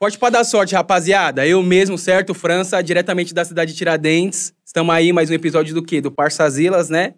Forte pra dar sorte, rapaziada. Eu mesmo, certo? França, diretamente da cidade de Tiradentes. Estamos aí, mais um episódio do quê? Do Parçazilas, né?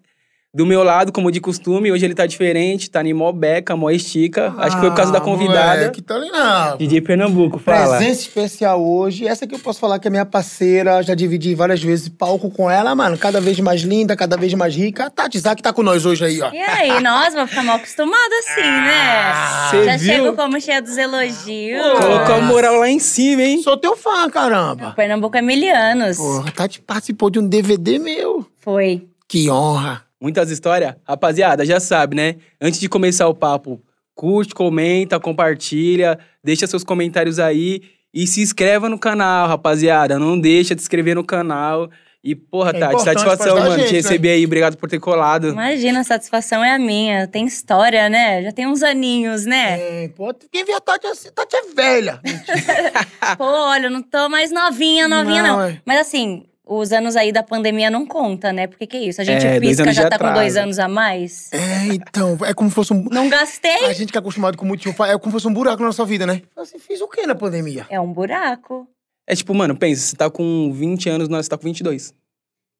Do meu lado, como de costume, hoje ele tá diferente, tá em mó beca, mó estica. Acho que foi por causa da Ah, convidada. Que tá ali não. DJ Pernambuco, fala. Presença especial hoje. Essa aqui eu posso falar que é minha parceira. Já dividi várias vezes palco com ela, mano. Cada vez mais linda, cada vez mais rica. A Tati Zak tá com nós hoje aí, ó. E aí, nós vamos ficar mal acostumados assim, né? Cê Já viu? chego como cheia dos elogios. Colocou a moral lá em cima, hein? Sou teu fã, caramba. Pernambuco é mil anos. Porra, a Tati participou de um DVD meu. Foi. Que honra. Muitas histórias? Rapaziada, já sabe, né? Antes de começar o papo, curte, comenta, compartilha, deixa seus comentários aí e se inscreva no canal, rapaziada. Não deixa de se inscrever no canal. E, porra, É Tati, importante satisfação, mano, gente, te né? receber aí. Obrigado por ter colado. Imagina, a satisfação é a minha. Tem história, né? Já tem uns aninhos, né? É, pô, quem vê a Tati, a Tati é velha. Pô, olha, eu não tô mais novinha, novinha, Não, não. é. Mas assim, os anos aí da pandemia não conta, né? Porque que é isso? A gente É, pisca, já tá com dois anos a mais. É, então, é como se fosse um... Não gastei. A gente que é acostumado com muito é como se fosse um buraco na nossa vida, né? Você fez o quê na pandemia? É um buraco. É tipo, mano, pensa, você tá com 20 anos, nós tá com 22.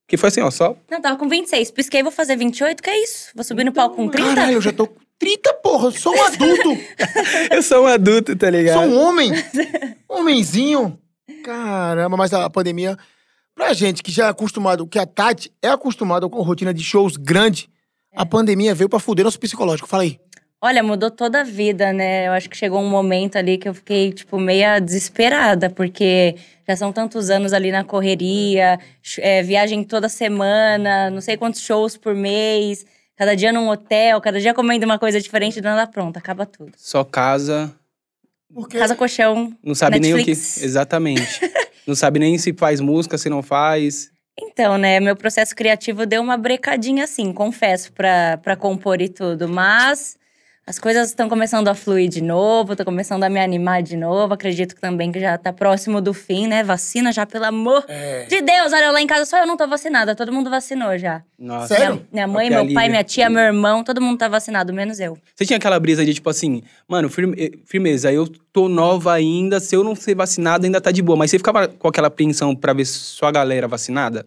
Que foi assim, ó, só. Não, tava com 26. Pisquei, vou fazer 28, que é isso? Vou subir no palco com 30? Caralho, eu já tô com 30, porra. Eu sou um adulto. Eu sou um adulto, tá ligado? sou um homem. Homenzinho. Caramba, mas a pandemia... Pra gente que já é acostumado, que a Tati é acostumada com rotina de shows grande, a pandemia veio pra fuder nosso psicológico. Fala aí. Olha, mudou toda a vida, né? Eu acho que chegou um momento ali que eu fiquei, tipo, meia desesperada, porque já são tantos anos ali na correria, é, viagem toda semana, não sei quantos shows por mês, cada dia num hotel, cada dia comendo uma coisa diferente, do nada pronto, acaba tudo. Só casa, Porque Casa colchão. não sabe nem o que. Netflix. Exatamente. não sabe nem se faz música, se não faz. Então, né, meu processo criativo deu uma brecadinha assim, confesso, pra compor e tudo. Mas as coisas estão começando a fluir de novo, tô começando a me animar de novo. Acredito também que já tá próximo do fim, né? Vacina já, pelo amor É. de Deus. Olha, lá em casa só eu não tô vacinada, todo mundo vacinou já. Nossa. Sério? Minha, minha mãe, meu pai, minha tia, meu irmão, todo mundo tá vacinado, menos eu. Você tinha aquela brisa de tipo assim, mano, firme- eh, firmeza, eu tô nova ainda, se eu não ser vacinado ainda tá de boa. Mas você ficava com aquela apreensão pra ver sua galera vacinada?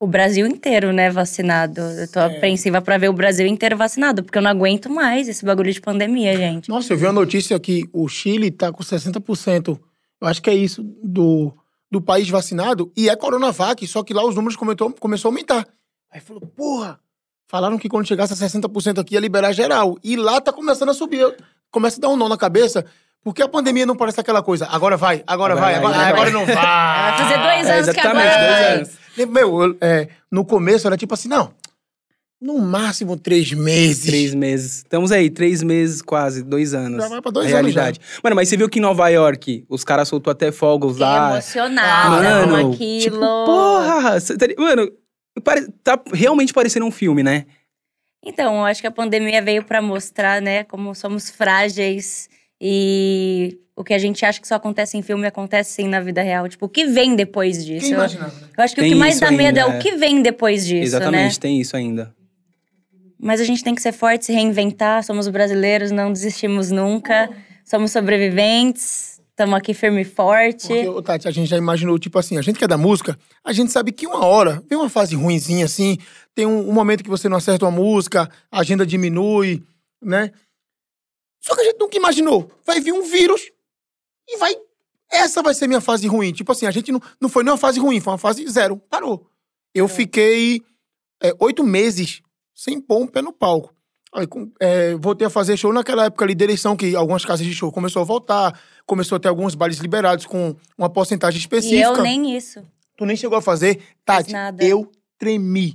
O Brasil inteiro, né, vacinado. Eu tô apreensiva pra ver o Brasil inteiro vacinado, porque eu não aguento mais esse bagulho de pandemia, gente. Nossa, eu vi uma notícia que o Chile tá com 60%, eu acho que é isso, do, do país vacinado, e é Coronavac, só que lá os números comentou, começou a aumentar. Aí falou, porra, falaram que quando chegasse a 60% aqui ia liberar geral. E lá tá começando a subir. Começa a dar um nó na cabeça, porque a pandemia não parece aquela coisa, agora vai, agora, Agora vai, vai, agora, vai. não vai. Vai fazer dois É, anos que exatamente, agora dois vai. anos. Meu, eu, é, no começo era tipo assim, não, no máximo três meses. Três meses. Estamos aí, três meses quase, dois anos. Já vai pra dois a anos realidade. Mano, mas você viu que em Nova York, os caras soltou até fogos Fiquei lá. emocionada Mano, com aquilo. tipo, porra! tá Mano, pare- tá realmente parecendo um filme, né? Então, eu acho que a pandemia veio pra mostrar, né, como somos frágeis e o que a gente acha que só acontece em filme acontece sim na vida real. Tipo, o que vem depois disso? Eu, né? eu acho que Tem o que mais dá medo ainda, é é. o que vem depois disso, Exatamente, né? tem isso ainda. Mas a gente tem que ser forte, se reinventar. Somos brasileiros, não desistimos nunca. Somos sobreviventes. Estamos aqui firme e forte. Porque, Tati, a gente já imaginou, tipo assim, a gente que é da música, a gente sabe que uma hora vem uma fase ruinzinha, assim, tem um, um momento que você não acerta uma música, a agenda diminui, né? Só que a gente nunca imaginou. Vai vir um vírus e vai. Essa vai ser minha fase ruim. Tipo assim, a gente não, não foi nem uma fase ruim, foi uma fase zero. Parou. Eu fiquei é, oito meses sem pôr um pé no palco. Aí, é, voltei a fazer show naquela época ali da eleição, que algumas casas de show começou a voltar, começou a ter alguns bailes liberados com uma porcentagem E específica. eu nem isso. Tu nem chegou a fazer. Tati, nada. eu tremi.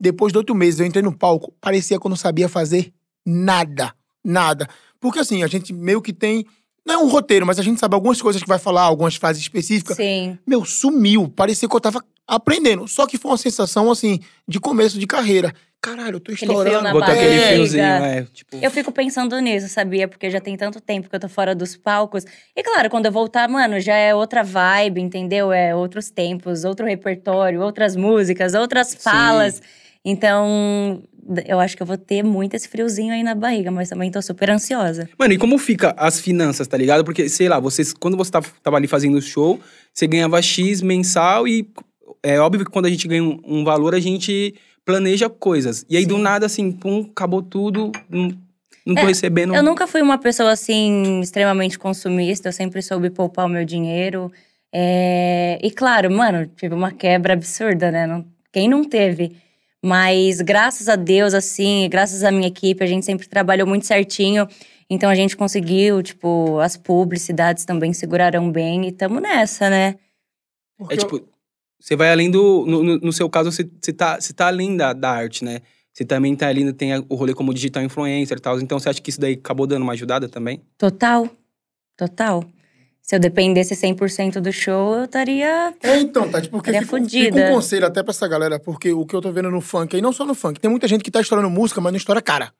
Depois de oito meses, eu entrei no palco, parecia que eu não sabia fazer nada. Nada. Porque assim, a gente meio que tem. Não é um roteiro, mas a gente sabe algumas coisas que vai falar, algumas frases específicas. Sim. Meu, sumiu. Parecia que eu tava aprendendo. Só que foi uma sensação, assim, de começo de carreira. Caralho, eu tô estourando. Botou aquele fiozinho, é. Tipo, Eu fico pensando nisso, sabia? Porque já tem tanto tempo que eu tô fora dos palcos. E claro, quando eu voltar, mano, já é outra vibe, entendeu? É outros tempos, outro repertório, outras músicas, outras falas. Então, eu acho que eu vou ter muito esse friozinho aí na barriga, mas também tô super ansiosa. Mano, e como fica as finanças, tá ligado? Porque, sei lá, vocês, quando você tava, tava ali fazendo o show, você ganhava X mensal e é óbvio que quando a gente ganha um, um valor, a gente planeja coisas. E aí, do Sim. nada, assim, pum, acabou tudo, não, não tô É, recebendo. Eu nunca fui uma pessoa assim extremamente consumista, eu sempre soube poupar o meu dinheiro. É, E claro, mano, tive uma quebra absurda, né? Não- Quem não teve? Mas graças a Deus, assim, graças à minha equipe, a gente sempre trabalhou muito certinho. Então a gente conseguiu, tipo, as publicidades também seguraram bem e tamo nessa, né? Porque É tipo, você vai além do. No, no- no seu caso, você, você, tá, você tá além da, da arte, né? Você também tá ali, tem o rolê como digital influencer e tal. Então você acha que isso daí acabou dando uma ajudada também? Total, total. Se eu dependesse 100% do show, eu estaria. É, então, Tati, porque fica, fica um conselho até pra essa galera, porque o que eu tô vendo no funk, e não só no funk, tem muita gente que tá estourando música, mas não estoura cara.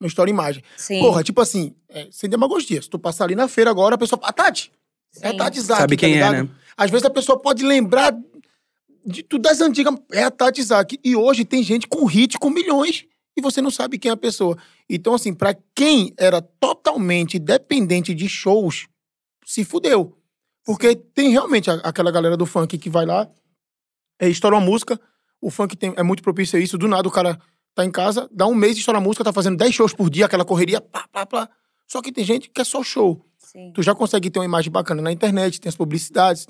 Não estoura imagem. Sim. Porra, tipo assim, é, sem demagogia. Se tu passar ali na feira agora, a pessoa. Ah, Tati! É a sim. Tati Zaki, Sabe tá quem é, ligado? né? Às vezes a pessoa pode lembrar de tudo das antigas. É a Tati Zaki. E hoje tem gente com hit com milhões e você não sabe quem é a pessoa. Então, assim, pra quem era totalmente dependente de shows, se fudeu. Porque tem realmente aquela galera do funk que vai lá, é, estoura uma música. O funk tem- é muito propício a isso. Do nada o cara tá em casa, dá um mês, estoura a música, tá fazendo 10 shows por dia, aquela correria, pá, pá, pá. Só que tem gente que é só show Sim. tu já consegue ter uma imagem bacana na internet, tem as publicidades,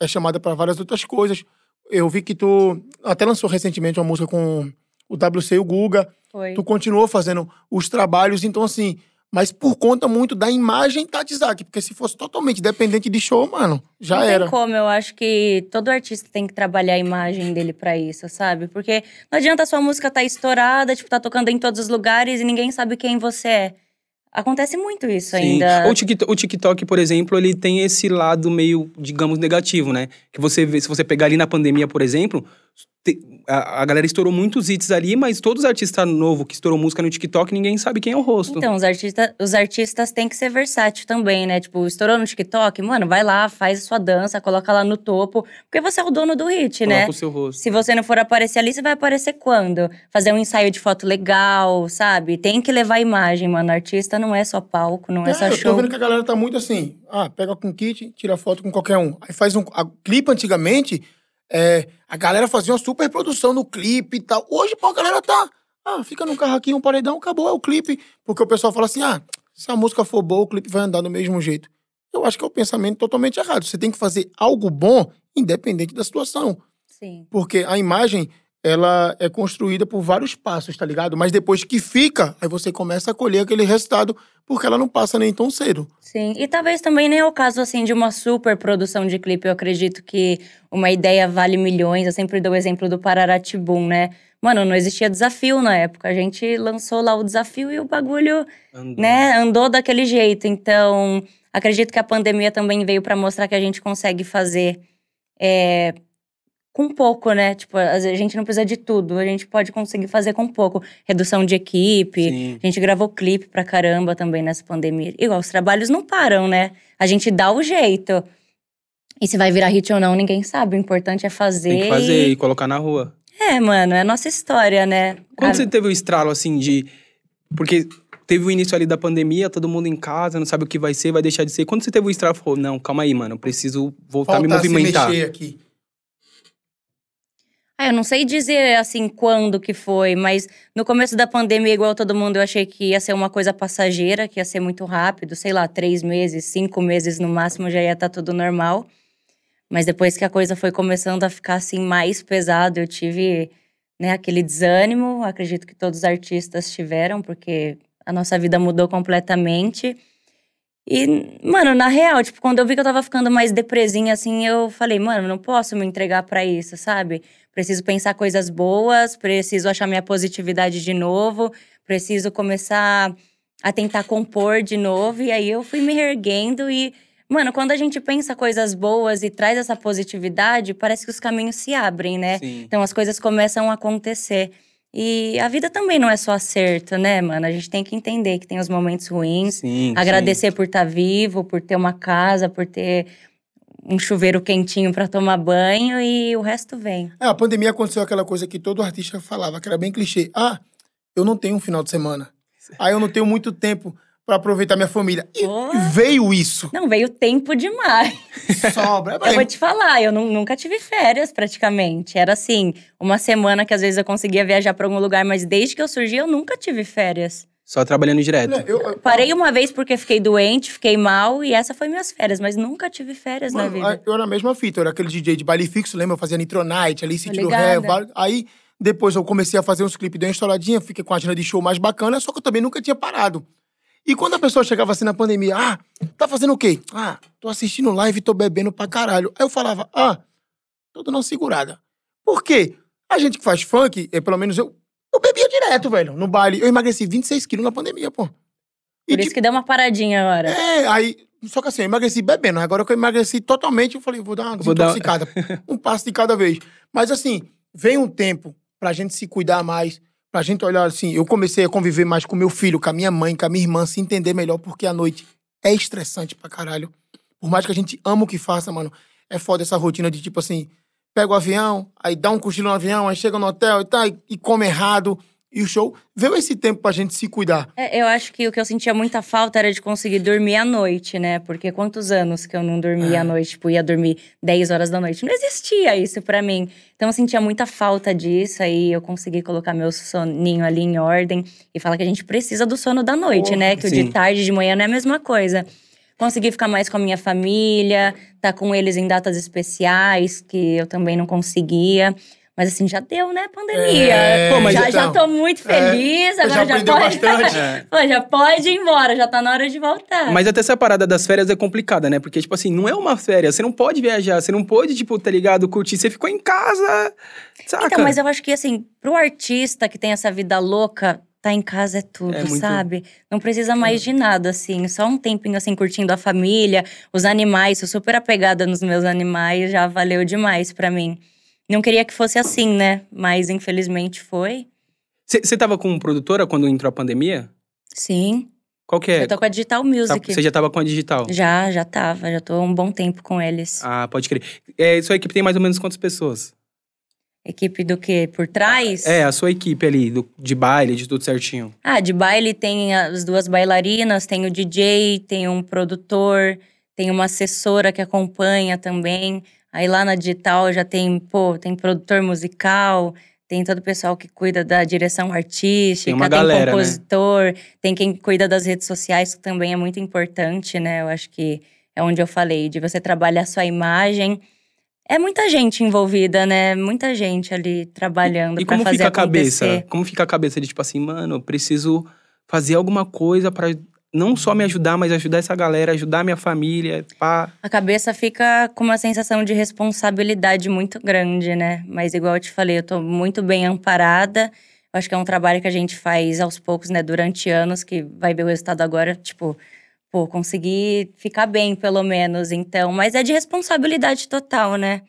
é chamada para várias outras coisas. Eu vi que tu até lançou recentemente uma música com o WC e o Guga, Foi. tu continuou fazendo os trabalhos, então assim, mas por conta muito da imagem Tati Zaki, porque se fosse totalmente dependente de show, mano, já não era. tem como, eu acho que todo artista tem que trabalhar a imagem dele pra isso, sabe? Porque não adianta a sua música tá estourada, tipo, tá tocando em todos os lugares e ninguém sabe quem você é. Acontece muito isso ainda. O TikTok, o TikTok, por exemplo, ele tem esse lado meio, digamos, negativo, né? Que você vê, se você pegar ali na pandemia, por exemplo, a, a galera estourou muitos hits ali, mas todos os artistas novos que estourou música no TikTok, ninguém sabe quem é o rosto. Então, os, artista, os artistas têm que ser versátil também, né? Tipo, estourou no TikTok, mano, vai lá, faz a sua dança, coloca lá no topo. Porque você é o dono do hit, né? Coloca o seu rosto. Se você não for aparecer ali, você vai aparecer quando? Fazer um ensaio de foto legal, sabe? Tem que levar a imagem, mano. Artista não é só palco, não é, só eu tô show. vendo que a galera tá muito assim. Ah, pega com kit, tira foto com qualquer um. Aí faz um. A clipe antigamente, é, a galera fazia uma super produção no clipe e tal. Hoje, pô, a galera tá. Ah, fica no carro aqui, um paredão, acabou, é o clipe. Porque o pessoal fala assim: ah, se a música for boa, o clipe vai andar do mesmo jeito. Eu acho que é o pensamento totalmente errado. Você tem que fazer algo bom, independente da situação. Sim. Porque a imagem, ela é construída por vários passos, tá ligado? Mas depois que fica, aí você começa a colher aquele resultado, porque ela não passa nem tão cedo. Sim, e talvez também nem é o caso assim de uma super produção de clipe. Eu acredito que uma ideia vale milhões. Eu sempre dou o exemplo do Pararatibum, né? Mano, não existia desafio na época. A gente lançou lá o desafio e o bagulho, Andou. né, andou daquele jeito. Então, acredito que a pandemia também veio pra mostrar que a gente consegue fazer é, com pouco, né? Tipo, a gente não precisa de tudo. A gente pode conseguir fazer com pouco. Redução de equipe, Sim. a gente gravou clipe pra caramba também nessa pandemia. Igual, os trabalhos não param, né? A gente dá o jeito. E se vai virar hit ou não, ninguém sabe. O importante é fazer. Tem que fazer e- e colocar na rua. É, mano, é a nossa história, né? Quando A- você teve o estralo, assim, de... Porque teve o início ali da pandemia, todo mundo em casa, não sabe o que vai ser, vai deixar de ser. Quando você teve o estralo, falou, não, calma aí, mano, eu preciso voltar a me Falta se movimentar. mexer aqui. Ah, eu não sei dizer assim quando que foi, mas no começo da pandemia, igual todo mundo, eu achei que ia ser uma coisa passageira, que ia ser muito rápido, sei lá, três meses, cinco meses no máximo já ia estar tudo normal. Mas depois que a coisa foi começando a ficar assim mais pesado, eu tive né, aquele desânimo. Acredito que todos os artistas tiveram, porque a nossa vida mudou completamente. E, mano, na real, tipo, quando eu vi que eu tava ficando mais depresinha, assim, eu falei, mano, não posso me entregar pra isso, sabe? Preciso pensar coisas boas, preciso achar minha positividade de novo, preciso começar a tentar compor de novo. E aí eu fui me erguendo e, mano, quando a gente pensa coisas boas e traz essa positividade, parece que os caminhos se abrem, né? Sim. Então as coisas começam a acontecer. E a vida também não é só acerto, né, mano? A gente tem que entender que tem os momentos ruins, Sim, agradecer por estar vivo, por ter uma casa, por ter um chuveiro quentinho pra tomar banho e o resto vem. É, a pandemia aconteceu aquela coisa que todo artista falava, que era bem clichê. Ah, eu não tenho um final de semana. Aí eu não tenho muito tempo pra aproveitar minha família. E Pô. veio isso. Não, veio tempo demais. Sobra. Eu vou te falar, eu nu- nunca tive férias praticamente. Era assim, uma semana que às vezes eu conseguia viajar pra algum lugar, mas desde que eu surgi eu nunca tive férias. Só trabalhando direto. Eu- eu- Parei uma vez porque fiquei doente, fiquei mal e essa foi minhas férias, mas nunca tive férias na Mano, vida. Eu era a mesma fita, eu era aquele DJ de baile fixo, lembra? Eu fazia Nitronite, ali, City do ligada. Ré. Aí, depois eu comecei a fazer uns clipes, dei uma estouradinha, fiquei com a agenda de show mais bacana, só que eu também nunca tinha parado. E quando a pessoa chegava assim na pandemia, ah, tá fazendo o quê? Ah, tô assistindo live e tô bebendo pra caralho. Aí eu falava, ah, tô dando uma segurada. Por quê? A gente que faz funk, é, pelo menos eu, eu bebia direto, velho, no baile. Eu emagreci 26 quilos na pandemia, pô. E, Por isso que deu uma paradinha agora. é, aí. Só que assim, eu emagreci bebendo. Agora que eu emagreci totalmente, eu falei, vou dar uma Vou dar- desintoxicada. um passo de cada vez. Mas assim, vem um tempo pra gente se cuidar mais, pra gente olhar assim. Eu comecei a conviver mais com meu filho, com a minha mãe, com a minha irmã, se entender melhor, porque a noite é estressante pra caralho. Por mais que a gente ama o que faça, mano, é foda essa rotina de tipo assim, pega o avião, aí dá um cochilo no avião, aí chega no hotel e tá, e, e come errado. E o show, veio esse tempo pra gente se cuidar. É, eu acho que o que eu sentia muita falta era de conseguir dormir à noite, né? Porque quantos anos que eu não dormia É. à noite? Tipo, ia dormir 10 horas da noite. Não existia isso pra mim. Então eu sentia muita falta disso. Aí eu consegui colocar meu soninho ali em ordem e falar que a gente precisa do sono da noite, né? Que o sim. de tarde e de manhã não é a mesma coisa. Consegui ficar mais com a minha família, tá com eles em datas especiais, que eu também não conseguia. Mas assim, já deu, né, pandemia. É, Pô, mas já, já então, tô muito feliz, já agora já, aprendeu pode. bastante. É. Pô, já pode ir embora, já tá na hora de voltar. Mas até essa parada das férias é complicada, né? Porque, tipo assim, não é uma férias. Você não pode viajar, você não pode, tipo, tá ligado, curtir. Você ficou em casa, saca? Então, mas eu acho que assim, pro artista que tem essa vida louca, tá em casa é tudo, É muito- sabe? Não precisa mais de nada, assim. Só um tempinho, assim, curtindo a família, os animais. Sou super apegada nos meus animais, já valeu demais pra mim. Não queria que fosse assim, né? Mas infelizmente foi. Você tava com produtora quando entrou a pandemia? Sim. Qual que é? Eu tô com a Digital Tá- Music. Você já tava com a digital? Já, já tava. Já tô há um bom tempo com eles. Ah, pode crer. É, sua equipe tem mais ou menos quantas pessoas? Equipe do quê? Por trás? É, a sua equipe ali, do- de baile, de tudo certinho. Ah, de baile tem as duas bailarinas, tem o DJ, tem um produtor, tem uma assessora que acompanha também. Aí lá na digital já tem, pô, tem produtor musical, tem todo o pessoal que cuida da direção artística, Tem galera, né? compositor, tem quem cuida das redes sociais, que também é muito importante, né? Eu acho que é onde eu falei, de você trabalhar a sua imagem. É muita gente envolvida, né? Muita gente ali trabalhando E pra como fazer fica a cabeça? acontecer. Como fica a cabeça de tipo assim, mano, eu preciso fazer alguma coisa pra não só me ajudar, mas ajudar essa galera, ajudar minha família, pá. A cabeça fica com uma sensação de responsabilidade muito grande, né? Mas igual eu te falei, eu tô muito bem amparada. Eu acho que é um trabalho que a gente faz aos poucos, né? Durante anos, que vai ver o resultado agora, tipo, pô, conseguir ficar bem, pelo menos. Então, mas é de responsabilidade total, né?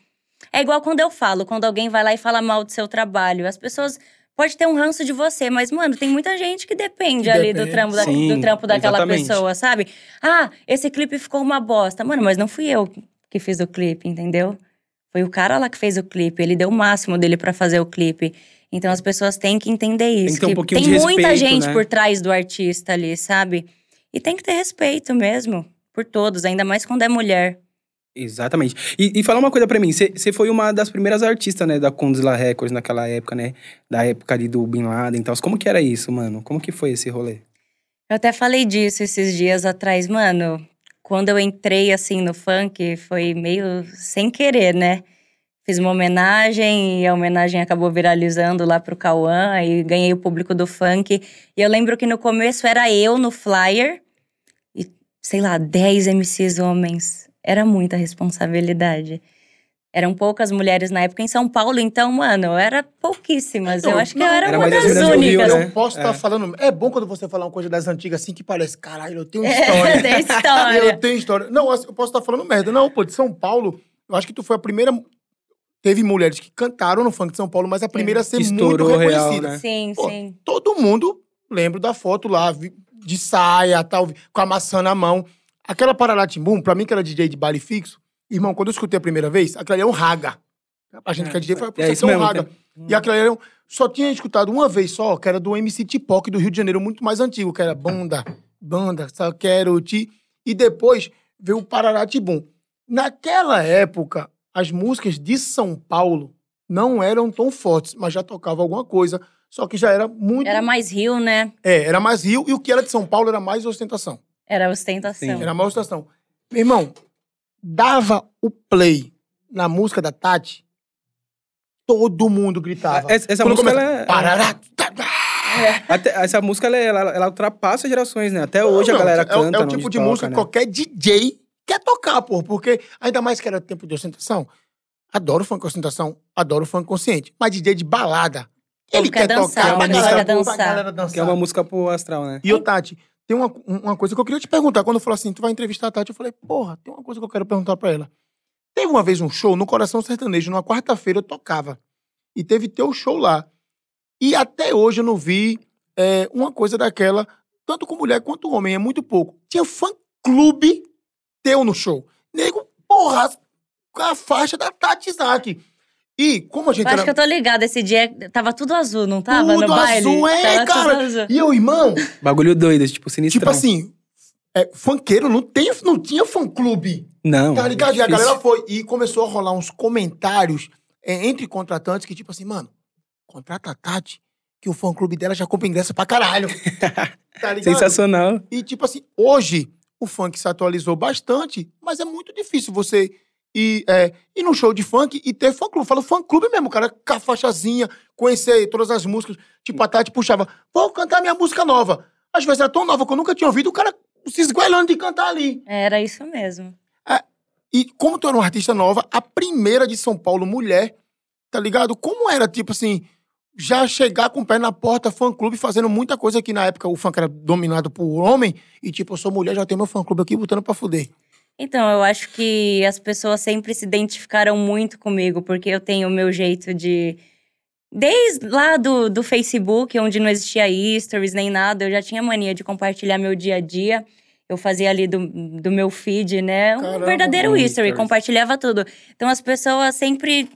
É igual quando eu falo, quando alguém vai lá e fala mal do seu trabalho. As pessoas pode ter um ranço de você, mas, mano, tem muita gente que depende ali do Depende. trampo, da- Sim, do trampo daquela exatamente. pessoa, sabe? Ah, esse clipe ficou uma bosta. Mano, mas não fui eu que fiz o clipe, entendeu? Foi o cara lá que fez o clipe. Ele deu o máximo dele pra fazer o clipe. Então as pessoas têm que entender isso. ter um que pouquinho tem muita respeito, gente né? por trás do artista ali, sabe? E tem que ter respeito mesmo. Por todos, ainda mais quando é mulher. Exatamente. E, e fala uma coisa pra mim, você foi uma das primeiras artistas, né, da Condzilla Records naquela época, né? Da época ali do Bin Laden e tal. Como que era isso, mano? Como que foi esse rolê? Eu até falei disso esses dias atrás, mano. Quando eu entrei assim no funk, foi meio sem querer, né? Fiz uma homenagem e a homenagem acabou viralizando lá pro Cauã e ganhei o público do funk. E eu lembro que no começo era eu no flyer e, sei lá, 10 MCs homens. Era muita responsabilidade. Eram poucas mulheres na época em São Paulo, então, mano, eu era pouquíssimas. Então, eu acho que não, eu era, era uma das do Rio, únicas. né? Eu posso estar É. falando. É bom quando você falar uma coisa das antigas assim que parece, caralho, eu tenho É, história. tem história. Eu tenho história. Não, eu posso estar falando merda. Não, pô, de São Paulo, eu acho que tu foi a primeira. Teve mulheres que cantaram no funk de São Paulo, mas a primeira a ser Que muito estourou real, reconhecida. né? Sim, Pô, sim. Todo mundo lembra da foto lá, de saia, tal, com a maçã na mão. Aquela Paralatim Boom, pra mim que era DJ de baile fixo, Irmão, quando eu escutei a primeira vez, aquilo ali é um raga. A gente É, que é DJ foi é isso um mesmo, raga. E aquilo ali era um- só tinha escutado uma vez só, que era do MC Tipoc do Rio de Janeiro, muito mais antigo, que era Banda, Banda, só quero te. E depois veio o Pararatibum. Naquela época, as músicas de São Paulo não eram tão fortes, mas já tocava alguma coisa, só que já era muito. Era mais rio, né? É, era mais Rio, e o que era de São Paulo era mais ostentação. Era ostentação. Sim. Era mais ostentação. Meu irmão, dava o play na música da Tati, todo mundo gritava. Essa, essa música, começa, ela, é- parará, tá, tá. até- essa música ela, ela, ela ultrapassa gerações, né? Até hoje Não, a galera é, canta. É o onde tipo de toca, música né? que qualquer DJ quer tocar, pô. Porque, ainda mais que era tempo de ostentação, adoro funk ostentação, adoro funk consciente. Mas DJ de balada, ele quer quer, dançar, tocar o quer dançar. Que é uma música pro astral, né? E ô, Tati, tem uma, uma coisa que eu queria te perguntar. Quando eu falei assim, tu vai entrevistar a Tati, eu falei, porra, tem uma coisa que eu quero perguntar pra ela. Teve uma vez um show no Coração Sertanejo, numa quarta-feira eu tocava. E teve teu show lá. E até hoje eu não vi é, uma coisa daquela, tanto com mulher quanto homem, é muito pouco. Tinha fã-clube teu no show. Nego, porra, com a faixa da Tati Isaac. E como a gente Eu acho era... que eu tô ligada. Esse dia tava tudo azul, não tava? Tudo no baile? azul, é, Tava cara. azul. E eu, irmão, Bagulho doido, tipo sinistrão. Tipo assim, é, funkeiro não, tem, não tinha fã-clube, Não. tá ligado? E a é galera foi. E começou a rolar uns comentários é, entre contratantes que, tipo assim, mano, contrata a Tati, que o fã-clube dela já compra ingresso pra caralho. tá ligado? Sensacional. E, tipo assim, hoje o funk se atualizou bastante, mas é muito difícil você ir, é, ir num show de funk e ter fã-clube. Fala fã-clube mesmo, cara, com a faixazinha, conhecer todas as músicas. Tipo, a Tati puxava, vou cantar minha música nova. Às vezes era tão nova que eu nunca tinha ouvido, o cara se esguelando de cantar ali. Era isso mesmo. E como tu era uma artista nova, a primeira de São Paulo, mulher, tá ligado? Como era, tipo assim, já chegar com o pé na porta, fã-clube, fazendo muita coisa que na época o funk era dominado por homem, e tipo, eu sou mulher, já tenho meu fã-clube aqui botando pra fuder. Então, eu acho que as pessoas sempre se identificaram muito comigo, porque eu tenho o meu jeito de. Desde lá do, do Facebook, onde não existia stories nem nada, eu já tinha mania de compartilhar meu dia a dia. Eu fazia ali do, do meu feed, né? Um Caramba, verdadeiro history, compartilhava tudo. Então as pessoas sempre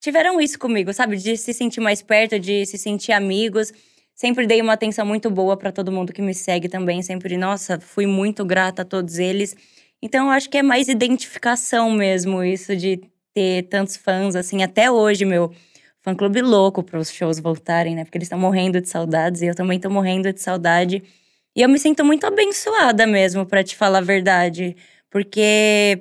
tiveram isso comigo, sabe? De se sentir mais perto, de se sentir amigos. Sempre dei uma atenção muito boa pra todo mundo que me segue também. Sempre, nossa, fui muito grata a todos eles. Então, eu acho que é mais identificação mesmo, isso de ter tantos fãs, assim, até hoje, meu. Fã-clube louco para os shows voltarem, né? Porque eles estão morrendo de saudades e eu também tô morrendo de saudade. E eu me sinto muito abençoada mesmo, pra te falar a verdade. Porque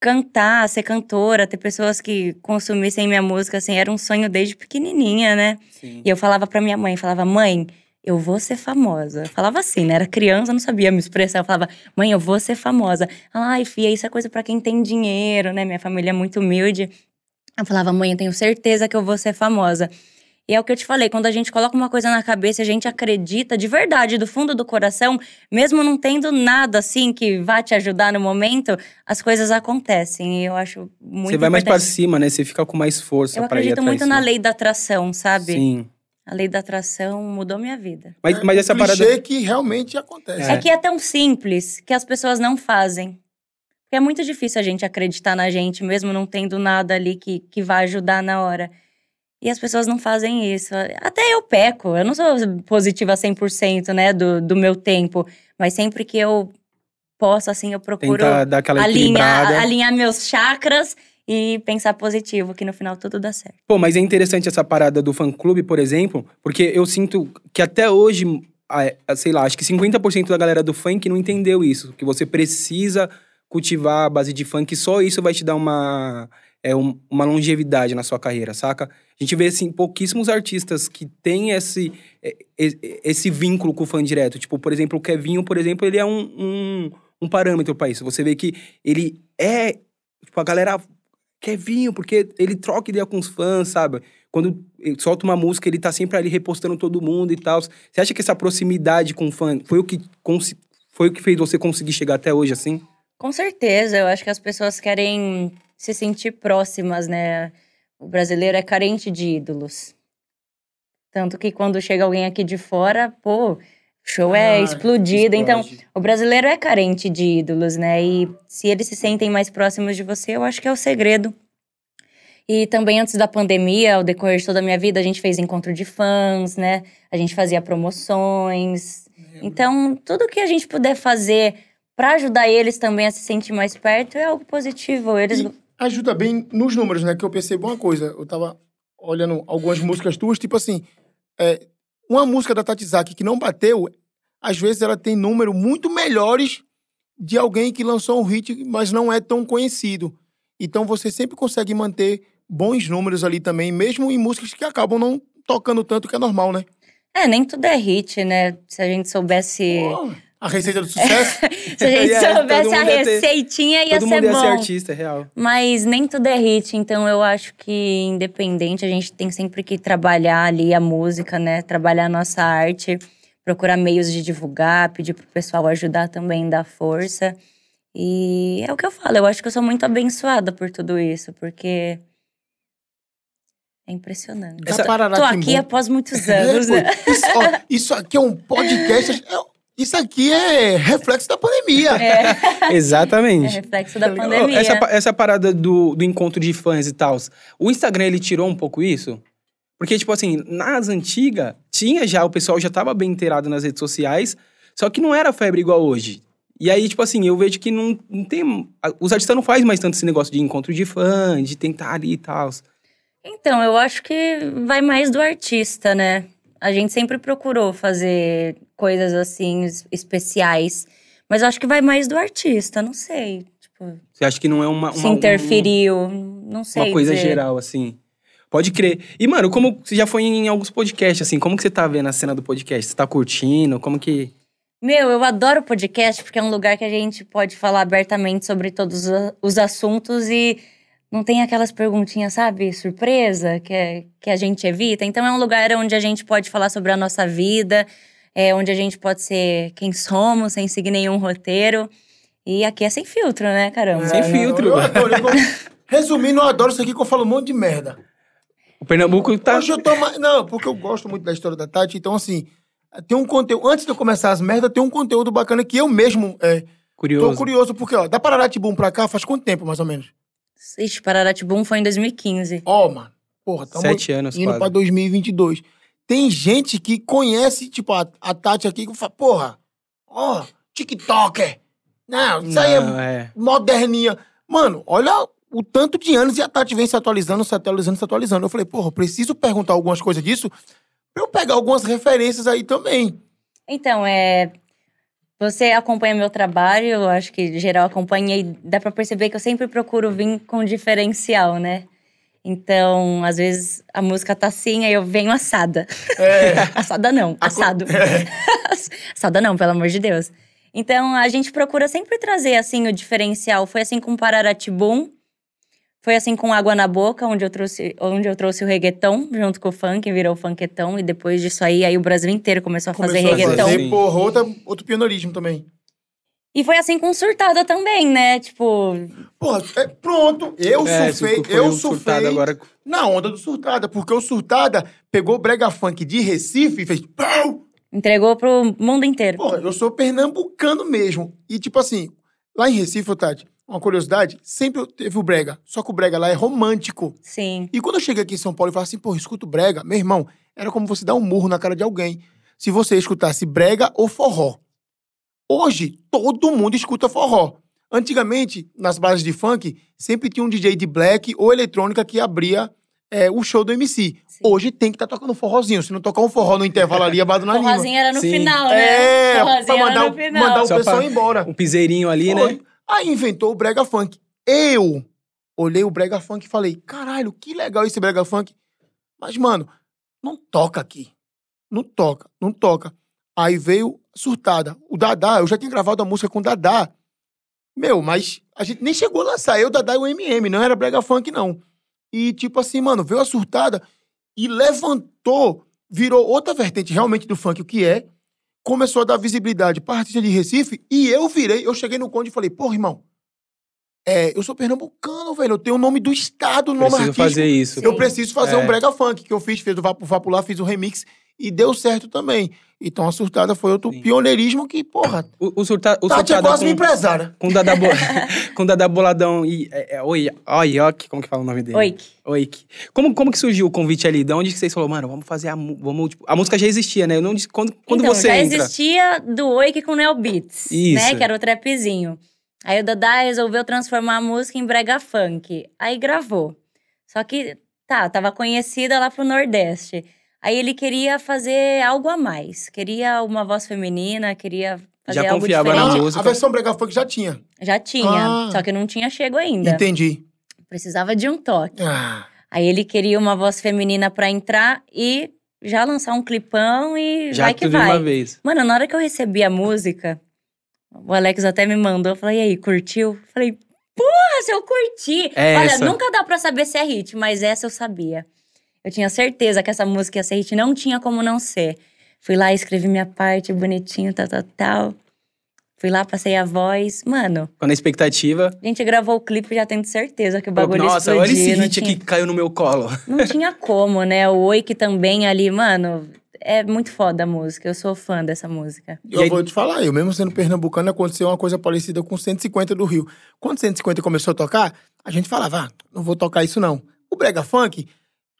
cantar, ser cantora, ter pessoas que consumissem minha música, assim, era um sonho desde pequenininha, né? Sim. E eu falava pra minha mãe, falava, mãe, eu vou ser famosa. Eu falava assim, né? Era criança, não sabia me expressar. Eu falava, mãe, eu vou ser famosa. Ai, filha, isso é coisa pra quem tem dinheiro, né? Minha família é muito humilde. Eu falava, mãe, eu tenho certeza que eu vou ser famosa. E é o que eu te falei, quando a gente coloca uma coisa na cabeça, a gente acredita de verdade, do fundo do coração, mesmo não tendo nada assim que vá te ajudar no momento, as coisas acontecem. E eu acho muito Você vai mais pra importante. cima, né? Você fica com mais força Eu pra ir acredito atrás muito na disso. lei da atração, sabe? Sim. A lei da atração mudou minha vida. Mas, mas essa um parada. clichê que realmente acontece. É. que é tão simples que as pessoas não fazem. Porque é muito difícil a gente acreditar na gente, mesmo não tendo nada ali que, que vai ajudar na hora. E as pessoas não fazem isso. Até eu peco. Eu não sou positiva 100%, né, do, do meu tempo. Mas sempre que eu posso, assim, eu procuro Tentar dar aquela alinhar, alinhar meus chakras e pensar positivo, que no final tudo dá certo. Pô, mas é interessante essa parada do fã-clube, por exemplo, porque eu sinto que até hoje, sei lá, acho que 50% da galera do funk não entendeu isso. Que você precisa cultivar a base de funk, só isso vai te dar uma, é, um- uma longevidade na sua carreira, saca? A gente vê, assim, pouquíssimos artistas que têm esse, é, esse vínculo com o fã direto. Tipo, por exemplo, o Kevinho, por exemplo, ele é um, um, um parâmetro pra isso. Você vê que ele é... Tipo, a galera Kevinho, porque ele troca ideia com os fãs, sabe? Quando solta uma música, ele tá sempre ali repostando todo mundo e tal. Você acha que essa proximidade com o fã foi o que, foi o que fez você conseguir chegar até hoje, assim? Com certeza, eu acho que as pessoas querem se sentir próximas, né? O brasileiro é carente de ídolos. Tanto que quando chega alguém aqui de fora, pô, show é Ah, explodido. Então, explode. o brasileiro é carente de ídolos, né? E se eles se sentem mais próximos de você, eu acho que é o segredo. E também antes da pandemia, ao decorrer de toda a minha vida, a gente fez encontro de fãs, né? A gente fazia promoções. Então, tudo que a gente puder fazer para ajudar eles também a se sentir mais perto é algo positivo. Eles E ajuda bem nos números, né? Que eu percebo uma coisa. Eu tava olhando algumas músicas tuas, tipo assim, é, uma música da Tatizaki que não bateu, às vezes ela tem número muito melhores de alguém que lançou um hit, mas não é tão conhecido. Então você sempre consegue manter bons números ali também, mesmo em músicas que acabam não tocando tanto, que é normal, né? É, nem tudo é hit, né? Se a gente soubesse. Pô, a receita do sucesso. Se a gente todo soubesse a mundo ia ter- receitinha, ia Todo ser mundo ia bom. ser artista, é real. Mas nem tudo é hit, então eu acho que, independente, a gente tem sempre que trabalhar ali a música, né? Trabalhar a nossa arte, procurar meios de divulgar, pedir pro pessoal ajudar também, dar força. E é o que eu falo, eu acho que eu sou muito abençoada por tudo isso, porque. É impressionante. Essa parada Tô aqui após muitos É, anos, né? isso, ó, isso aqui é um podcast. é- Isso aqui é reflexo da pandemia. É Exatamente. reflexo da pandemia. Essa, essa parada do, do encontro de fãs e tal, o Instagram ele tirou um pouco isso? Porque, tipo assim, nas antigas, tinha já, o pessoal já tava bem inteirado nas redes sociais, só que não era febre igual hoje. E aí, tipo assim, eu vejo que não, não tem. Os artistas não fazem mais tanto esse negócio de encontro de fã, de tentar ali e tal. Então, eu acho que vai mais do artista, né? A gente sempre procurou fazer coisas assim es- especiais, mas acho que vai mais do artista, não sei. Tipo, Você acha que não é uma. se uma- um- interferiu, não sei. Uma coisa dizer. geral, assim. Pode crer. E, mano, como você já foi em alguns podcasts, assim, como que você tá vendo a cena do podcast? Você tá curtindo? Como que. Meu, eu adoro podcast porque é um lugar que a gente pode falar abertamente sobre todos os assuntos e não tem aquelas perguntinhas, sabe, surpresa que, é- que a gente evita. Então é um lugar onde a gente pode falar sobre a nossa vida, é onde a gente pode ser quem somos, sem seguir nenhum roteiro. E aqui é sem filtro, né, caramba? Sem É, filtro. Eu adoro. eu- Resumindo, eu adoro isso aqui que eu falo um monte de merda. O Pernambuco tá. Hoje eu tô mais. Não, porque eu gosto muito da história da Tati. Então, assim, tem um conteúdo. Antes de eu começar as merdas, tem um conteúdo bacana que eu mesmo é, Curioso. tô curioso. Porque, ó, da Pararatibum pra cá faz quanto tempo, mais ou menos? Ixi, Pararatibum foi em 2015. Ó, mano. Porra, tamo Sete anos, indo quase. pra 2022. Tem gente que conhece, tipo, a, a Tati aqui, que fala, porra, ó, TikToker. Não, isso aí é Não, é. moderninha. Mano, olha o tanto de anos e a Tati vem se atualizando, se atualizando, se atualizando. Eu falei, porra, eu preciso perguntar algumas coisas disso pra eu pegar algumas referências aí também. Então, é. Você acompanha meu trabalho, eu acho que geral acompanha, e dá pra perceber que eu sempre procuro vir com diferencial, né? Então, às vezes a música tá assim, aí eu venho assada. É. assada não, assado. assada não, pelo amor de Deus. Então, a gente procura sempre trazer, assim, o diferencial. Foi assim com Pararatibum, foi assim com Água na Boca, onde eu trouxe, onde eu trouxe o reggaeton junto com o funk, virou o funketão. E depois disso aí, aí o Brasil inteiro começou a fazer Começou a reggaeton. fazer, porra, outra, outro pioneirismo também. E foi assim com Surtada também, né? Tipo, Porra, é, pronto, eu É, surfei, eu o surtado surfei agora. na onda do Surtada, porque o Surtada pegou o brega funk de Recife e fez... Pau! entregou pro mundo inteiro. Porra, eu sou pernambucano mesmo. E, tipo assim, lá em Recife, ô, Tati, uma curiosidade, sempre teve o brega. Só que o brega lá é romântico. Sim. E quando eu cheguei aqui em São Paulo e falei assim, pô, escuto brega, meu irmão, era como você dar um murro na cara de alguém. Se você escutasse brega ou forró. Hoje, todo mundo escuta forró. Antigamente, nas bases de funk, sempre tinha um DJ de black ou eletrônica que abria é, o show do MC. Sim. Hoje tem que estar tocando forrozinho. Se não tocar um forró no intervalo ali, abado na língua. Forrozinho era no Sim. final, né? É, Forrozinho pra era mandar, o- final. mandar o Só pessoal pra- embora. Um piseirinho ali, Foi. né? Aí inventou o brega funk. Eu olhei o brega funk e falei, caralho, que legal esse brega funk. Mas, mano, não toca aqui. Não toca, não toca. Aí veio surtada. O Dadá, eu já tinha gravado a música com o Dadá. Meu, mas a gente nem chegou a lançar. Eu, Dadá e o MM, não era brega funk, não. E, tipo assim, mano, veio a surtada e levantou, virou outra vertente realmente do funk, o que é. Começou a dar visibilidade para artista de Recife e eu virei, eu cheguei no Conde e falei, porra, irmão, é, eu sou pernambucano, velho, eu tenho o nome do estado, o nome Preciso artístico. fazer isso. Eu preciso fazer É. um brega funk, que eu fiz, fez o Vapo Vapo lá, fiz o remix e deu certo também. Então a surtada foi outro Sim. pioneirismo que, porra, O, o, surta, o Tati é surtada quase com, uma empresária. com o Dada, Bo... com Dada Boladão e... É, é, oi, Oiok, como que fala o nome dele? Oik. Oik. Como, como que surgiu o convite ali? De onde que vocês falaram, mano, vamos fazer a... Vamos, tipo, a música já existia, né? Eu não, disse- quando quando então, você já entra... existia do Oik com Neo Beats, Isso. né? Que era o trapzinho. Aí o Dadá resolveu transformar a música em brega funk. Aí gravou. Só que, tá, tava conhecida lá pro Nordeste. Aí ele queria fazer algo a mais. Queria uma voz feminina, queria fazer Já algo confiava na diferente. Ah, música. a versão Brega Funk já tinha. Já tinha, Ah. só que não tinha chego ainda. Entendi. Precisava de um toque. Ah, Aí ele queria uma voz feminina pra entrar e já lançar um clipão e Já vai que tudo de vai. uma vez. Mano, na hora que eu recebi a música, o Alex até me mandou, eu falei, e aí, curtiu? Falei, porra, se eu curti! É Olha, essa. nunca dá pra saber se é hit, mas essa eu sabia. Eu tinha certeza que essa música ia ser hit, não tinha como não ser. Fui lá, escrevi minha parte bonitinho, tal, tal, tal. Fui lá, passei a voz. Mano, Quando a expectativa... a gente gravou o clipe já tendo certeza que o bagulho Nossa, ia olha explodir. esse hit tinha- que caiu no meu colo. não tinha como, né? O Oi que também ali, mano, é muito foda a música. Eu sou fã dessa música. eu aí- vou te falar, eu mesmo sendo pernambucano, aconteceu uma coisa parecida com 150 do Rio. Quando 150 começou a tocar, a gente falava, ah, não vou tocar isso não. O Brega Funk,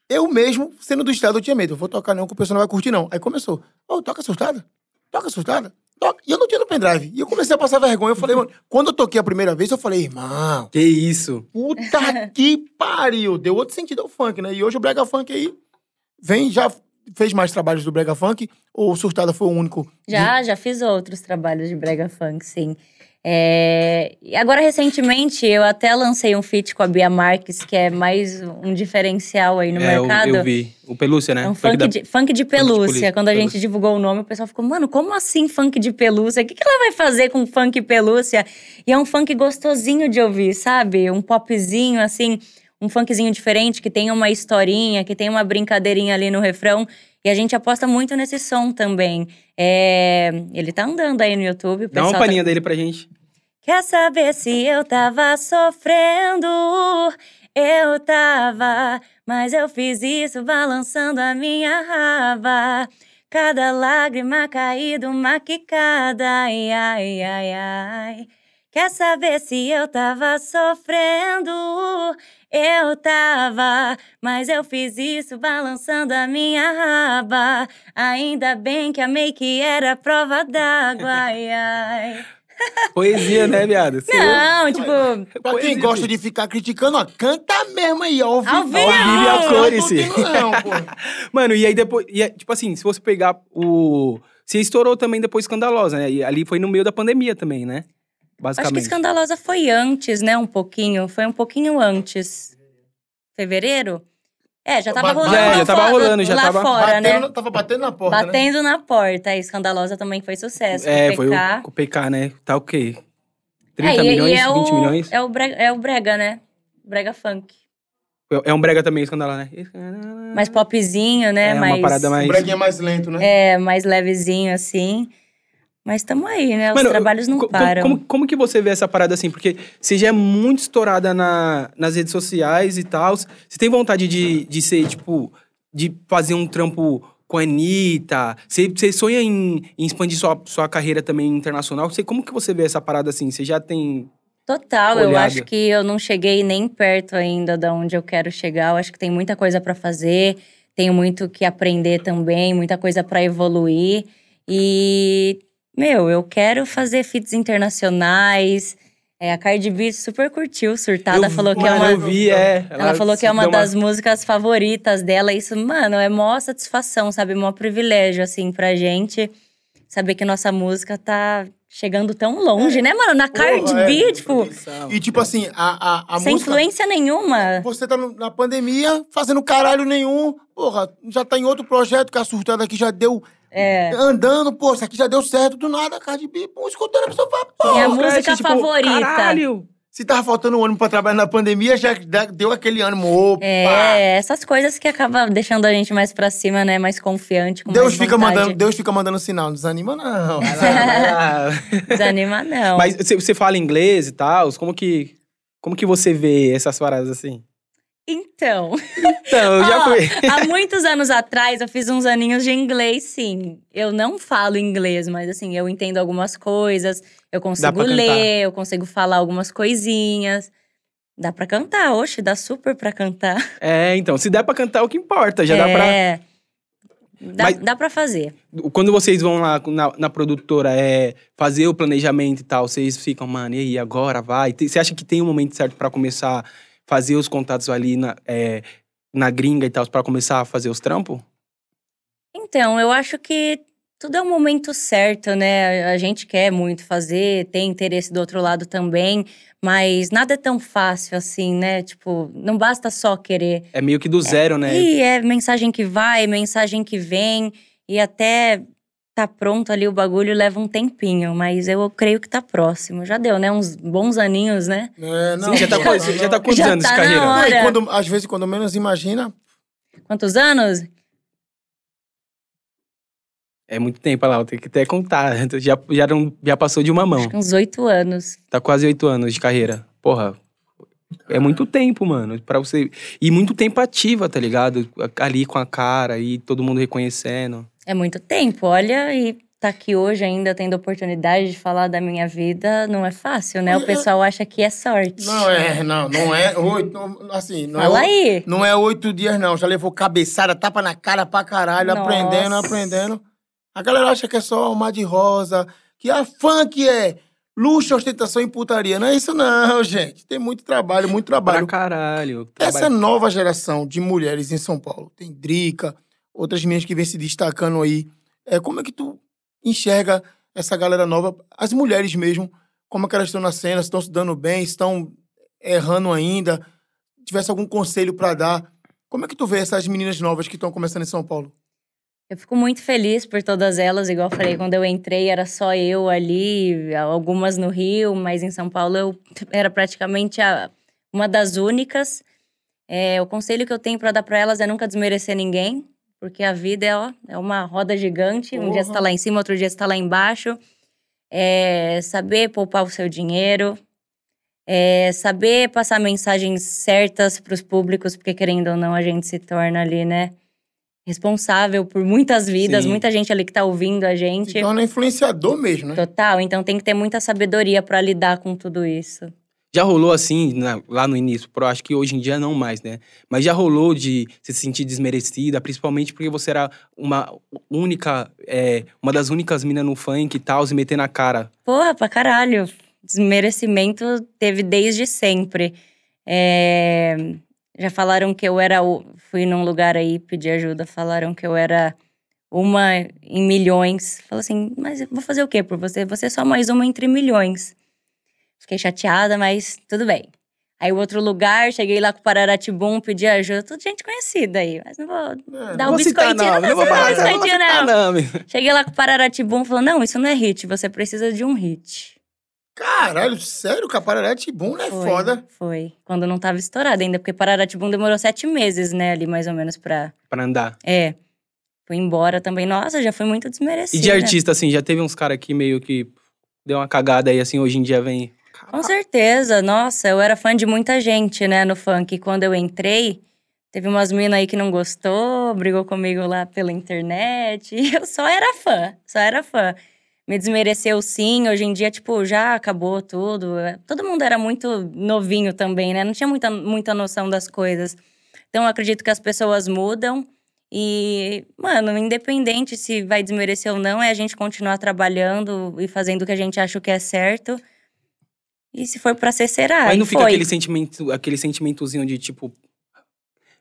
eu mesmo, sendo do estado, eu tinha medo. Eu vou tocar não, que o pessoal não vai curtir não. Aí começou, ô, toca surtada, toca surtada. Toca. E eu não tinha no pendrive. E eu comecei a passar vergonha. Eu falei, mano, quando eu toquei a primeira vez, eu falei, irmão, Que isso. Puta que pariu! Deu outro sentido ao funk, né? E hoje o Brega Funk aí vem, já fez mais trabalhos do Brega Funk ou o Surtada foi o único? Já, já fiz outros trabalhos de brega funk, sim. É, E agora, recentemente, eu até lancei um feat com a Bia Marques, que é mais um diferencial aí no é, eu, mercado. eu vi. O Pelúcia, né? É um Funk funk, da- de, funk de pelúcia. pelúcia, Quando a gente pelúcia. divulgou o nome, o pessoal ficou, mano, como assim funk de pelúcia? O que, que ela vai fazer com funk pelúcia? E é um funk gostosinho de ouvir, sabe? Um popzinho, assim, um funkzinho diferente, que tem uma historinha, que tem uma brincadeirinha ali no refrão. E a gente aposta muito nesse som também. É, Ele tá andando aí no YouTube. Dá uma tá- palhinha dele pra gente. Quer saber se eu tava sofrendo? Eu tava, mas eu fiz isso balançando a minha raba. Cada lágrima caída, uma quicada, ai, ai, ai, ai. Quer saber se eu tava sofrendo? Eu tava, mas eu fiz isso balançando a minha raba. Ainda bem que a make era prova d'água, ai, ai. Poesia, né, viado? Você- Não, tipo, Pra quem Poesia, gosta de ficar criticando, ó, canta mesmo aí, ó, ao vivo. Ao e a cores. não, não, pô. Mano, e aí depois. e é, tipo assim, se você pegar o. Você estourou também depois escandalosa, né? E ali foi no meio da pandemia também, né? acho que Basicamente. Escandalosa foi antes, né? Um pouquinho. Foi um pouquinho antes. Fevereiro? É, já tava Já, rolando. já lá tava rolando, já lá tava fora, batendo, né? na- Tava batendo na porta, né? Batendo na porta. A Escandalosa também foi sucesso. É, com foi o, PK. com o PK, né? Tá o quê? 30 É, e- milhões, e é 20 o, milhões? É o, brega, é o brega, né? Brega funk. É um brega também, escandalosa, né? Mais popzinho, né? É, uma mais, parada mais- O breguinha mais lento, né? É, mais levezinho, assim. Mas tamo aí, né? Os Mano, trabalhos não co- param. Como, como que você vê essa parada assim? Porque você já é muito estourada na, nas redes sociais e tal. Você tem vontade de, de ser, tipo, de fazer um trampo com a Anitta? Você, você sonha em, em expandir sua, sua carreira também internacional? Você, como que você vê essa parada assim? Você já tem. Total, eu acho que eu não cheguei nem perto ainda de onde eu quero chegar. Eu acho que tem muita coisa pra fazer, tenho muito que aprender também, muita coisa pra evoluir. E, meu, eu quero fazer feats internacionais. É, a Cardi B super curtiu, surtada, eu, falou que é uma. eu vi, é. Ela, falou que é uma das músicas favoritas dela. Isso, mano, é maior satisfação, sabe? Maior privilégio, assim, pra gente. Saber que nossa música tá chegando tão longe, né, mano? Na Cardi Porra, é. B, tipo, E tipo assim, a, a, a sem música... influência nenhuma. Você tá na pandemia, fazendo caralho nenhum. Porra, já tá em outro projeto que a surtada aqui já deu... É. Andando, pô, isso aqui já deu certo do nada, Cardi B, pô, escutando a pessoa fala, pô, Minha cara, música tipo, favorita. Caralho! se tava faltando um ânimo pra trabalhar na pandemia, já deu aquele ânimo, opa! É, essas coisas que acabam deixando a gente mais pra cima, né? Mais confiante, com Deus mais fica, vontade. mandando, Deus fica mandando sinal, não desanima não. Vai lá, vai lá. Desanima, não. Mas você, você fala inglês e tal? Como que, como que você vê essas paradas assim? Então, Então, já fui. há muitos anos atrás eu fiz uns aninhos de inglês, sim. Eu não falo inglês, mas assim, eu entendo algumas coisas, eu consigo pra cantar. ler, eu consigo falar algumas coisinhas. Dá pra cantar, oxe, dá super pra cantar. É, então, se der pra cantar, é o que importa. Já dá pra. é. Dá, Mas- dá pra fazer. Quando vocês vão lá na, na produtora é, fazer o planejamento e tal, vocês ficam, mano, e aí, agora vai? Você acha que tem um momento certo pra começar fazer os contatos ali na, é, na gringa e tal, pra começar a fazer os trampos? Então, eu acho que tudo é o momento certo, né? A gente quer muito fazer, tem interesse do outro lado também, mas nada é tão fácil assim, né? Tipo, não basta só querer. É meio que do zero, né? E é mensagem que vai, mensagem que vem, e até tá pronto ali o bagulho leva um tempinho, mas eu creio que tá próximo. Já deu, né? Uns bons aninhos, né? É, não, já tá, não, com- não, já tá quantos Já anos tá de na carreira? hora. Não, e quando, às vezes, quando menos imagina, Quantos anos? É muito tempo, lá, tem que até contar. Já, já, não- já passou de uma mão. Acho que uns oito anos. Tá quase oito anos de carreira. Porra, é muito tempo, mano, Pra você... E muito tempo ativa, tá ligado? Ali com a cara e todo mundo reconhecendo. É muito tempo, olha, e tá aqui hoje ainda tendo oportunidade de falar da minha vida, não é fácil, né? O pessoal acha que é sorte. não é, não, não é oito, não- assim, não Fala é, aí. não é oito dias não, já levou cabeçada, tapa na cara pra caralho, Nossa. aprendendo, aprendendo. A galera acha que é só uma de rosa, que a funk é luxo, ostentação e putaria. Não é isso não, gente. Tem muito trabalho, muito Pra trabalho. caralho. Essa Trabalho- nova geração de mulheres em São Paulo, tem Drica, outras meninas que vêm se destacando aí. É, como é que tu enxerga essa galera nova, as mulheres mesmo, como é que elas estão na cena, estão se dando bem, estão errando ainda? Tivesse algum conselho pra dar? Como é que tu vê essas meninas novas que estão começando em São Paulo? Eu fico muito feliz por todas elas, igual eu falei, quando eu entrei era só eu ali, algumas no Rio, mas em São Paulo eu era praticamente a- uma das únicas. É, o conselho que eu tenho pra dar pra elas é nunca desmerecer ninguém, porque a vida é, ó, é uma roda gigante. Um dia você tá Porra. lá em cima, outro dia você tá lá embaixo. É, saber poupar o seu dinheiro, é, saber passar mensagens certas pros públicos, porque querendo ou não a gente se torna ali, né? responsável por muitas vidas, Sim. muita gente ali que tá ouvindo a gente. Se torna influenciador mesmo, né? Total, então tem que ter muita sabedoria pra lidar com tudo isso. Já rolou assim, na- lá no início, pro acho que hoje em dia não mais, né? Mas já rolou de se sentir desmerecida, principalmente porque você era uma única, é, uma das únicas minas no funk e tal, se meter na cara. Porra, pra caralho. Desmerecimento teve desde sempre. É, Já falaram que eu era. Fui num lugar aí pedir ajuda, falaram que eu era uma em milhões. Falei assim, mas eu vou fazer o quê por você? Você é só mais uma entre milhões. Fiquei chateada, mas tudo bem. Aí o outro lugar, cheguei lá com o Pararatibum, pedi ajuda. Tudo gente conhecida aí, mas não vou É, dar Não um vou citar biscoitinho. nome, não vou vou falar dar não biscoitinho, não. nome. Cheguei lá com o Pararatibum e falou: não, isso não é hit, você precisa de um hit. Caralho, sério? Capararete bom é Foi, foda. Foi. Quando não tava estourado ainda, porque Pararatibum demorou sete meses, né, ali mais ou menos pra. Pra andar. É. Fui embora também. Nossa, já foi muito E desmerecido. de artista, assim, já teve uns caras que meio que deu uma cagada aí, assim, hoje em dia vem. Com certeza, nossa, eu era fã de muita gente, né, no funk. Quando eu entrei, teve umas minas aí que não gostou, brigou comigo lá pela internet. E eu só era fã, só era fã. Me desmereceu sim, hoje em dia, tipo, já acabou tudo. Todo mundo era muito novinho também, né? Não tinha muita, muita noção das coisas. Então, eu acredito que as pessoas mudam. E, mano, independente se vai desmerecer ou não, é a gente continuar trabalhando e fazendo o que a gente acha que é certo. E se for pra ser, será. E não fica foi. aquele sentimento, aquele sentimentozinho de tipo.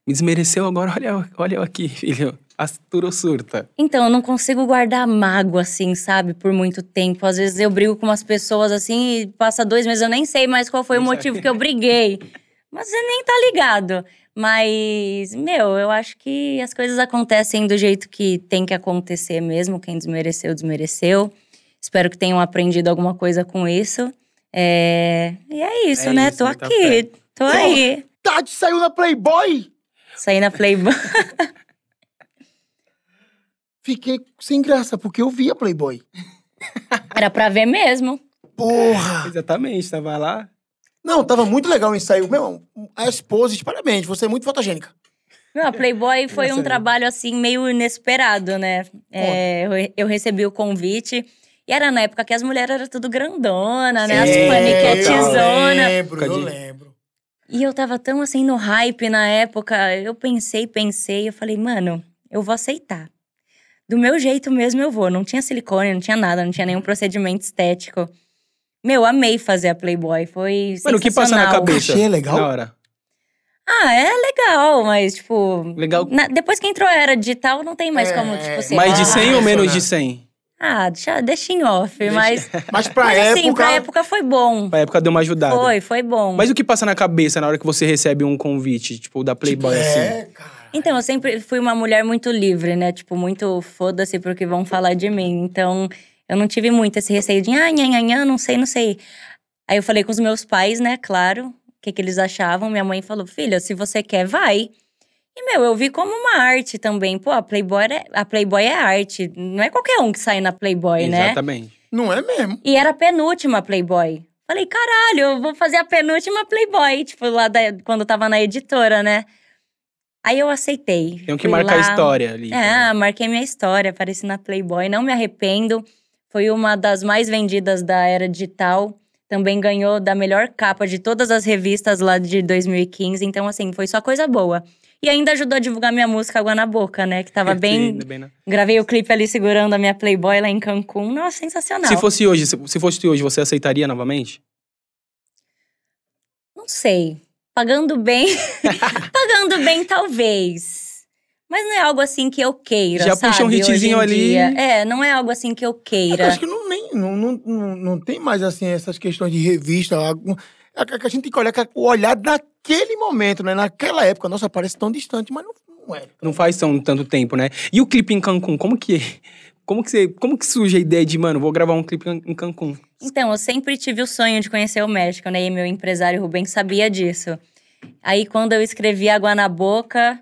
Me desmereceu agora, olha, olha eu aqui, filho. Astura ou surta. Então, eu não consigo guardar mágoa, assim, sabe? Por muito tempo. Às vezes eu brigo com umas pessoas, assim, e passa dois meses, eu nem sei mais qual foi o motivo que eu briguei. Mas você nem tá ligado. Mas, meu, eu acho que as coisas acontecem do jeito que tem que acontecer mesmo. Quem desmereceu, desmereceu. Espero que tenham aprendido alguma coisa com isso. É... E é isso, É né? isso, Tô aqui, fé. tô aí. Tati saiu na Playboy! Saí na Playboy. Fiquei sem graça, porque eu via Playboy. Era pra ver mesmo. Porra! Exatamente, tava lá. Não, tava muito legal o ensaio. Meu, as poses, parabéns, você é muito fotogênica. Não, a Playboy foi um trabalho, assim, meio inesperado, né? É, eu, eu recebi o convite. E era na época que as mulheres eram tudo grandona, né? As Sim, Eu paniquetezona. lembro, eu lembro. E eu tava tão, assim, no hype na época. Eu pensei, pensei. Eu falei, mano, eu vou aceitar. Do meu jeito mesmo eu vou. Não tinha silicone, não tinha nada. Não tinha nenhum procedimento estético. Meu, amei fazer a Playboy. Foi Mano, o que passa na cabeça? Cachê é legal? Na hora. Ah, é legal, mas, tipo... Legal. na- depois que entrou a era digital, não tem mais É, como, tipo, ser Mais de Ah, 100 ou menos de impressionante. 100? Ah, deixa, deixa em off, mas... Mas pra mas época. assim, pra época foi bom. Pra época deu uma ajudada. Foi, foi bom. Mas o que passa na cabeça na hora que você recebe um convite, tipo, da Playboy, assim? É, cara. Então, eu sempre fui uma mulher muito livre, né? Tipo, muito foda-se pro que vão falar de mim. Então, eu não tive muito esse receio de, ah, nha, nha, nha, não sei, não sei. Aí eu falei com os meus pais, né, claro, o que, que eles achavam. Minha mãe falou, filha, se você quer, vai. E, meu, eu vi como uma arte também. Pô, a Playboy é, a Playboy é arte. Não é qualquer um que sai na Playboy, né? Exatamente. Não é mesmo. E era a penúltima Playboy. Falei, caralho, eu vou fazer a penúltima Playboy, tipo, lá da, quando eu tava na editora, né? Aí eu aceitei. Tem que Fui marcar a lá. história ali. É, marquei minha história, apareci na Playboy, não me arrependo. Foi uma das mais vendidas da era digital. Também ganhou da melhor capa de todas as revistas lá de 2015. Então, assim, foi só coisa boa. E ainda ajudou a divulgar minha música Água na Boca, né? Que tava bem. Sim, bem na- Gravei o clipe ali segurando a minha Playboy lá em Cancún. Nossa, sensacional. Se fosse hoje, se, se fosse hoje, você aceitaria novamente? Não sei. Pagando bem. Pagando bem, talvez. Mas não é algo assim que eu queira. Já sabe, puxa um hitzinho ali. dia. É, não é algo assim que eu Eu queira. acho que não, nem, não, não, não, não tem mais, assim, essas questões de revista. algum- Que a gente tem que olhar com o olhar daquele momento, né? Naquela época. Nossa, parece tão distante, mas não, não é. Não faz tão, tanto tempo, né? E o clipe em Cancún, como que como que você, como que surge a ideia de, mano, vou gravar um clipe em Cancún? Então, eu sempre tive o sonho de conhecer o México, né? E meu empresário Rubem sabia disso. Aí, quando eu escrevi Água na Boca,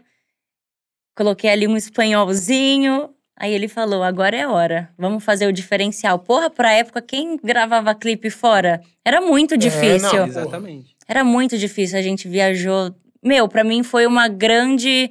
coloquei ali um espanholzinho. Aí ele falou: agora é hora, vamos fazer o diferencial. Porra, pra época, quem gravava clipe fora? Era muito difícil. não. Exatamente. Era muito difícil, a gente viajou. Meu, pra mim foi uma grande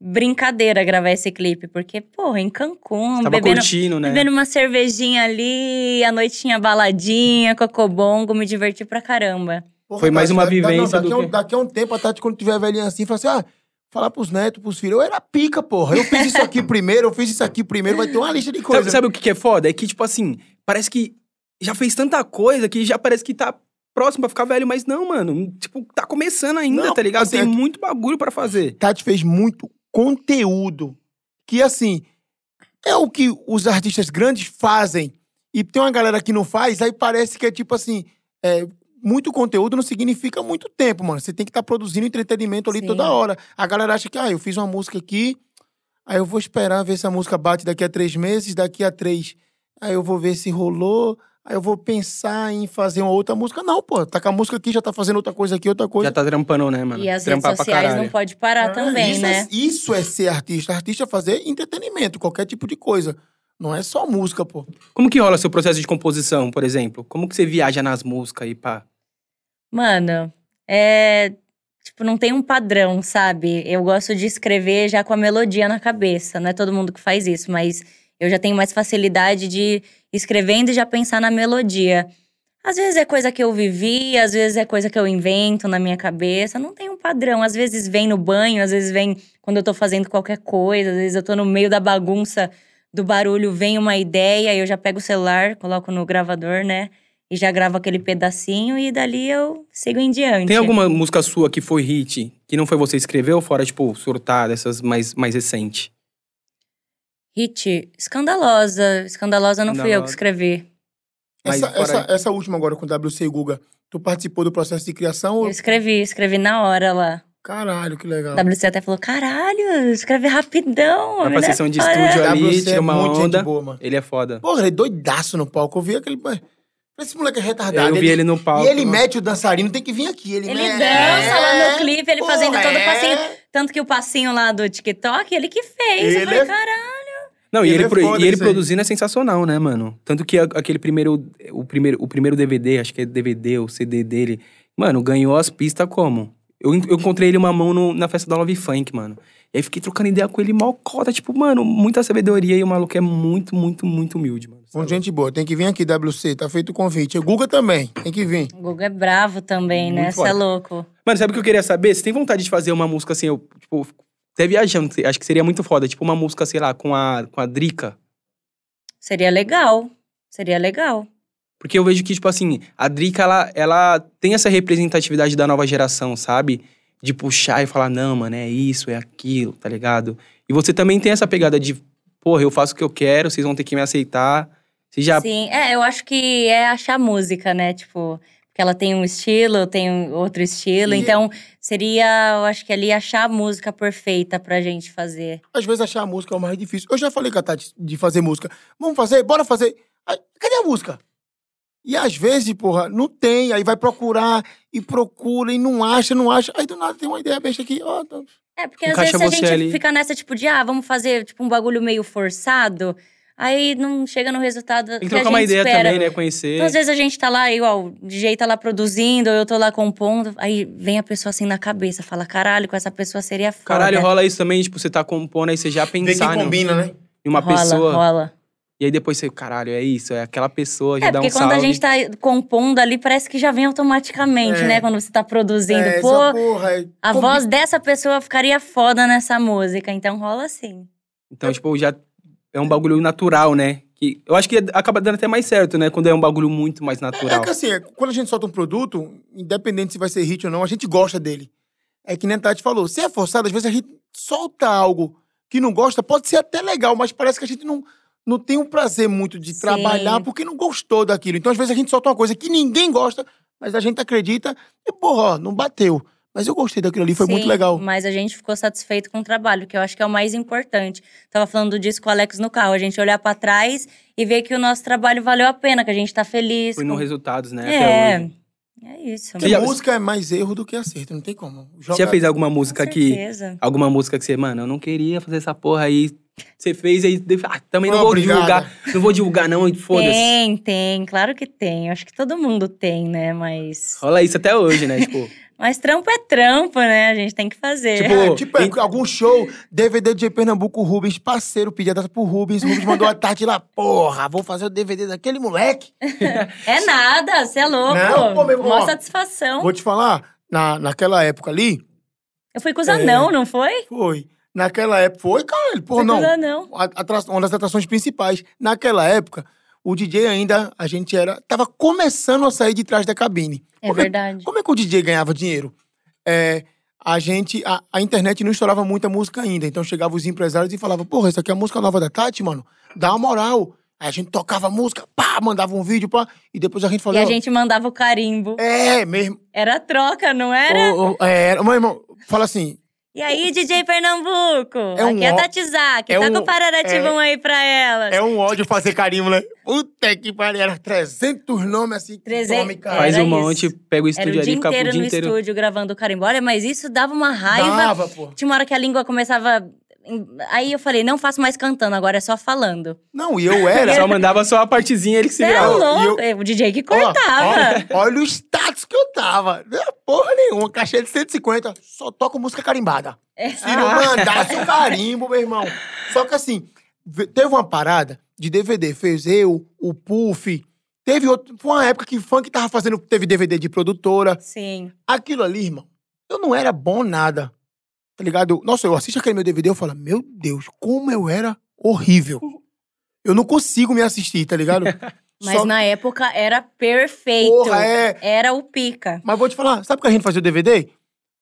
brincadeira gravar esse clipe, porque, porra, em Cancún, Tava bebendo, curtindo, né? bebendo uma cervejinha ali, a noite tinha baladinha, cocobongo, me diverti pra caramba. Porra, Foi mais uma da- da- não, vivência daqui, do a um, que- daqui a um tempo, a Tati, quando tiver velhinha assim, fala assim: ah, falar pros netos, pros filhos. Eu era pica, porra. Eu fiz isso aqui primeiro, eu fiz isso aqui primeiro. Vai ter uma lista de Sabe, coisas. sabe o que é foda? É que, tipo assim, parece que já fez tanta coisa que já parece que tá próximo pra ficar velho, mas não, mano. Tipo, tá começando ainda, Não, tá ligado? assim, Tem muito bagulho pra fazer. Tati fez muito conteúdo que, assim, é o que os artistas grandes fazem. E tem uma galera que não faz, aí parece que é tipo assim. é, muito conteúdo não significa muito tempo, mano. Você tem que estar produzindo entretenimento ali Sim. toda hora. A galera acha que, ah, eu fiz uma música aqui, aí eu vou esperar ver se a música bate daqui a três meses, daqui a três. Aí eu vou ver se rolou. Aí eu vou pensar em fazer uma outra música. Não, pô, tá com a música aqui, já tá fazendo outra coisa aqui, outra coisa. Já tá trampando, né, mano? e as redes Trampar pra sociais caralho. não pode parar Ah, também, isso né? É, isso é ser artista. Artista é fazer entretenimento, qualquer tipo de coisa. Não é só música, pô. Como que rola seu processo de composição, por exemplo? Como que você viaja nas músicas aí, pá? Mano, é. Tipo, não tem um padrão, sabe? Eu gosto de escrever já com a melodia na cabeça. Não é todo mundo que faz isso, mas eu já tenho mais facilidade de escrevendo e já pensar na melodia. Às vezes é coisa que eu vivi, às vezes é coisa que eu invento na minha cabeça. Não tem um padrão. Às vezes vem no banho, às vezes vem quando eu tô fazendo qualquer coisa, às vezes eu tô no meio da bagunça do barulho, vem uma ideia, eu já pego o celular, coloco no gravador, né? E já gravo aquele pedacinho e dali eu sigo em diante. Tem alguma música sua que foi hit, que não foi você que escreveu, fora, tipo, surtada, essas mais, mais recentes? Hit escandalosa. Escandalosa não fui eu que escrevi. Essa, essa, essa última agora com WC e Guga, tu participou do processo de criação? Eu ou- escrevi, escrevi na hora lá. Caralho, que legal. WC até falou: caralho, escreve rapidão. Vai homem, pra né? sessão de estúdio ali, WC tira é uma onda. boa, mano. Ele é foda. Porra, ele é doidaço no palco. Eu vi aquele. Esse moleque é retardado. eu vi ele no palco. E ele mano. mete o dançarino, tem que vir aqui. Ele, Ele mete- dança lá no clipe, ele fazendo todo o é. passinho. Tanto que o passinho lá do TikTok, ele que fez. eu Ele falei, é- caralho. Não, e Ele ele, é e ele produzindo é sensacional, né, mano? Tanto que aquele primeiro o, primeiro. o primeiro DVD, acho que é DVD ou CD dele, mano, ganhou as pistas como? Eu, eu encontrei ele uma mão no- na festa da Love Funk, mano. E aí fiquei trocando ideia com ele mal cota, tipo, mano, muita sabedoria e o maluco é muito, muito, muito humilde, mano. Com gente boa. Tem que vir aqui, WC. Tá feito o convite. O Guga também. Tem que vir. O Guga é bravo também, né? Muito Você é louco. Mano, sabe o que eu queria saber? Você tem vontade de fazer uma música assim, eu, tipo, até viajando, acho que seria muito foda, tipo uma música, sei lá, com a, com a Drica. Seria legal. Seria legal. Porque eu vejo que, tipo assim, a Drica, ela, ela tem essa representatividade da nova geração, sabe? De puxar e falar, não, mano, é isso, é aquilo, tá ligado? E você também tem essa pegada de, porra, eu faço o que eu quero, vocês vão ter que me aceitar. Você já. Sim, é, eu acho que é achar música, né? Tipo, porque ela tem um estilo, eu tenho outro estilo. E- Então, seria, eu acho que ali achar a música perfeita pra gente fazer. Às vezes achar a música é o mais difícil. Eu já falei com a Tati de fazer música. Vamos fazer? Bora fazer. Cadê a música? E às vezes, porra, não tem. Aí vai procurar e procura e não acha, não acha. Aí do nada tem uma ideia besta aqui. Ó, É, porque às vezes a gente ali. fica nessa, tipo, de, ah, vamos fazer, tipo, um bagulho meio forçado. Aí não chega no resultado Tem que trocar uma gente ideia espera. também, né? Conhecer. Então, às vezes a gente tá lá, igual, o DJ tá lá produzindo, ou eu tô lá compondo, aí vem a pessoa assim na cabeça, fala, caralho, com essa pessoa seria foda. Caralho, rola isso também, tipo, você tá compondo, aí você já Vê que pensar combina, né? em uma rola, pessoa. rola. E aí depois você, caralho, é isso, é aquela pessoa, já É, dá um porque quando salve. a gente tá compondo ali, parece que já vem automaticamente, É. né? Quando você tá produzindo. É, Pô, essa porra, é- a voz dessa pessoa ficaria foda nessa música. Então rola assim. Então, tipo, já é um bagulho natural, né? Que eu acho que acaba dando até mais certo, né? Quando é um bagulho muito mais É natural. que assim, é, quando a gente solta um produto, independente se vai ser hit ou não, a gente gosta dele. É que nem a Tati falou, se é forçado, às vezes a gente solta algo que não gosta, pode ser até legal, mas parece que a gente não, não tem um prazer muito de Sim. trabalhar porque não gostou daquilo. Então, às vezes, a gente solta uma coisa que ninguém gosta, mas a gente acredita e, porra, ó, não bateu. Mas eu gostei daquilo ali, foi muito Sim, legal. Mas a gente ficou satisfeito com o trabalho, que eu acho que é o mais importante. Tava falando do disco Alex no carro, a gente olhar pra trás e ver que o nosso trabalho valeu a pena, que a gente tá feliz. Foi com- no resultados, né? Até É, hoje. é isso. Já- música é mais erro do que acerto, não tem como. Você já fez alguma música Com que. certeza. Alguma música que você, mano, eu não queria fazer essa porra aí. Você fez aí. Ah, também não Foi vou obrigada. divulgar. Não vou divulgar, não, e foda-se. Tem, tem, claro que tem. Acho que todo mundo tem, né? Mas. Rola isso até hoje, né? Tipo, Mas trampo é trampo, né? A gente tem que fazer. Tipo, É, tipo, é, algum show, DVD de Pernambuco, o Rubens, parceiro, pedia data pro Rubens. O Rubens mandou a tarde lá, porra, vou fazer o DVD daquele moleque. É nada, você é louco. Não, pô, meu irmão, Mó ó, satisfação. Vou te falar, na, naquela época ali, Eu fui com os É. anão, não foi? foi. Naquela época, foi, cara, Fui não. anão. A- atra- uma das atrações principais. Naquela época, o DJ ainda, a gente era, tava começando a sair de trás da cabine. É Como verdade. Como é que o DJ ganhava dinheiro? É, a gente, a, a internet não estourava muita música ainda, então chegavam os empresários e falavam, porra, isso aqui é a música nova da Tati, mano, dá uma moral. Aí a gente tocava a música, pá, mandava um vídeo, pá, e depois a gente E falava, a gente mandava o carimbo. é, mesmo, Era troca, não era? Ô, ô, é, meu irmão, fala assim, E aí, DJ Pernambuco? É um Aqui é ó- Tatizak. é tá um- com o Pararativum aí pra elas. é um ódio fazer carinho, né? Puta que pariu, era 300 nomes assim, que 300 tome, cara. faz um monte, pega o Era estúdio o ali dia e fica inteiro o dia no inteiro. estúdio gravando o carimbo. Olha, mas isso dava uma raiva. Dava, pô. Tinha uma hora que a língua começava... Aí eu falei, não faço mais cantando, agora é só falando. Não, e eu era... Só mandava só a partezinha ele que se Você é virava. louco. e É O DJ que Ó, cortava. Olha, olha o status que eu tava. Não é porra nenhuma. Cachê de 150, só toco música carimbada. É. Se não mandasse o carimbo, meu irmão. Só que assim, ve- teve uma parada de DVD. Fez eu, o Puff. Teve outro. Foi uma época que funk tava fazendo. Teve DVD de produtora. Sim. Aquilo ali, irmão, eu não era bom nada. Tá ligado? Nossa, eu assisto aquele meu DVD e eu falo, meu Deus, como eu era horrível. Eu não consigo me assistir, tá ligado? Mas Só- na época era perfeito. Porra, é. Era o pica. Mas vou te falar, sabe por que a gente fazia o DVD?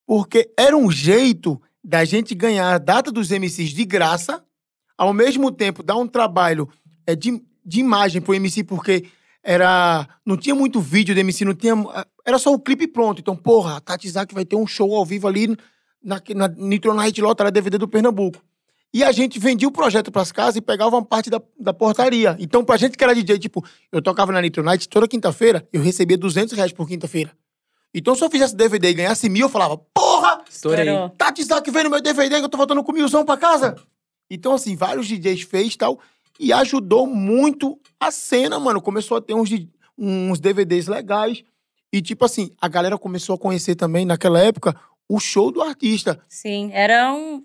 Porque era um jeito da gente ganhar a data dos MCs de graça, ao mesmo tempo dar um trabalho é, de, de imagem pro MC, porque era não tinha muito vídeo do MC, não tinha. Era só o clipe pronto. Então, porra, a Tati Zak vai ter um show ao vivo ali na, na Nitro Night Lota, era DVD do Pernambuco. E a gente vendia o projeto pras casas e pegava uma parte da, da portaria. Então, pra gente que era DJ, tipo, eu tocava na Nitro Night toda quinta-feira, eu recebia 200 reais por quinta-feira. Então, se eu fizesse DVD e ganhasse mil, eu falava, porra! Estourei. Tati Zak veio no meu DVD que eu tô voltando com milzão pra casa. Então, assim, vários DJs fez e tal. E ajudou muito a cena, mano. Começou a ter uns, uns DVDs legais. E, tipo assim, a galera começou a conhecer também, naquela época, o show do artista. Sim, era um,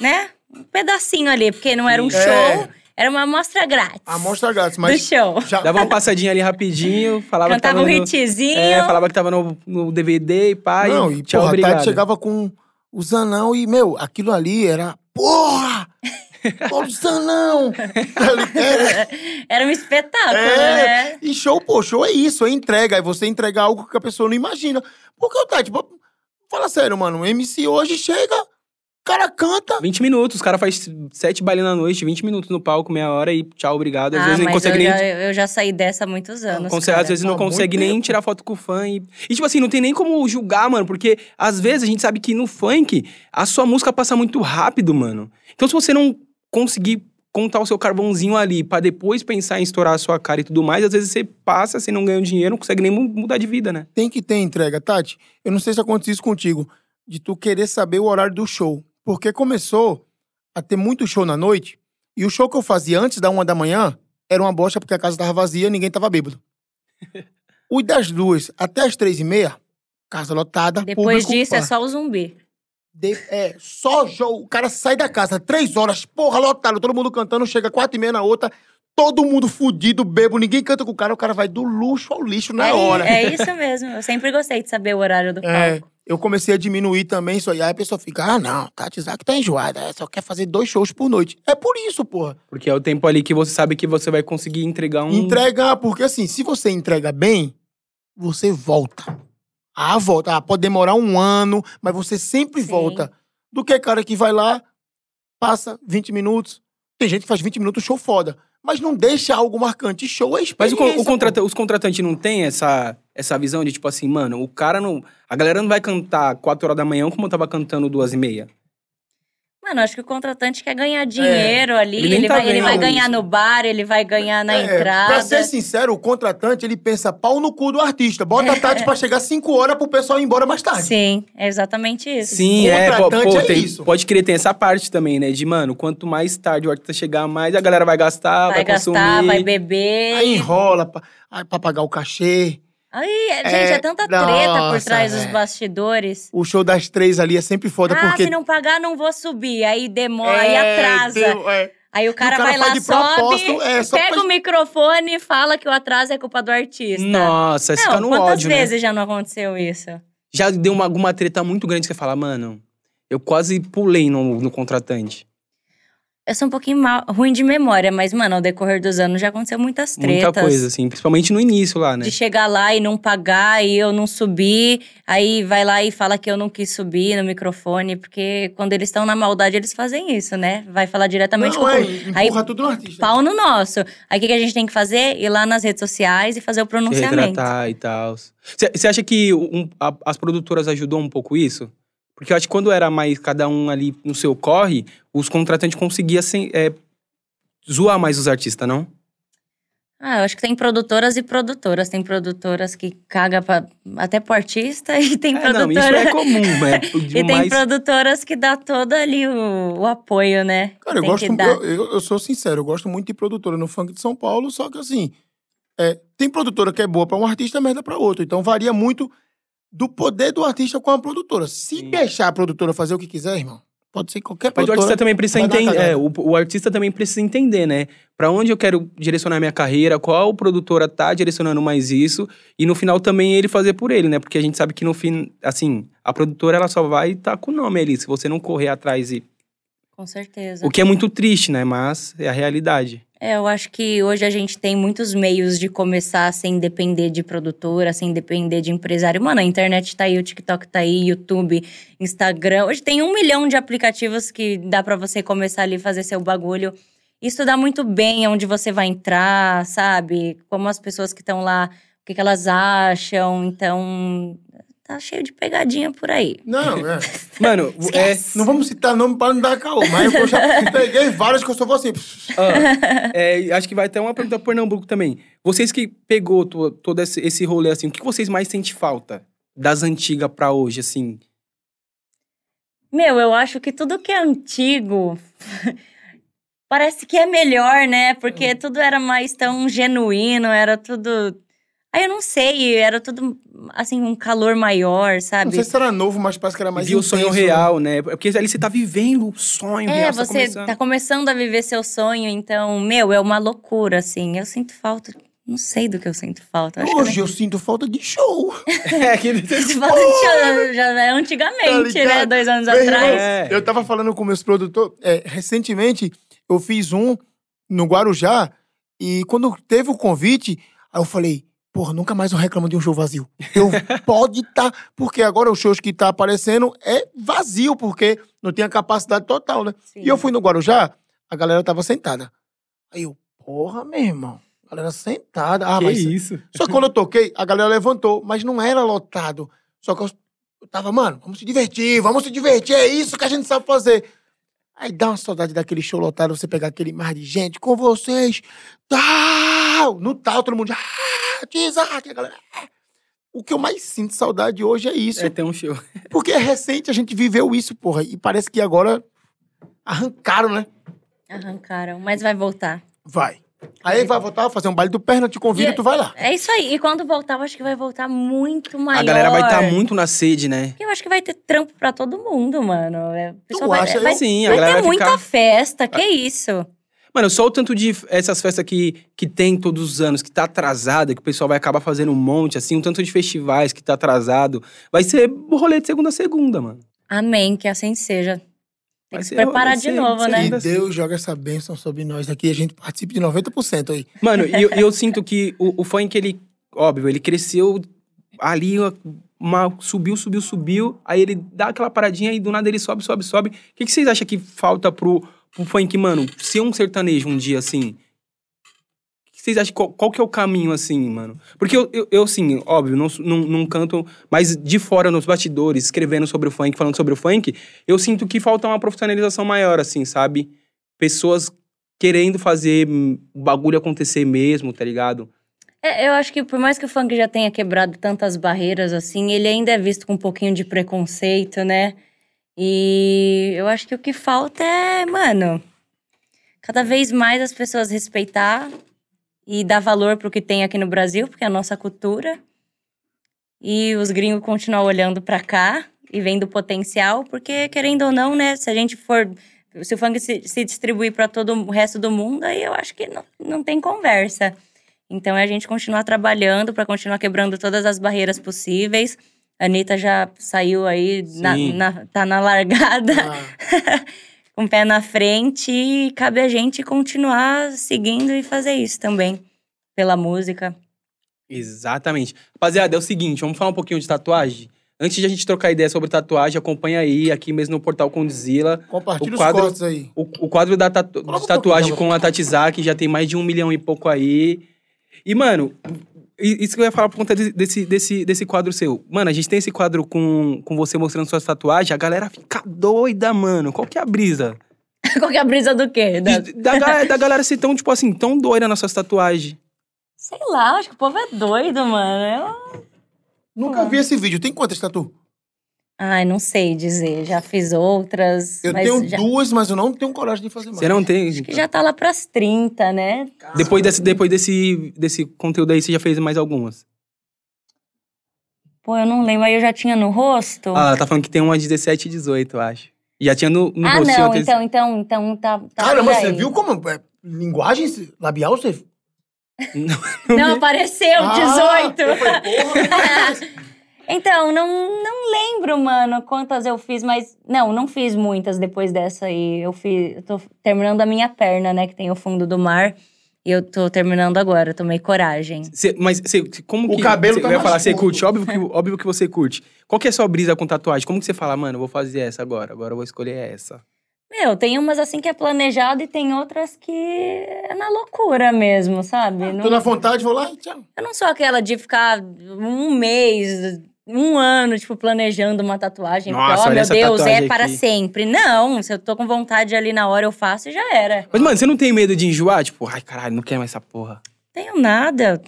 né? Um pedacinho ali, porque não era um show, É. era uma amostra grátis. A amostra grátis, do mas show. já, Dava uma passadinha ali rapidinho, falava Cantava que um tava no, hitzinho. É, falava que tava no, no DVD e pá, Não, e e tchau, porra, a obrigado. Tati chegava com o Zanão e, meu, aquilo ali era. Porra! Olha o Zanão! Era- Era um espetáculo, É, né? e show, pô, show é isso, é entrega. É você entregar algo que a pessoa não imagina. Porque o Tati, pô, fala sério, mano, o MC hoje chega, o cara canta. 20 minutos, os cara faz sete bailinhos na noite, 20 minutos no palco, meia hora e tchau, obrigado. Às ah, vezes não mas consegue eu, nem. já, eu já saí dessa há muitos anos. Consegue- cara. às vezes não Há muito consegue nem tempo. tirar foto com o fã. E, e, tipo assim, não tem nem como julgar, mano, porque às vezes a gente sabe que no funk a sua música passa muito rápido, mano. Então se você não conseguir contar o seu carvãozinho ali pra depois pensar em estourar a sua cara e tudo mais, às vezes você passa, você não ganha dinheiro, não consegue nem mu- mudar de vida, né? Tem que ter entrega, Tati. Eu não sei se aconteceu isso contigo, de tu querer saber o horário do show. Porque começou a ter muito show na noite, e o show que eu fazia antes da uma da manhã era uma bosta porque a casa tava vazia ninguém tava bêbado. o das duas até as três e meia, casa lotada. Depois público, disso é só o zumbi. De- é, só show. O cara sai da casa, três horas, porra, lotado, todo mundo cantando, chega quatro e meia na outra, todo mundo fudido, bebo, ninguém canta com o cara, o cara vai do luxo ao lixo na é, hora. é isso mesmo. Eu sempre gostei de saber o horário do É, palco. eu comecei a diminuir também isso aí. Aí a pessoa fica, ah, não, Tati Isaac tá enjoada, só quer fazer dois shows por noite. É por isso, porra. Porque é o tempo ali que você sabe que você vai conseguir entregar um. Entrega, porque assim, se você entrega bem, você volta. Ah, volta. Ah, pode demorar um ano, mas você sempre Sim. volta. Do que cara que vai lá, passa 20 minutos. Tem gente que faz 20 minutos show foda. Mas não deixa algo marcante. Show é Mas o, o contrata- os contratantes não têm essa, essa visão de, tipo assim, mano, o cara não. A galera não vai cantar 4 horas da manhã como eu tava cantando duas e meia. Mano, acho que o contratante quer ganhar dinheiro ali. Ele Ele, tá vai, ele vai isso. ganhar no bar, ele vai ganhar na É, entrada. Pra ser sincero, o contratante, ele pensa pau no cu do artista. Bota a Tati pra chegar 5 horas pro pessoal ir embora mais tarde. Sim, é exatamente isso. Sim, é. Pô, Contratante pô, é tem- isso. pode querer, tem essa parte também, né? De, mano, quanto mais tarde o artista chegar, mais a galera vai gastar, vai, vai gastar, consumir. vai beber. Aí enrola pra, aí pra pagar o cachê. Aí, gente, é, É, tanta treta nossa, por trás dos velho. bastidores. O show das três ali é sempre foda, ah, porque... se não pagar, não vou subir. Aí demora, aí É, atrasa. deu- é. Aí o cara, o cara vai lá, sobe, é, só pega pra- o microfone e fala que o atraso é culpa do artista. Nossa, não, fica no quantas ódio, né? vezes já não aconteceu isso? Já deu uma, alguma treta muito grande que você fala, mano, eu quase pulei no, no contratante. Eu sou um pouquinho mal- ruim de memória, mas, mano, ao decorrer dos anos já aconteceu muitas tretas. Muita coisa, assim. Principalmente no início lá, né? De chegar lá e não pagar e eu não subir, aí vai lá e fala que eu não quis subir no microfone, porque quando eles estão na maldade, eles fazem isso, né? Vai falar diretamente Não, com é, o empurra Aí, tudo no artista. pau no nosso. Aí o que, que a gente tem que fazer? Ir lá nas redes sociais e fazer o Se pronunciamento. retratar e tal. Você acha que um- a- as produtoras ajudou um pouco isso? Porque eu acho que quando era mais cada um ali no seu corre, os contratantes conseguiam assim, é, zoar mais os artistas, não? Ah, eu acho que tem produtoras e produtoras. Tem produtoras que caga pra, até pro artista e tem É, não, produtora... isso é comum, né? E tem produtoras que dá todo ali o, o apoio, né? Cara, eu gosto... Eu, eu- eu sou sincero, eu gosto muito de produtora no funk de São Paulo, só que assim... é, tem produtora que é boa pra um artista, é merda pra outro. Então varia muito do poder do artista com a produtora. Se Sim. deixar a produtora fazer o que quiser, irmão, pode ser qualquer Mas o produtora. artista também precisa entender. É, o, o artista também precisa entender, né? Pra onde eu quero direcionar minha carreira, qual produtora tá direcionando mais isso, e no final também ele fazer por ele, né? Porque a gente sabe que no fim, assim, a produtora ela só vai estar com o nome ali, se você não correr atrás e. Com certeza. O que é muito triste, né? Mas é a realidade. É, eu acho que hoje a gente tem muitos meios de começar sem depender de produtora, sem depender de empresário. Mano, a internet tá aí, o TikTok tá aí, YouTube, Instagram. Hoje tem um milhão de aplicativos que dá pra você começar ali fazer seu bagulho. Estudar muito bem onde você vai entrar, sabe? Como as pessoas que estão lá, o que, que elas acham. Então, tá cheio de pegadinha por aí. Não, é. Mano, é. Não vamos citar nome para não dar caô, mas eu já peguei várias que eu só vou assim. ó, é, acho que vai ter uma pergunta pro Pernambuco também. Vocês que pegou to- todo esse, esse rolê, assim, o que vocês mais sentem falta das antigas pra hoje, assim? Meu, eu acho que tudo que é antigo parece que é melhor, né? Porque tudo era mais tão genuíno, era tudo. Aí eu não sei, era tudo assim, um calor maior, Não sabe? sei se era novo, mas parece que era mais Viu o sonho né? real, né? Porque ali você tá vivendo o sonho É, real. tá você começando. tá começando a viver seu sonho, então, meu, é uma loucura, assim. Eu sinto falta. Não sei do que eu sinto falta. eu Hoje eu sinto falta de show. É, que... eu sinto falta de já, já é antigamente, Tá né? Dois anos Meu atrás. É. Eu tava falando com meus produtores. é, recentemente, eu fiz um no Guarujá. E quando teve o convite, aí eu falei, porra, nunca mais eu reclamo de um show vazio. Eu pode tá. Porque agora os shows que tá aparecendo é vazio, porque não tem a capacidade total, né? Sim. E eu fui no Guarujá, a galera tava sentada. Aí eu, porra, meu irmão. A galera sentada. Ah, que mas isso? só que quando eu toquei, a galera levantou, mas não era lotado. Só que eu, eu tava, mano, vamos se divertir, vamos se divertir, é isso que a gente sabe fazer. Aí dá uma saudade daquele show lotado, você pegar aquele mar de gente com vocês. Tal! No tal, todo mundo. Ah, desarte, a galera. ah. O que eu mais sinto saudade hoje é isso. É ter um show. Porque é recente, a gente viveu isso, porra. E parece que agora arrancaram, né? Arrancaram, mas vai voltar. Vai. Aí vai voltar, fazer um baile do perna, te convido, E- tu vai lá. É isso aí. E quando voltar, eu acho que vai voltar muito maior. A galera vai estar muito na sede, né? Eu acho que vai ter trampo pra todo mundo, mano. É, o pessoal Tu vai, acha? vai, Sim, a vai galera ter vai muita ficar- festa, que isso? Mano, só o tanto de essas festas que, que tem todos os anos, que tá atrasada, que o pessoal vai acabar fazendo um monte, assim, um tanto de festivais que tá atrasado. Vai ser o rolê de segunda a segunda, mano. Amém, que assim seja. Tem Vai que se preparar de ser- novo, né? E assim. Deus joga essa bênção sobre nós aqui. A gente participa de 90% aí. Mano, e eu, eu sinto que o, o funk, ele, óbvio, ele cresceu ali, uma, subiu, subiu, subiu, aí ele dá aquela paradinha e do nada ele sobe, sobe, sobe. O que, que vocês acham que falta pro, pro funk, mano, ser um sertanejo um dia, assim? O vocês acham, qual, qual que é o caminho, assim, mano? Porque eu, eu, eu assim, óbvio, não, não, não canto, mas de fora, nos bastidores, escrevendo sobre o funk, falando sobre o funk, eu sinto que falta uma profissionalização maior, assim, sabe? Pessoas querendo fazer o bagulho acontecer mesmo, tá ligado? É, eu acho que por mais que o funk já tenha quebrado tantas barreiras assim, ele ainda é visto com um pouquinho de preconceito, né? E eu acho que o que falta é, mano, cada vez mais as pessoas respeitar e dar valor pro que tem aqui no Brasil, porque é a nossa cultura. E os gringos continuar olhando pra cá e vendo o potencial, porque querendo ou não, né, se a gente for se o funk se, se distribuir para todo o resto do mundo, aí eu acho que não, não tem conversa. Então é a gente continuar trabalhando para continuar quebrando todas as barreiras possíveis. A Anitta já saiu aí, na, na- tá na largada, Ah, com o pé na frente, e cabe a gente continuar seguindo e fazer isso também, pela música. Exatamente. Rapaziada, é o seguinte, vamos falar um pouquinho de tatuagem? Antes de a gente trocar ideia sobre tatuagem, acompanha aí, aqui mesmo no portal Condzilla, compartilha O os quadro- cortes aí. o, o quadro da tatu- de um tatuagem pouquinho, com a Tatizaki, já tem mais de um milhão e pouco aí. E, mano, isso que eu ia falar por conta de- desse, desse, desse quadro seu. Mano, a gente tem esse quadro com, com você mostrando suas tatuagens, a galera fica doida, mano. Qual que é a brisa? Qual que é a brisa do quê? Da- De- Da, galera, da galera ser tão, tipo assim, tão doida nas suas tatuagens. Sei lá, acho que o povo é doido, mano. Eu... Nunca vi esse vídeo. Tem quantas tatu? Ai, não sei dizer. Já fiz outras. Eu mas tenho já, duas, mas eu não tenho coragem de fazer mais. Você não tem. Acho que já tá lá pras 30, né? Depois, desse, depois desse, desse conteúdo aí, você já fez mais algumas. Pô, eu não lembro. Aí eu já tinha no rosto? Ah, ela tá falando que tem uma de 17 e 18, eu acho. Já tinha no, no Ah, rostinho não, antes- então, então, então tá. tá Caramba, você aí. viu como. é, linguagem labial? Você... Não, apareceu, Ah, 18. eu falei, porra. Então, não, não lembro, mano, quantas eu fiz, mas. Não, não fiz muitas depois dessa aí. Eu fiz. Eu tô terminando a minha perna, né? Que tem o fundo do mar. E eu tô terminando agora, tomei coragem. Cê- mas cê, como O que. cabelo cê tá vai mais falar, você curte? Óbvio que, óbvio que você curte. Qual que é a sua brisa com tatuagem? Como que você fala, mano, eu vou fazer essa agora, agora eu vou escolher essa? Meu, tem umas assim que é planejado e tem outras que é na loucura mesmo, sabe? Não- Tô na vontade, vou lá e tchau. Eu não sou aquela de ficar um mês, um ano, tipo, planejando uma tatuagem. Nossa, porque, olha meu Deus, é para aqui. sempre. Não, se eu tô com vontade ali na hora, eu faço e já era. Mas, mano, você não tem medo de enjoar? Tipo, ai, caralho, não quero mais essa porra. Tenho nada.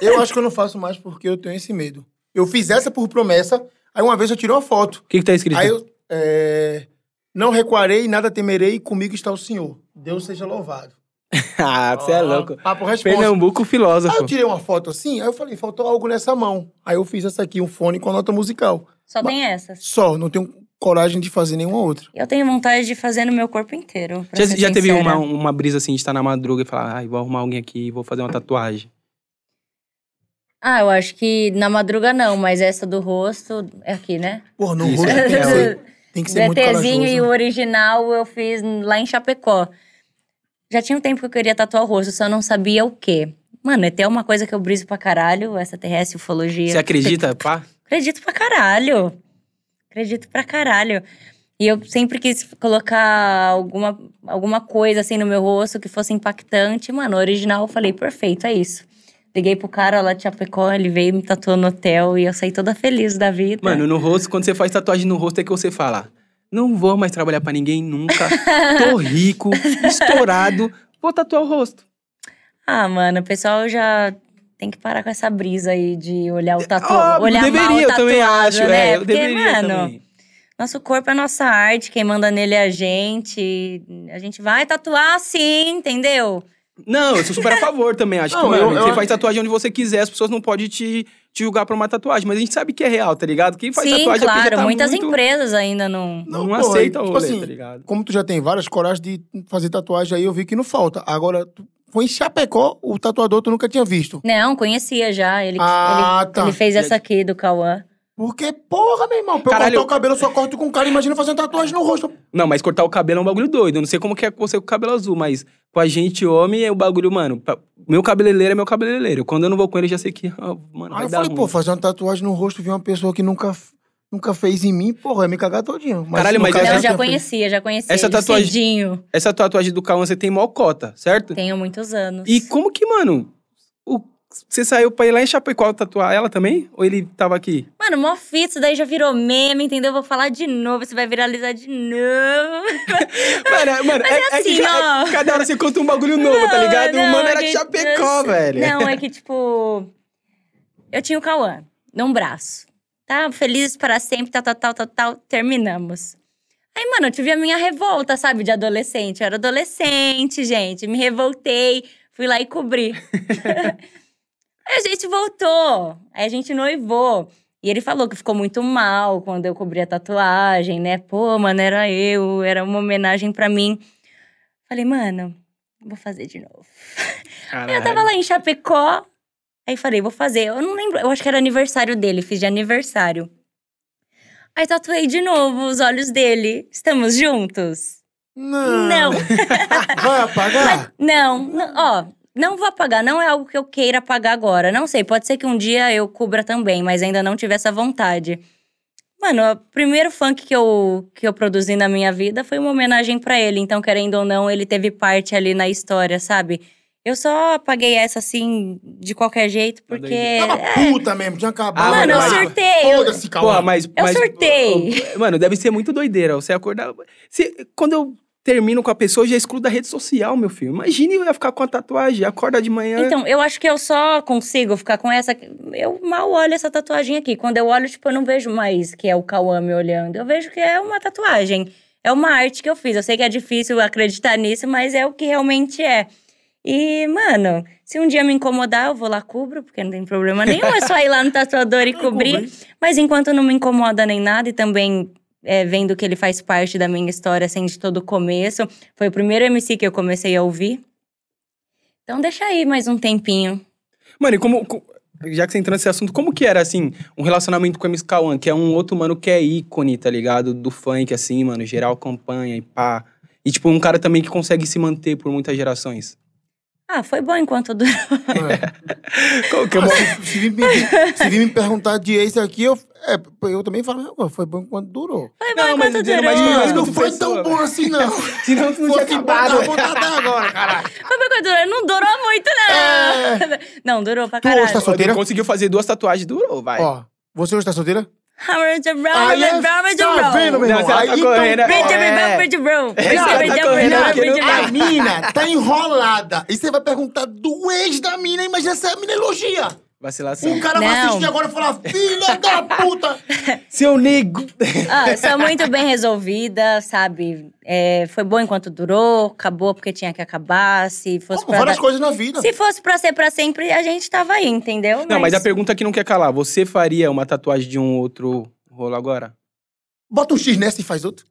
Eu acho que eu não faço mais porque eu tenho esse medo. Eu fiz essa por promessa, aí uma vez eu tirei uma foto. O que que tá escrito? Aí eu. É... Não recuarei, nada temerei, comigo está o Senhor. Deus seja louvado. ah, você é louco. Papo. Pernambuco, Aí filósofo. eu tirei uma foto assim, aí eu falei, faltou algo nessa mão. Aí eu fiz essa aqui, um fone com a nota musical. Só tem essas. Só, não tenho coragem de fazer nenhuma outra. Eu tenho vontade de fazer no meu corpo inteiro. pra Já, ser já teve uma, uma brisa assim de estar na madruga e falar, ai, vou arrumar alguém aqui e vou fazer uma tatuagem. Ah, eu acho que na madruga não, mas essa do rosto é aqui, né? Pô, no rosto é tem que ser, tem que ser muito VTzinho e o corajoso. original eu fiz lá em Chapecó. Já tinha um tempo que eu queria tatuar o rosto, só não sabia o quê. Mano, é até uma coisa que eu briso pra caralho, essa terrestre ufologia. Você acredita, pá? Acredito pra caralho. Acredito pra caralho. E eu sempre quis colocar alguma, alguma coisa assim no meu rosto que fosse impactante. Mano, original eu falei, perfeito, é isso. Liguei pro cara lá de Chapecó, ele veio me tatuou no hotel e eu saí toda feliz da vida. Mano, no rosto, quando você faz tatuagem no rosto, é que você fala: Não vou mais trabalhar pra ninguém nunca. Tô rico, estourado. Vou tatuar o rosto. Ah, mano, o pessoal já tem que parar com essa brisa aí de olhar o tatu... Óbvio, olhar mal deveria, o eu tatuado, também acho. né? É, eu Porque, deveria mano, também. nosso corpo é nossa arte, quem manda nele é a gente. A gente vai tatuar sim, entendeu? Não, eu sou super a favor também. Acho Não, que, mano, eu- eu- você faz tatuagem onde você quiser, as pessoas não podem te, te julgar por uma tatuagem. Mas a gente sabe que é real, tá ligado? Quem faz sim, tatuagem é claro. já tá muitas muito... empresas ainda não... Não, pô, aceita o tipo rolê, assim, tá ligado? Como tu já tem várias coragem de fazer tatuagem aí, eu vi que não falta. Agora, tu foi em Chapecó, o tatuador tu nunca tinha visto. Não, conhecia já. Ele, Ah, ele, tá. ele fez essa aqui do Cauã. Porque, porra, meu irmão, pra eu Caralho. cortar o cabelo, eu só corto com cara. Imagina fazendo tatuagem no rosto. Não, mas cortar o cabelo é um bagulho doido. Eu não sei como que é com você com o cabelo azul, mas com a gente, homem, é o bagulho, mano. pra- Meu cabeleireiro é meu cabeleireiro. Quando eu não vou com ele, eu já sei que, mano, Aí vai eu dar falei, ruim. pô, fazer uma tatuagem no rosto, vi uma pessoa que nunca, nunca fez em mim, porra, ia me cagar todinho. Caralho, mas essa- Não, ela já conhecia, já conhecia. Essa ele tatuagem- cedinho. Essa tatuagem do Cauã, você tem mó cota, certo? Tenho muitos anos. E como que, mano, o- você saiu pra ir lá em Chapecó tatuar ela também? Ou ele tava aqui? Mano, mó fita, isso daí já virou meme, entendeu? Vou falar de novo, você vai viralizar de novo. Mano, mano é, é é que assim, já- ó. é- cada hora você conta um bagulho novo, tá Não, ligado? não, o mano é era de Chapecó, velho. Não, é que, tipo. Eu tinha o Cauã num braço. Tá? Felizes para sempre, tal, tal, tal, tal, tal. Terminamos. Aí, mano, eu tive a minha revolta, sabe, de adolescente. Eu era adolescente, gente. Me revoltei, fui lá e cobri. Aí a gente voltou. Aí a gente noivou. E ele falou que ficou muito mal quando eu cobri a tatuagem, né? Pô, mano, era eu, era uma homenagem pra mim. Falei, mano, vou fazer de novo. Eu tava lá em Chapecó. Aí falei, vou fazer. Eu não lembro, eu acho que era aniversário dele, fiz de aniversário. Aí tatuei de novo os olhos dele. Estamos juntos? Não. Não. Vai apagar? Não, não, ó, não vou apagar, não é algo que eu queira apagar agora. Não sei, pode ser que um dia eu cubra também, mas ainda não tive essa vontade. Mano, o primeiro funk que eu, que eu produzi na minha vida foi uma homenagem pra ele, então, querendo ou não, ele teve parte ali na história, sabe? Eu só apaguei essa assim, de qualquer jeito, porque. Tava é, puta mesmo, tinha acabado. Ah, Mano, eu surtei. eu- Foda-se, calma. mas. Eu mas- surtei. Mano, deve ser muito doideira. Você acordar. Você- quando eu termino com a pessoa, eu já excluo da rede social, meu filho. Imagine eu ia ficar com a tatuagem, acorda de manhã. Então, eu acho que eu só consigo ficar com essa. Eu mal olho essa tatuagem aqui. Quando eu olho, tipo, eu não vejo mais que é o Cauã me olhando. Eu vejo que é uma tatuagem. É uma arte que eu fiz. Eu sei que é difícil acreditar nisso, mas é o que realmente é. E, mano, se um dia me incomodar, eu vou lá cubro, porque não tem problema nenhum. É só ir lá no tatuador e cobrir. Mas enquanto não me incomoda nem nada, e também é, vendo que ele faz parte da minha história, assim, de todo o começo. Foi o primeiro MC que eu comecei a ouvir. Então deixa aí mais um tempinho. Mano, e como. co- Já que você entrou nesse assunto, como que era, assim, um relacionamento com o MC Kawan, que é um outro mano que é ícone, tá ligado? Do funk, assim, mano, geral acompanha e pá. E, tipo, um cara também que consegue se manter por muitas gerações. Ah, foi bom enquanto durou. É. Qual que é Ah, se, vir me, se vir me perguntar de ex aqui, eu, é, eu também falo, "Não, foi bom quando durou. Foi bom Não, mas enquanto dizendo durou. Mas Mas não foi tão bom assim, não. Senão tu não tinha Fosse bom, acabado. botado até agora, caralho. Foi bom enquanto durou. Não durou muito, não. Não, durou pra Tu hoje caralho. tá solteira? Conseguiu fazer duas tatuagens, durou, vai. Ó, você hoje tá solteira? Aí é- tá vendo, meu Não, irmão? ela Aí, tá então, correndo, Bridge, é. tá A mina tá enrolada. E você vai perguntar do ex da mina, imagina se a mina elogia. Vacilação. O cara vai Não. assistir agora e falar, filha da puta! Seu nego! Ah, sou muito bem resolvida, sabe? É, foi bom enquanto durou, acabou porque tinha que acabar. Se fosse Como pra várias dar- coisas na vida. Se fosse pra ser pra sempre, a gente tava aí, entendeu? Não, mas a pergunta que não quer calar. Você faria uma tatuagem de um outro rolo agora? Bota um X nessa e faz outro.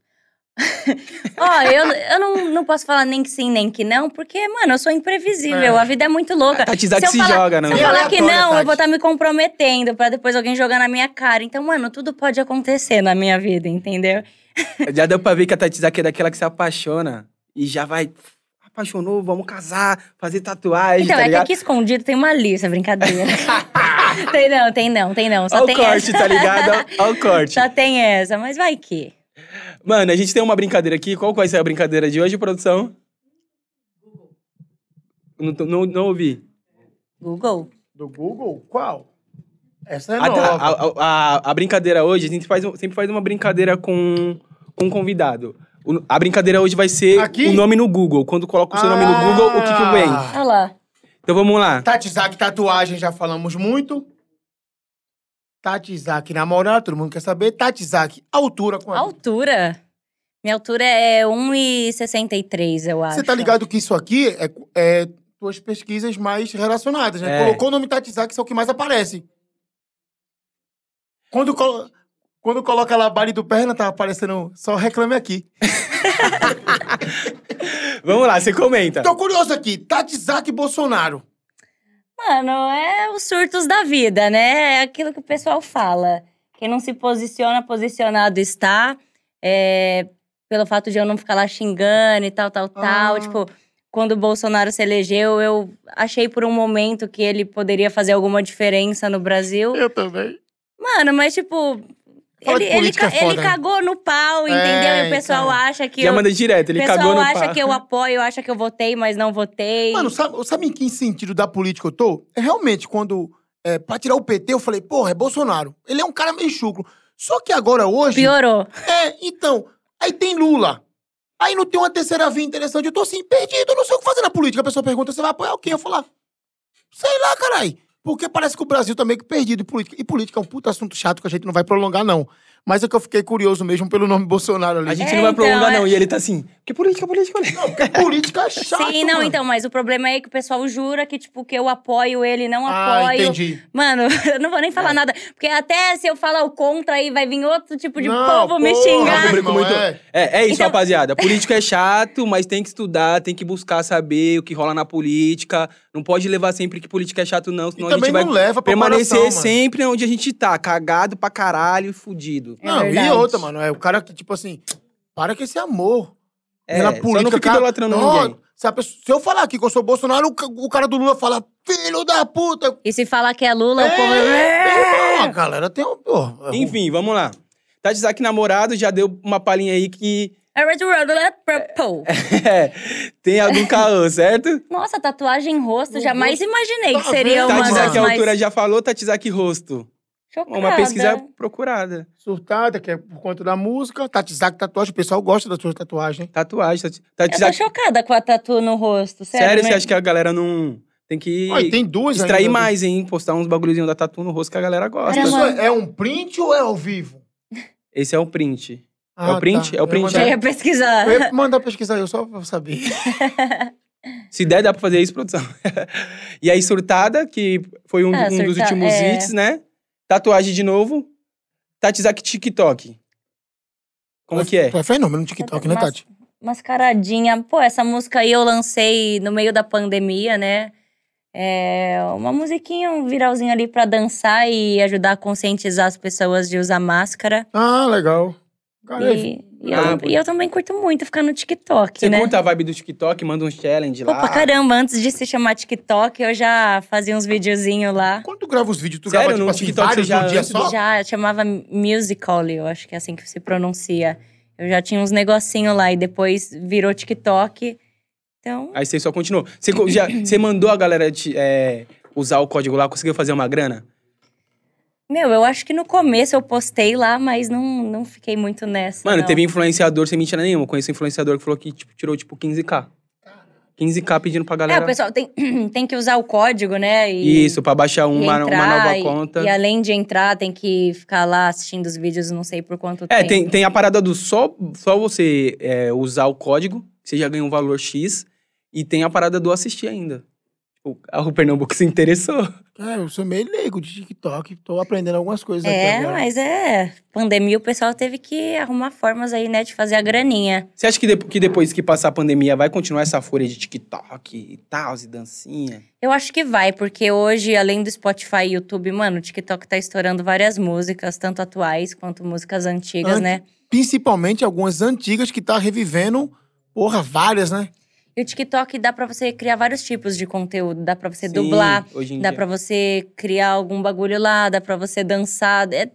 Ó, eu, eu não, não posso falar nem que sim, nem que não, porque, mano, eu sou imprevisível. É. A vida é muito louca. A Tati Zaki eu se falar- joga, né? Se eu falar que não, eu Tati. vou estar me comprometendo pra depois alguém jogar na minha cara. Então, mano, tudo pode acontecer na minha vida, entendeu? Já deu pra ver que a Tatizaki é daquela que se apaixona e já vai. Apaixonou, vamos casar, fazer tatuagem, Então, tá é que ligado? aqui escondido tem uma lista, brincadeira. tem não, tem não, tem não. Só Olha o tem corte, essa. tá ligado? Olha o corte. Só tem essa, mas vai que. Mano, a gente tem uma brincadeira aqui. Qual vai ser a brincadeira de hoje, produção? Não, tô- não, não ouvi. Google. Do Google? Qual? Essa é Ah, tá. nova. A, a- a- a brincadeira hoje, a gente faz, sempre faz uma brincadeira com, com um convidado. O- a brincadeira hoje vai ser Aqui? o nome no Google. Quando coloca o seu nome no Ah. Google, o que que vem? Olha lá. Então vamos lá. Tatizak tatuagem, já falamos muito. Tatizak namorado, todo mundo quer saber. Tatizak altura com a... Altura. Minha altura é 1,63, eu acho. Você tá ligado que isso aqui é, é tuas pesquisas mais relacionadas, né? É. Colocou o nome Tatizak, isso é o que mais aparece. Quando, colo- Quando coloca lá Bari do Perna, tá aparecendo só reclame aqui. Vamos lá, você comenta. Tô curioso aqui, Tatizak Bolsonaro. Mano, é os surtos da vida, né? É aquilo que o pessoal fala. Quem não se posiciona, posicionado está. É, pelo fato de eu não ficar lá xingando e tal, tal, tal. Ah. Tipo, quando o Bolsonaro se elegeu, eu achei por um momento que ele poderia fazer alguma diferença no Brasil. Eu também. Mano, mas tipo. Ele, ele, ca- é foda, ele né? cagou no pau, É, entendeu? E o pessoal então. acha que Já eu. manda direto, ele o pessoal cagou no acha pau. que eu apoio, acha que eu votei, mas não votei. Mano, sabe, sabe em que sentido da política eu tô? É realmente quando. É, pra tirar o PT, eu falei, porra, é Bolsonaro. Ele é um cara meio chucro. Só que agora, hoje. Piorou. É, então. Aí tem Lula. Aí não tem uma terceira via interessante. Eu tô assim, perdido, eu não sei o que fazer na política. A pessoa pergunta, você vai apoiar o quê? Eu falo, ah, sei lá, carai. Porque parece que o Brasil tá meio que perdido em política. E política é um puta assunto chato que a gente não vai prolongar, não. Mas é que eu fiquei curioso mesmo pelo nome Bolsonaro ali. A gente É, não vai então, prolongar, é- não. E ele tá assim, que política, política, política. Não, porque política é chato, Sim, não, mano. então, mas o problema é que o pessoal jura que, tipo, que eu apoio ele, não Ah, apoio. entendi. Mano, eu não vou nem falar nada. Porque até se eu falar o contra, aí vai vir outro tipo de Não, povo me porra, xingar. Público irmão, muito- é. É, é isso, Então- rapaziada. Política é chato, mas tem que estudar, tem que buscar saber o que rola na política. Não pode levar sempre que política é chato, não, E senão a também gente vai não leva pra permanecer sempre onde a gente tá, cagado pra caralho e fudido. É Não, e verdade. outra, mano. É o cara que, tipo assim, para com esse amor. É, pela só política. não fica cara- idolatrando Não, ninguém. Se, a pessoa- se eu falar aqui que eu sou Bolsonaro, o ca- o cara do Lula fala, filho da puta. E se falar que é Lula, o povo. É, irmão, a galera tem um. porra, Enfim, vamos lá. Tati Zaki namorado já deu uma palhinha aí que Purple. é, tem algum caô, certo? Nossa, tatuagem em rosto, jamais imaginei que Tá seria uma Tati mais altura já falou, Tati Zaki rosto. Chocada. Uma pesquisa procurada. Surtada, que é por conta da música. Tatizak tatuagem, o pessoal gosta da sua tatuagem. Tatuagem. Tati, Tati Eu tô chocada com a tatu no rosto, sério. Sério, você acha que a galera não. Tem que Olha, tem duas extrair ainda. mais, hein? Postar uns bagulhozinhos da tatu no rosto que a galera gosta. Caramba. É, é um print ou é ao vivo? Esse é o print. Ah, o print? É o Eu ia print, mandar- Já ia pesquisar. Eu ia mandar pesquisar eu só pra saber. Se der, dá pra fazer isso, produção. e aí, Surtada, que foi um, Ah, um dos Surta- últimos é. hits, né? Tatuagem de novo. Tatizaki TikTok. Como que é? É fenômeno no TikTok, né, Tati? Mascaradinha. Pô, essa música aí eu lancei no meio da pandemia, né? É uma musiquinha, um viralzinho ali pra dançar e ajudar a conscientizar as pessoas de usar máscara. Ah, legal. Cara, E, e Ah, eu, e eu também curto muito ficar no TikTok, Você né? curta a vibe do TikTok, manda um challenge Pô, lá. pra caramba, antes de se chamar TikTok, eu já fazia uns videozinhos lá. Quando tu grava os vídeos, tu Sério? grava, tipo No assim, TikTok vários você já num dia só? Já chamava Musical.ly, eu acho que é assim que se pronuncia. Eu já tinha uns negocinho lá e depois virou TikTok. Então, Aí você só continuou. Você, co- já, você mandou a galera te, é, usar o código lá, conseguiu fazer uma grana? Meu, eu acho que no começo eu postei lá, mas não, não fiquei muito nessa. Mano, não. teve influenciador sem mentira nenhuma. Eu conheço um influenciador que falou que tipo, tirou tipo 15k. 15k pedindo pra É, galera. o pessoal tem, tem que usar o código, né? E, Isso, pra baixar uma, uma entrar, nova e- conta. E, além de entrar, tem que ficar lá assistindo os vídeos, não sei por quanto É, tempo. tem, tem a parada do só, só você é, usar o código, você já ganha um valor X. E tem a parada do assistir ainda. Tipo, o Pernambuco se interessou. É, eu sou meio leigo de TikTok, tô aprendendo algumas coisas aqui É, agora. mas é. Pandemia, o pessoal teve que arrumar formas aí, né, de fazer a graninha. Você acha que, de- que depois que passar a pandemia vai continuar essa folha de TikTok e tal, e dancinha? Eu acho que vai, porque hoje, além do Spotify e YouTube, mano, o TikTok tá estourando várias músicas, tanto atuais quanto músicas antigas, Antes- né? Principalmente algumas antigas que tá revivendo, porra, várias, né? E o TikTok dá pra você criar vários tipos de conteúdo. Dá pra você Sim, dublar, dá dia. pra você criar algum bagulho lá, dá pra você dançar. É,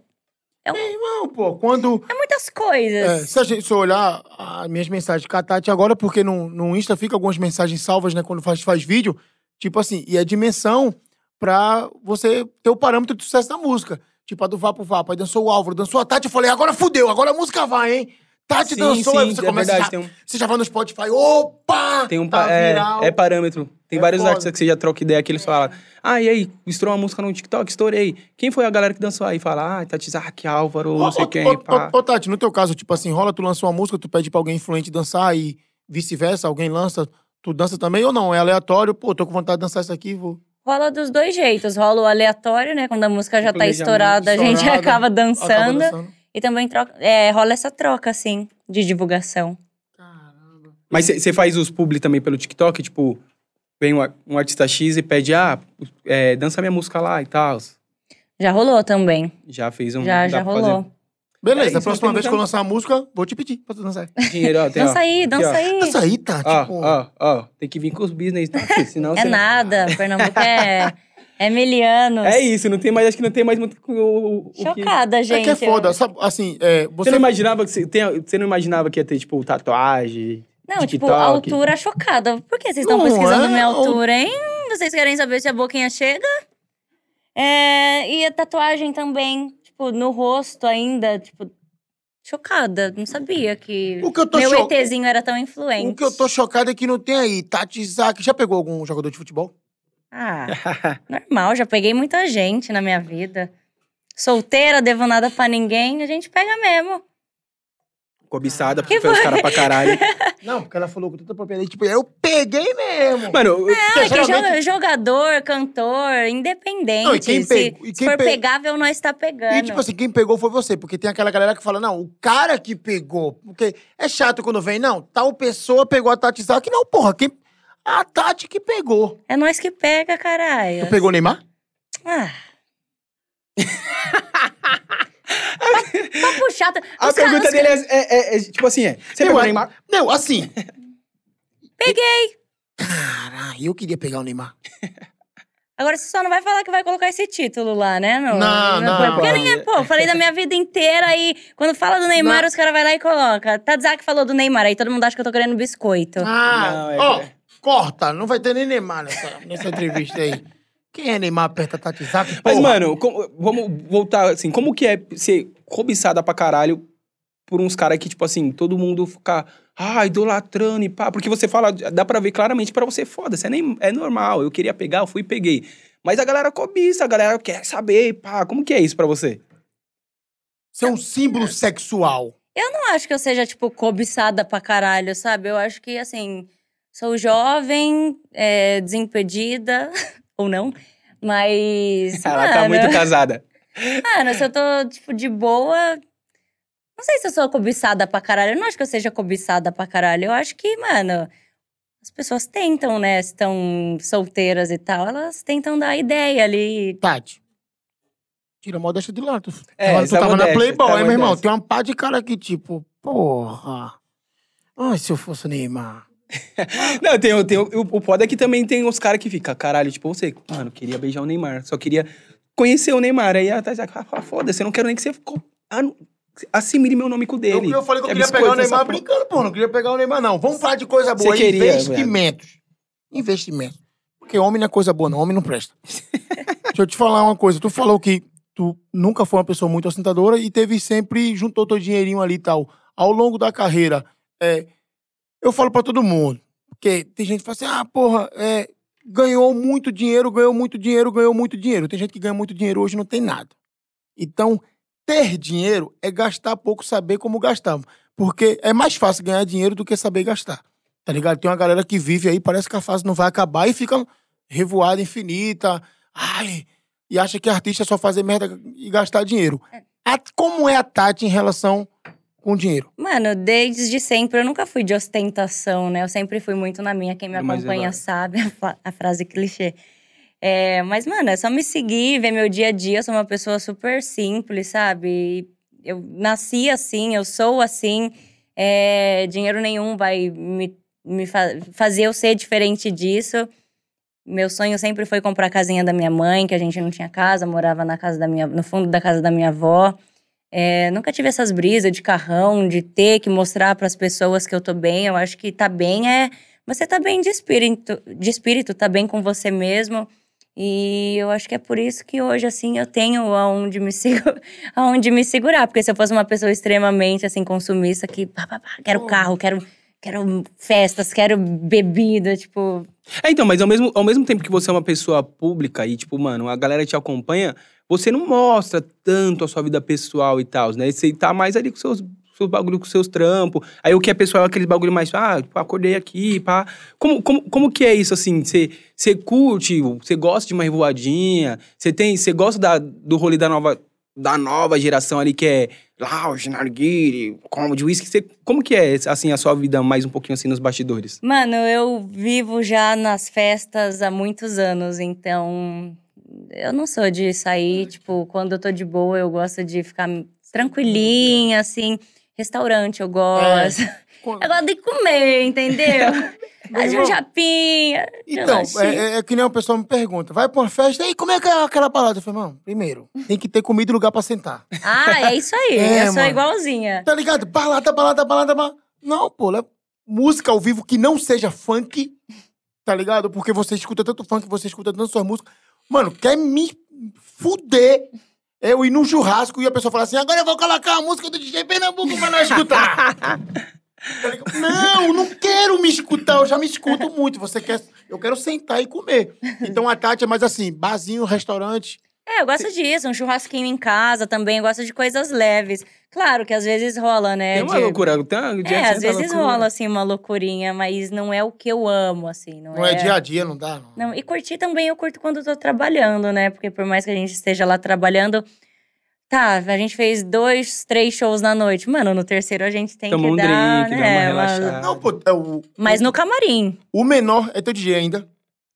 Não, pô, quando. é muitas É, coisas. se a gente se eu olhar as minhas mensagens com a Tati agora, porque no, no Insta fica algumas mensagens salvas, né, quando faz, faz vídeo, tipo assim, e é dimensão pra você ter o parâmetro de sucesso da música. Tipo, a do Vapo Vapo, aí dançou o Álvaro, dançou a Tati, eu falei, agora fudeu, agora a música vai, hein? Tati Sim, dançou, sim, aí você é começa verdade, já, um- você já vai no Spotify, opa! Tem um tá é, viral. é parâmetro. Tem É vários foda. artistas que você já troca ideia que eles falam. Ah, e aí, estourou uma música no TikTok, estourei. Quem foi a galera que dançou aí? Fala, ah, Tati Zark, Álvaro, não sei Ô, quem, ô, pá. ô, ô, Tati, no teu caso, tipo assim, rola, tu lançou uma música, tu pede pra alguém influente dançar e vice-versa, alguém lança, tu dança também ou não? É aleatório, pô, tô com vontade de dançar isso aqui, vou. Rola dos dois jeitos. Rola o aleatório, né? Quando a música já tá Planejamento, estourada, a gente estourada, acaba dançando. Acaba dançando. E também troca, é, rola essa troca, assim, de divulgação. Caramba. Mas você faz os publi também pelo TikTok? Tipo, vem um, ar- um artista X e pede, ah, é, dança minha música lá e tal. Já rolou também. Já fez um. já, já fazer rolou. Beleza, É isso, a próxima vez que eu lançar uma música, vou te pedir pra tu dançar. Dinheiro, ó, tem, ó. Dança aí, Aqui, dança ó. aí. Dança aí, Tati, Ó, pô. ó, ó, tem que vir com os business, tá? Porque Senão É você... nada. Pernambuco é, é milianos. É isso, não tem mais, acho que não tem mais muito o, o- o que... Chocada, É gente. que é foda, sabe, assim, é, Você você... não imaginava que você, tem, você não imaginava que ia ter, tipo, tatuagem? Não, tipo, TikTok? altura chocada. Por que vocês estão pesquisando é, minha altura, hein? Vocês querem saber se a boquinha chega? É, e a tatuagem também, tipo, no rosto ainda, tipo, chocada. Não sabia que O que eu tô meu cho- ETzinho era tão influente. O que eu tô chocado é que não tem aí. Tati Isaac, já pegou algum jogador de futebol? Ah, normal, já peguei muita gente na minha vida. Solteira, devo nada pra ninguém, a gente pega mesmo. Cobiçada, porque foi os caras pra caralho. Não, porque ela falou com tanta propriedade, tipo, eu peguei mesmo. Mano, eu- Ah, que geralmente- jo- jogador, cantor, independente. Não, e quem se, pegou- e se quem for pe- pegável, nós tá pegando. E, tipo assim, quem pegou foi você, porque tem aquela galera que fala, não, o cara que pegou. Porque é chato quando vem, não, tal pessoa pegou a Tati Isaac. Não, porra, quem... a Tati que pegou. É nós que pega, caralho. Tu pegou o Neymar? Ah. Papo chato. a Os pergunta caras- dele é, é- é- é, tipo assim, é... Você pegou o Neymar? Não, assim. Peguei. Caralho, eu queria pegar o Neymar. Agora você só não vai falar que vai colocar esse título lá, né? No, Não, no- não. Porque nem é, pô, eu falei da minha vida inteira e quando fala do Neymar, Não. os caras vão lá e colocam. Tadzak falou do Neymar, aí todo mundo acha que eu tô querendo biscoito. Ah, Não, é- ó, corta, não vai ter nem Neymar nessa, nessa entrevista aí. Quem é Neymar perto da Tati Isaac? Mas, mano, como- vamos voltar, assim, como que é ser cobiçada pra caralho por uns caras que, tipo assim, todo mundo fica, ah, idolatrando e pá. Porque você fala, dá pra ver claramente pra você, foda-se, é, nem, é normal, eu queria pegar, eu fui e peguei. Mas a galera cobiça, a galera quer saber, pá, como que é isso pra você? Você é um símbolo sexual. Eu não acho que eu seja, tipo, cobiçada pra caralho, sabe? Eu acho que, assim, sou jovem, é, desimpedida, ou não, mas. Ela tá mano, muito casada. Mano, se eu tô, tipo, de boa. Não sei se eu sou cobiçada pra caralho. Eu não acho que eu seja cobiçada pra caralho. Eu acho que, mano, as pessoas tentam, né? Se estão solteiras e tal, elas tentam dar ideia ali. Tati. Tira a modéstia de lado. Tu, É, tava- tu tava na modéstia, Playboy, essa é hein, meu irmão? Tem uma pá de cara que, tipo, porra. Ai, se eu fosse Neymar. Não, tem, tem, o, o foda é que também tem os caras que ficam, caralho, tipo, você, mano, queria beijar o Neymar, só queria conhecer o Neymar. Aí a Tati fala, foda-se, eu não quero nem que você anu- assimile meu nome com o Eu, dele. eu falei que eu É queria biscoito pegar o Neymar brincando, pô. Não queria pegar o Neymar, não. Vamos falar de coisa boa. Você queria, Investimentos. Investimentos. Porque homem não é coisa boa, não. Homem não presta. Deixa eu te falar uma coisa. Tu falou que tu nunca foi uma pessoa muito ostentadora e teve sempre, juntou teu dinheirinho ali e tal. Ao longo da carreira, é, eu falo pra todo mundo Porque tem gente que fala assim, ah, porra, é, ganhou muito dinheiro, ganhou muito dinheiro, ganhou muito dinheiro. Tem gente que ganha muito dinheiro hoje e não tem nada. Então, ter dinheiro é gastar pouco, saber como gastar. Porque é mais fácil ganhar dinheiro do que saber gastar. Tá ligado? Tem uma galera que vive aí, parece que a fase não vai acabar e fica revoada infinita. Ai, e acha que artista é só fazer merda e gastar dinheiro. A- como é a Tati em relação com dinheiro? Mano, desde sempre eu nunca fui de ostentação, né? Eu sempre fui muito na minha. Quem me É acompanha sabe a, a frase clichê. É, mas, mano, é só me seguir, ver meu dia a dia. Eu sou uma pessoa super simples, sabe? Eu nasci assim, eu sou assim. É, dinheiro nenhum vai me, me fa- fazer eu ser diferente disso. Meu sonho sempre foi comprar a casinha da minha mãe, que a gente não tinha casa, morava na casa da minha, no fundo da casa da minha avó. É, nunca tive essas brisas de carrão, de ter que mostrar para as pessoas que eu tô bem. Eu acho que tá bem é você tá bem de espírito, de espírito, tá bem com você mesmo. E eu acho que é por isso que hoje, assim, eu tenho aonde me, segu- aonde me segurar. Porque se eu fosse uma pessoa extremamente, assim, consumista, que pá, pá, pá, quero carro, quero, quero festas, quero bebida, tipo... É, então, mas ao mesmo, ao mesmo tempo que você é uma pessoa pública e, tipo, mano, a galera te acompanha, você não mostra tanto a sua vida pessoal e tal, né? Você tá mais ali com seus, seus bagulho, com seus trampos. Aí o que é pessoal é aquele bagulho mais, ah, acordei aqui, pá. Como, como, como que é isso, assim? Você, curte, você gosta de uma revoadinha? Você tem, você gosta da, do rolê da nova, da nova geração ali, que é lounge, narguile, como de? Você, como que é, assim, a sua vida mais um pouquinho, assim, nos bastidores? Mano, eu vivo já nas festas há muitos anos, então eu não sou de sair, tipo, quando eu tô de boa, eu gosto de ficar tranquilinha, assim. Restaurante eu gosto. Eu gosto de comer, entendeu? De um japinha. Então, é, é- é que nem uma pessoa me pergunta, vai pra uma festa, e como é que é aquela balada? Eu falei, mano, primeiro, tem que ter comida e lugar pra sentar. Ah, é isso aí. É, eu sou mano. igualzinha. Tá ligado? Balada, balada, balada, balada. Não, pô, música ao vivo que não seja funk, tá ligado? Porque você escuta tanto funk, você escuta tanto suas músicas. Mano, quer me fuder eu ir num churrasco e a pessoa falar assim, agora eu vou colocar a música do DJ Pernambuco pra nós escutar. Não, não quero me escutar, eu já me escuto muito. Você quer. Eu quero sentar e comer. Então a Tati é mais assim, barzinho, restaurante. É, eu gosto disso. Um churrasquinho em casa também. Eu gosto de coisas leves. Claro que às vezes rola, né? Tem uma de- loucura, tem uma, É, às vezes loucura. rola, assim, uma loucurinha, mas não é o que eu amo, assim. Não, Não é dia a dia, não dá, não. Não, e curtir também eu curto quando eu tô trabalhando, né? Porque por mais que a gente esteja lá trabalhando, tá, a gente fez dois, três shows na noite. Mano, no terceiro a gente tem Toma que um dar, drink, dá né? uma mas- relaxada. Não, pô, é o, Mas no camarim. o menor é teu DJ ainda.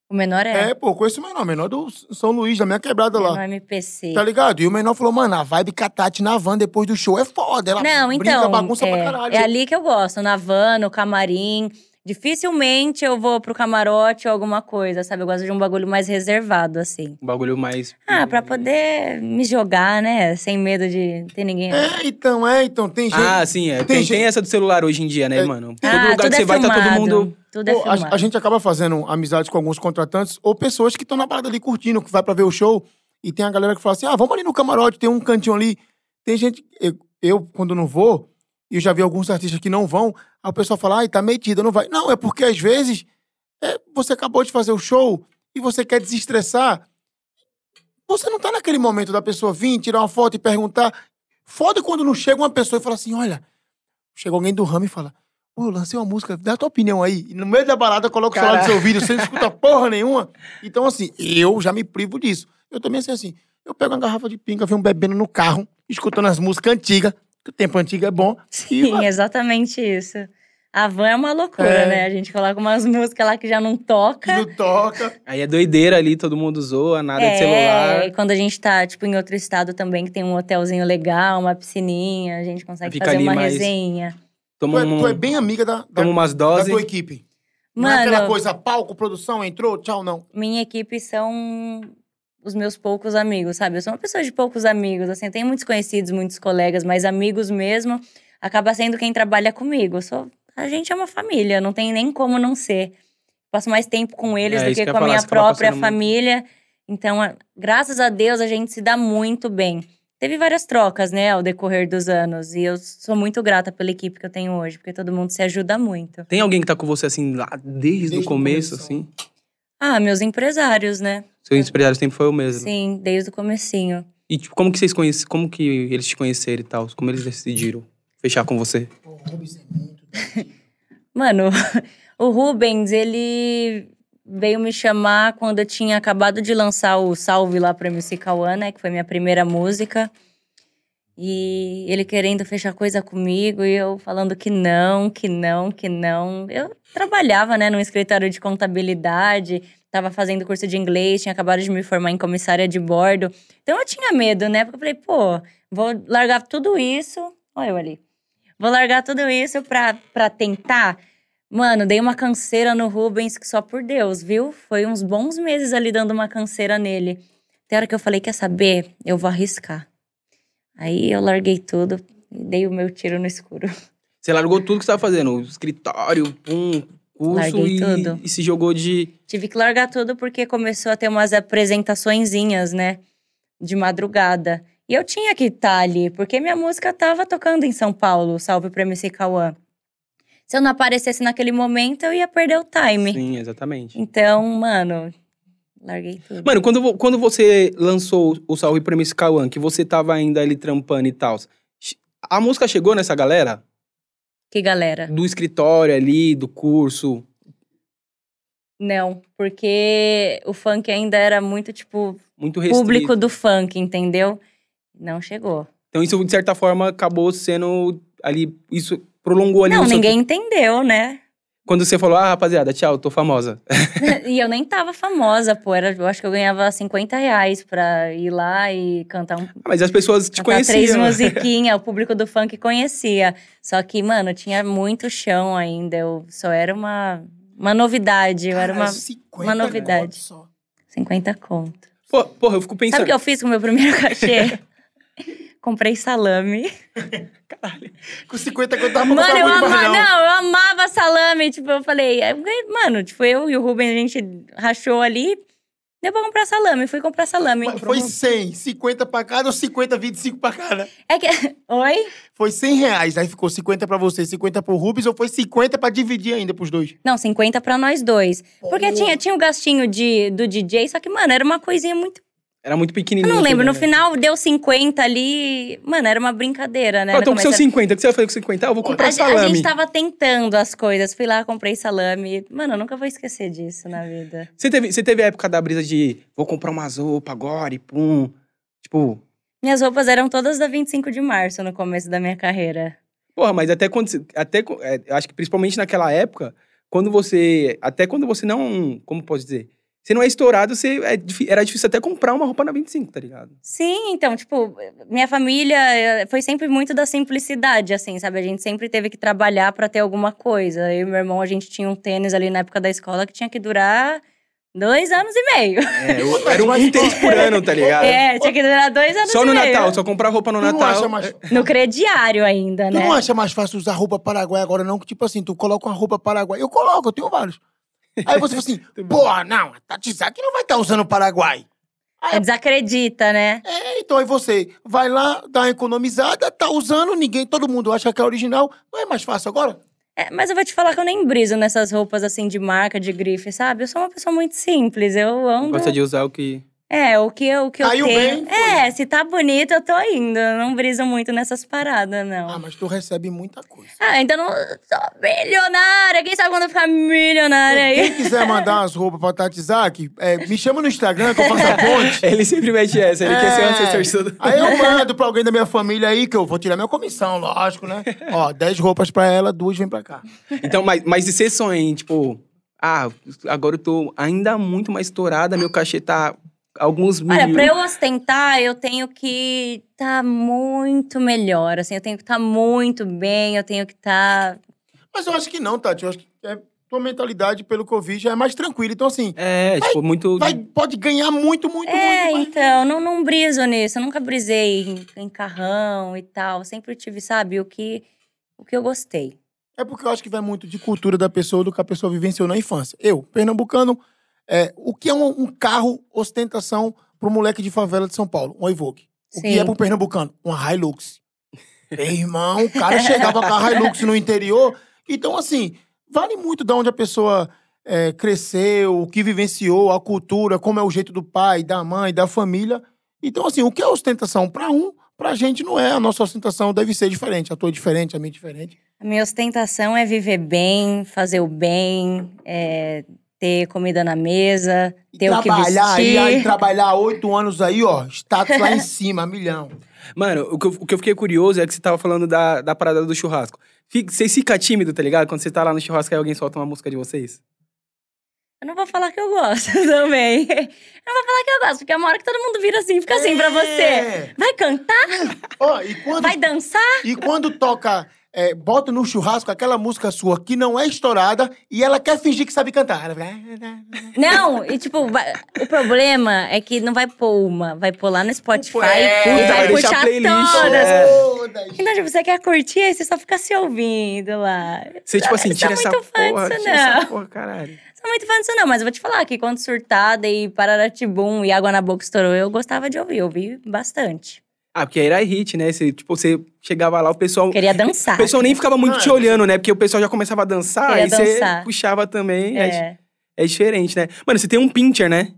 O menor é, É, pô, conheço o menor. O menor do São Luís, da minha quebrada no lá. MPC. Tá ligado? E o menor falou, mano, a vibe Catati na van depois do show é foda. Ela Não, brinca, então, bagunça pra é, caralho. é ali que eu gosto, na van, no camarim. Dificilmente eu vou pro camarote ou alguma coisa, sabe? Eu gosto de um bagulho mais reservado, assim. Um bagulho mais. Ah, pra poder me jogar, né? Sem medo de ter ninguém. É, então, é, então, tem gente... Ah, sim, é. Tem Tem, gente- tem essa do celular hoje em dia, né, É, mano? Ah, todo lugar tudo que você é vai, tá todo filmado. mundo. Tudo é Pô, a, a gente acaba fazendo amizades com alguns contratantes ou pessoas que estão na parada ali curtindo, que vai pra ver o show. E tem a galera que fala assim: ah, vamos ali no camarote, tem um cantinho ali. Tem gente. Eu, eu, quando não vou, e eu já vi alguns artistas que não vão, aí o pessoal fala: ai, tá metida, não vai. Não, é porque às vezes é, você acabou de fazer o show e você quer desestressar. Você não tá naquele momento da pessoa vir, tirar uma foto e perguntar. Foda quando não chega uma pessoa e fala assim: olha, chega alguém do ramo e fala. Pô, eu lancei uma música, dá a tua opinião aí. E no meio da balada, coloca o celular do Caralho. seu vídeo, você não escuta porra nenhuma. Então, assim, eu já me privo disso. Eu também sei assim, eu pego uma garrafa de pinga, venho bebendo no carro, escutando as músicas antigas, que o tempo antigo é bom. Sim, exatamente isso. A van é uma loucura, É. né? A gente coloca umas músicas lá que já não toca. E não toca. Aí é doideira ali, todo mundo zoa, nada de É, celular. e quando a gente tá, tipo, em outro estado também, que tem um hotelzinho legal, uma piscininha, a gente consegue Fica fazer ali uma mais- resenha. Tu Toma, é, um, tu é bem amiga da, da, toma umas da doses. tua equipe. Não é Mano, aquela coisa, palco, produção, entrou, tchau, não. minha equipe são os meus poucos amigos, sabe? Eu sou uma pessoa de poucos amigos, assim, eu tenho muitos conhecidos, muitos colegas, mas amigos mesmo, acaba sendo quem trabalha comigo. Eu sou, a gente é uma família, não tem nem como não ser. Passo mais tempo com eles É, do que com a falar, minha própria passando muito. família. Então, graças a Deus, a gente se dá muito bem. Teve várias trocas, né, ao decorrer dos anos. E eu sou muito grata pela equipe que eu tenho hoje, porque todo mundo se ajuda muito. Tem alguém que tá com você assim lá desde, Desde o começo, assim? Ah, meus empresários, né? Seu empresário sempre foi o mesmo. Sim, desde o comecinho. E tipo, como que vocês conhecem, como que eles te conheceram e tal? Como eles decidiram fechar com você? O Rubens é muito. Mano, o Rubens, ele veio me chamar quando eu tinha acabado de lançar o Salve lá pro MC Cauã, né? Que foi minha primeira música. E ele querendo fechar coisa comigo e eu falando que não, que não, que não. Eu trabalhava, né, num escritório de contabilidade, tava fazendo curso de inglês, tinha acabado de me formar em comissária de bordo. Então eu tinha medo, né? Porque eu falei, pô, vou largar tudo isso. Olha eu ali. Vou largar tudo isso pra tentar. Mano, dei uma canseira no Rubens que só por Deus, viu? Foi uns bons meses ali dando uma canseira nele. Tem hora que eu falei, quer saber? Eu vou arriscar. Aí eu larguei tudo e dei o meu tiro no escuro. Você largou tudo que você tava fazendo, o escritório, um curso Larguei e, tudo. e se jogou de. Tive que largar tudo porque começou a ter umas apresentaçõezinhas, né? De madrugada. E eu tinha que estar ali, porque minha música tava tocando em São Paulo, salve pra MC Cauã. Se eu não aparecesse naquele momento, eu ia perder o time. Sim, exatamente. Então, mano, larguei tudo. Mano, quando, quando você lançou o Salve pra MC Cauã, que você tava ainda ali trampando e tal, a música chegou nessa galera? Que galera? Do escritório ali, do curso? Não, porque o funk ainda era muito, tipo, Muito restrito. público do funk, entendeu? Não chegou. Então isso, de certa forma, acabou sendo ali... Isso prolongou ali não, o seu- ninguém entendeu, né? Quando você falou, ah, rapaziada, tchau, tô famosa. e eu nem tava famosa, pô. Era, eu acho que eu ganhava 50 reais pra ir lá e cantar um. Mas as pessoas te cantar três conheciam. musiquinhas, o público do funk conhecia. Só que, mano, tinha muito chão ainda. Eu só era uma, uma novidade. Eu era uma Caralho, 50 uma novidade. conto só. 50 conto. Pô, porra, eu fico pensando... Sabe o que eu fiz com o meu primeiro cachê? Comprei salame. Com 50 conto dava pra Mano, eu amava. não. Eu amava salame. Tipo, eu falei, ganhei- mano, tipo, eu e o Rubens, a gente rachou ali. Deu pra comprar salame, fui comprar salame. Mas Foi 100, 50 pra cada ou 50, 25 pra cada? É que. Oi? Foi 100 reais, aí ficou 50 pra você, 50 pro Rubens, ou foi 50 pra dividir ainda pros dois? Não, 50 pra nós dois. Porque tinha, tinha o gastinho de, do DJ, só que, mano, era uma coisinha muito. Era muito Eu pequenininho. não lembro, no né? final deu 50 ali. Mano, era uma brincadeira, né? Ah, então com seu começo era- 50, o que você vai fazer com 50? Ah, eu vou comprar a, a salame. gente tava tentando as coisas. Fui lá, comprei salame. Mano, eu nunca vou esquecer disso na vida. Você teve, você teve a época da brisa de vou comprar umas roupas agora e pum. Tipo, Minhas roupas eram todas da 25 de março no começo da minha carreira. porra, mas até quando. Até, é, eu acho que principalmente naquela época, quando você. Até quando você não. Como posso dizer? Você não é estourado, você, é era difícil até comprar uma roupa na 25, tá ligado? Sim, então, tipo, minha família eh, foi sempre muito da simplicidade, assim, sabe? A gente sempre teve que trabalhar pra ter alguma coisa. Eu e meu irmão, a gente tinha um tênis ali na época da escola que tinha que durar dois anos e meio. É, eu- era um, tênis por ano, tá ligado? É, tinha que durar dois anos Só e no meio. Natal, só comprar roupa no Tu não Natal. acha mais... No crediário ainda, Tu né? não acha mais fácil usar roupa paraguai agora, não? Que tipo assim, tu coloca uma roupa paraguai. Eu coloco, eu tenho vários. Aí você fala assim, pô, não, a Tati Zaki não vai estar usando paraguai. É, desacredita, né? É, então aí você vai lá, dá uma economizada, tá usando, ninguém, todo mundo acha que é original. Não é mais fácil agora? É, mas eu vou te falar que eu nem briso nessas roupas assim de marca, de grife, sabe? Eu sou uma pessoa muito simples. Eu ando. Gosta de usar o que. É, o que eu, o que eu Caiu tenho. bem, foi. é, se tá bonito, eu tô indo. Eu não briso muito nessas paradas, não. Ah, mas tu recebe muita coisa. Ah, ainda não sou milionária. Quem sabe quando eu ficar milionária Quem aí? quiser mandar as roupas pra Tati Zaki, é, me chama no Instagram que eu faço a ponte. Ele sempre mete essa, ele quer ser um É. assessor de tudo. Aí eu mando pra alguém da minha família aí, que eu vou tirar minha comissão, lógico, né? Ó, 10 roupas pra ela, duas vem pra cá. Então, mas, mas e você sonha, em, tipo, ah, agora eu tô ainda muito mais estourada, meu cachê tá alguns mil. Olha, pra eu ostentar, eu tenho que estar muito melhor. Assim, eu tenho que estar muito bem, eu tenho que tá estar. Mas eu acho que não, Tati. Eu acho que é, tua mentalidade, pelo vi, já é mais tranquila. Então, assim, É, tipo, muito. vai, pode ganhar muito, muito, É, muito. mas- então, não, não briso nisso. Eu nunca brisei em, em carrão e tal. Sempre tive, sabe, o que, o que eu gostei. É porque eu acho que vai muito de cultura da pessoa, do que a pessoa vivenciou na infância. Eu, pernambucano, é, o que é um, um carro ostentação pro moleque de favela de São Paulo? Um Evoque. O Sim. que é pro pernambucano? Uma Hilux. Ei, irmão, o cara chegava com a Hilux no interior. Então, assim, vale muito de onde a pessoa é, cresceu, o que vivenciou, a cultura, como é o jeito do pai, da mãe, da família. Então, assim, o que é ostentação para um, pra gente não é. A nossa ostentação deve ser diferente. A tua é diferente, a minha é diferente. A minha ostentação é viver bem, fazer o bem, é, ter comida na mesa, E ter o que trabalhar vestir. aí, aí, trabalhar oito anos aí, ó, status lá em cima, milhão. Mano, o que, eu, o que eu fiquei curioso é que você tava falando da, da parada do churrasco. Fica, vocês ficam tímidos, tá ligado? Quando você tá lá no churrasco e alguém solta uma música de vocês? Eu não vou falar que eu gosto também. Eu não vou falar que eu gosto, porque é uma hora que todo mundo vira assim, fica assim pra você. É. Vai cantar? E quando, Vai dançar? e quando toca, é, bota no churrasco aquela música sua que não é estourada e ela quer fingir que sabe cantar. Ela vai- Não, e tipo, vai- o problema é que não vai pôr uma, vai pôr lá no Spotify É, e vai vai deixar puxar todas. é. Todas. Então, tipo, você quer curtir, aí você só fica se ouvindo lá. Você, tipo assim, Eu tira sou essa muito fã porra, disso, tira essa não. porra, caralho. Sou muito fã disso, não, mas eu vou te falar que quando surtada e Pararatibum e Água na Boca estourou, eu gostava de ouvir, eu ouvi bastante. Ah, porque era hit, né? Você, tipo, você chegava lá, o pessoal... Queria dançar. O pessoal nem ficava muito te olhando, né? Porque o pessoal já começava a dançar, Queria aí você dançar. puxava também. É. É, é diferente, né? Mano, você tem um pincher, né?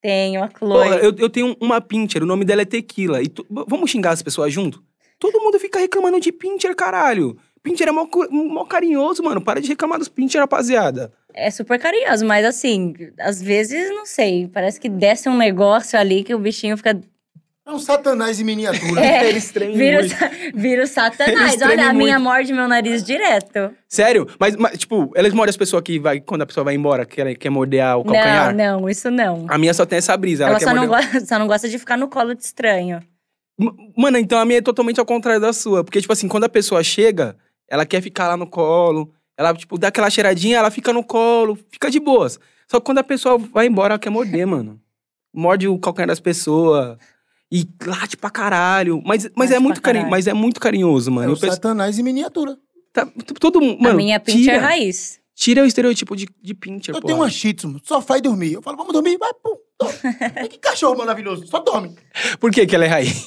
tenho a Porra, Chloe. eu, eu tenho uma pincher, o nome dela é Tequila. E tu- vamos xingar as pessoas junto? Todo mundo fica reclamando de pincher, caralho. Pincher é mó, mó carinhoso, mano. Para de reclamar dos pincher, rapaziada. É super carinhoso, mas assim, às vezes, não sei, parece que desce um negócio ali que o bichinho fica. É um satanás em miniatura. É, Eles tremem Vira, o muito. sa- vira o satanás. Olha, a minha muito. morde meu nariz direto. Sério? Mas, mas, tipo, elas mordem as pessoas que vai, quando a pessoa vai embora, quer, quer morder o calcanhar? Não, não, isso não. A minha só tem essa brisa. Ela, Ela quer só não, gosta, só não gosta de ficar no colo de estranho. Mano, então a minha é totalmente ao contrário da sua. Porque, tipo assim, quando a pessoa chega, ela quer ficar lá no colo. Ela, tipo, dá aquela cheiradinha, ela fica no colo, fica de boas. Só que quando a pessoa vai embora, ela quer morder, mano. Morde o calcanhar das pessoas. E late pra caralho. Mas, mas, é, muito pra carinho, caralho. mas é muito carinhoso, É mano. o Eu penso- satanás em miniatura. tá- todo mundo. Mano, a minha pincher tira, raiz. tira o estereotipo de, de pincher, Eu porra. tenho uma shih tzu, só faz dormir. Eu falo, vamos dormir? Vai, pum. dorme. que cachorro maravilhoso, só dorme. Por que que ela é raiz?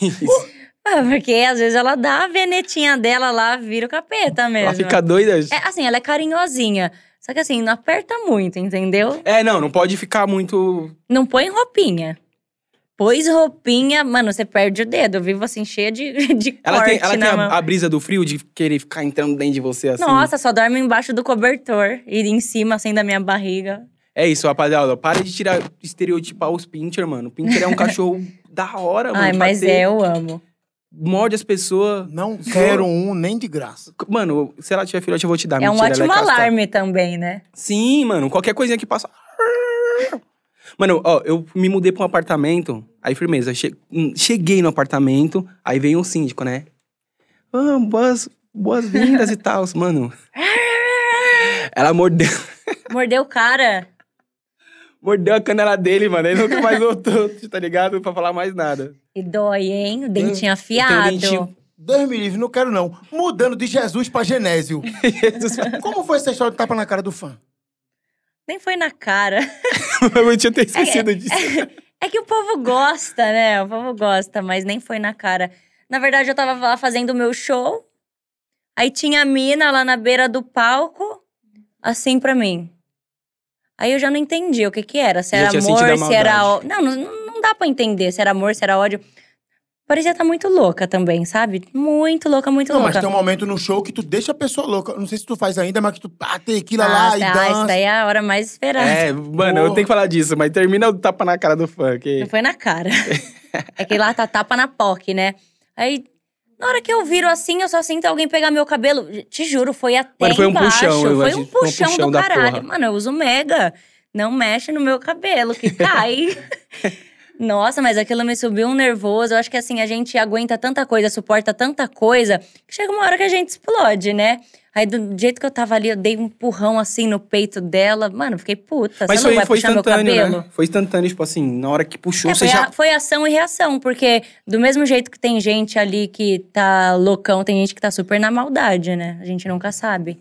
Ah, porque às vezes ela dá a venetinha dela lá, vira o capeta mesmo. ela fica doida. É, assim, ela é carinhosinha. Só que assim, não aperta muito, entendeu? É, não, não pode ficar muito. Não põe roupinha. Pôs roupinha, mano, você perde o dedo. Eu vivo assim, cheia de, de Ela corte tem, ela tem a, mão. a brisa do frio de querer ficar entrando dentro de você assim. Nossa, só dorme embaixo do cobertor. E em cima, assim, da minha barriga. É isso, rapaziada. Para de tirar, estereotipar os pincher, mano. Pincher é um cachorro da hora, mano. Ai, mas ter. é, eu amo. Morde as pessoas. Não quero um nem de graça. Mano, se ela tiver filhote, eu vou te dar. é um Mentira, ótimo é alarme também, né? Sim, mano. Qualquer coisinha que passa. Mano, ó, eu me mudei pra um apartamento. Aí, firmeza. che- hum, Cheguei no apartamento. Aí veio um síndico, né? Ah, boas, boas-vindas e tal. Mano. Ela mordeu, Mordeu o cara. mordeu a canela dele, mano. Ele nunca mais voltou, tá ligado? Pra falar mais nada. E dói, hein? O dentinho afiado. dentinho- Deus me livre, não quero não. Mudando de Jesus pra Genésio. Como foi essa história de tapa na cara do fã? Nem foi na cara. eu tinha até esquecido disso. É que o povo gosta, né? O povo gosta, mas nem foi na cara. Na verdade, eu tava lá fazendo o meu show. Aí tinha a mina lá na beira do palco, assim pra mim. Aí eu já não entendi o que que era. Se era amor, se era... Não, não, não dá pra entender se era amor, se era ódio. Parecia estar muito louca também, sabe? Muito louca, muito Não, mas louca. tem um momento no show que tu deixa a pessoa louca. Não sei se tu faz ainda, mas que tu ah, tequila ah, lá e tá, dança. isso daí é a hora mais esperada. É, mano, eu Porra. tenho que falar disso, mas termina o tapa na cara do funk. Não foi na cara. é que lá tá tapa na POC, né? Aí, na hora que eu viro assim, eu só sinto alguém pegar meu cabelo. Te juro, foi até Mano, foi um embaixo. puxão, eu Foi acho. um Foi um puxão, puxão do caralho. porra. Mano, eu uso mega. Não mexe no meu cabelo, que cai. Nossa, mas aquilo me subiu um nervoso. Eu acho que assim, a gente aguenta tanta coisa, suporta tanta coisa, que chega uma hora que a gente explode, né? Aí, do jeito que eu tava ali, eu dei um empurrão assim no peito dela. Mano, fiquei puta. Mas Você não foi, vai foi puxar meu instantâneo, cabelo? né? Foi instantâneo, tipo assim, na hora que puxou, É, você foi, já. a- foi ação e reação, porque do mesmo jeito que tem gente ali que tá loucão, tem gente que tá super na maldade, né? A gente nunca sabe.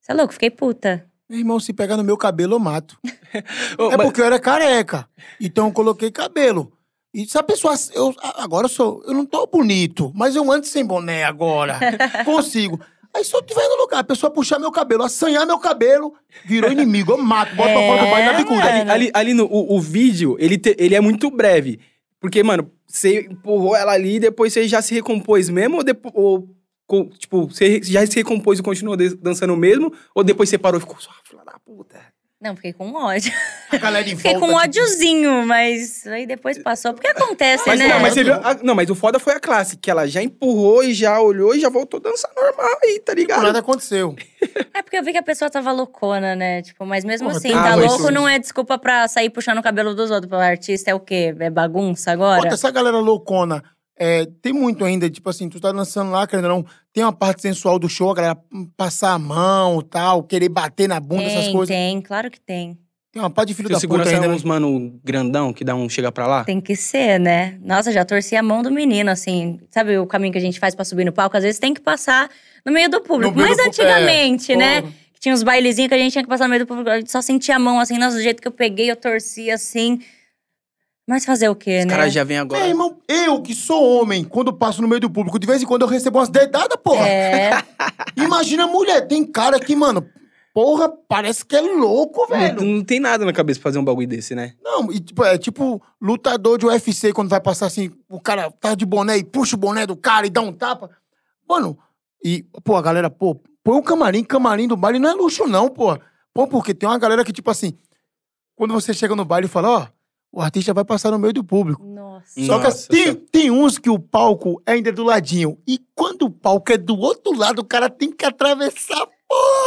Você é louco, fiquei puta. Meu irmão, se pegar no meu cabelo, eu mato. Ô, É mas- porque eu era careca. Então eu coloquei cabelo. E se a pessoa. Eu, agora eu sou. Eu não tô bonito, mas eu ando sem boné agora. Consigo. Aí se eu tiver no lugar, a pessoa puxar meu cabelo, assanhar meu cabelo, virou inimigo. Eu mato, boto pra fora do da bicuda. É, Ali, ali, ali no o, o vídeo, ele, te- ele é muito breve. Porque, mano, você empurrou ela ali e depois você já se recompôs mesmo? Ou, depo- ou tipo, você já se recompôs e continuou dançando mesmo? Ou depois você parou e ficou só, "Ah, filha da puta? Não, fiquei com ódio. A galera em Fiquei volta, com um tipo, ódiozinho, mas aí depois passou. Porque acontece, Mas, né? não, mas você viu. a- não, mas o foda foi a classe, que ela já empurrou e já olhou e já voltou a dançar normal aí, tá ligado? Nada aconteceu. É porque eu vi que a pessoa tava loucona, né? Tipo, mas mesmo Porra, assim, tá Ah, louco isso- não é desculpa pra sair puxando o cabelo dos outros. O artista é o quê? É bagunça agora? Puta, essa galera loucona, é, tem muito ainda, tipo assim, tu tá dançando lá, querendo ou não, tem uma parte sensual do show, a galera passar a mão tal, querer bater na bunda, essas tem, coisas. tem, claro que tem. Tem uma parte de filho Seu da puta segurança ainda, é né? uns mano grandão que dá um chega pra lá? Tem que ser, né? Nossa, já torci a mão do menino, assim. Sabe o caminho que a gente faz pra subir no palco? Às vezes tem que passar no meio do público. Meio Mas do antigamente, é, né? porra. Tinha uns bailezinhos que a gente tinha que passar no meio do público. A gente só sentia a mão, assim. Nossa, do jeito que eu peguei, eu torci, assim. Mas fazer o quê, Os né? caras já vêm agora. É, irmão, eu que sou homem, quando passo no meio do público, de vez em quando eu recebo umas dedadas, porra. É, Imagina a mulher, tem cara que, mano, porra, parece que é louco, Não, velho. não tem nada na cabeça pra fazer um bagulho desse, né? Não, e, tipo, é tipo lutador de UFC quando vai passar assim, o cara tá de boné e puxa o boné do cara e dá um tapa. Mano, e, pô, a galera, pô, põe um camarim, camarim do baile não é luxo, não, pô. Pô, porque tem uma galera que, tipo assim, quando você chega no baile e fala, ó, o artista vai passar no meio do público. nossa. Só que Nossa, assim, tem, senhora. tem uns que o palco é ainda do ladinho. E quando o palco é do outro lado, o cara tem que atravessar.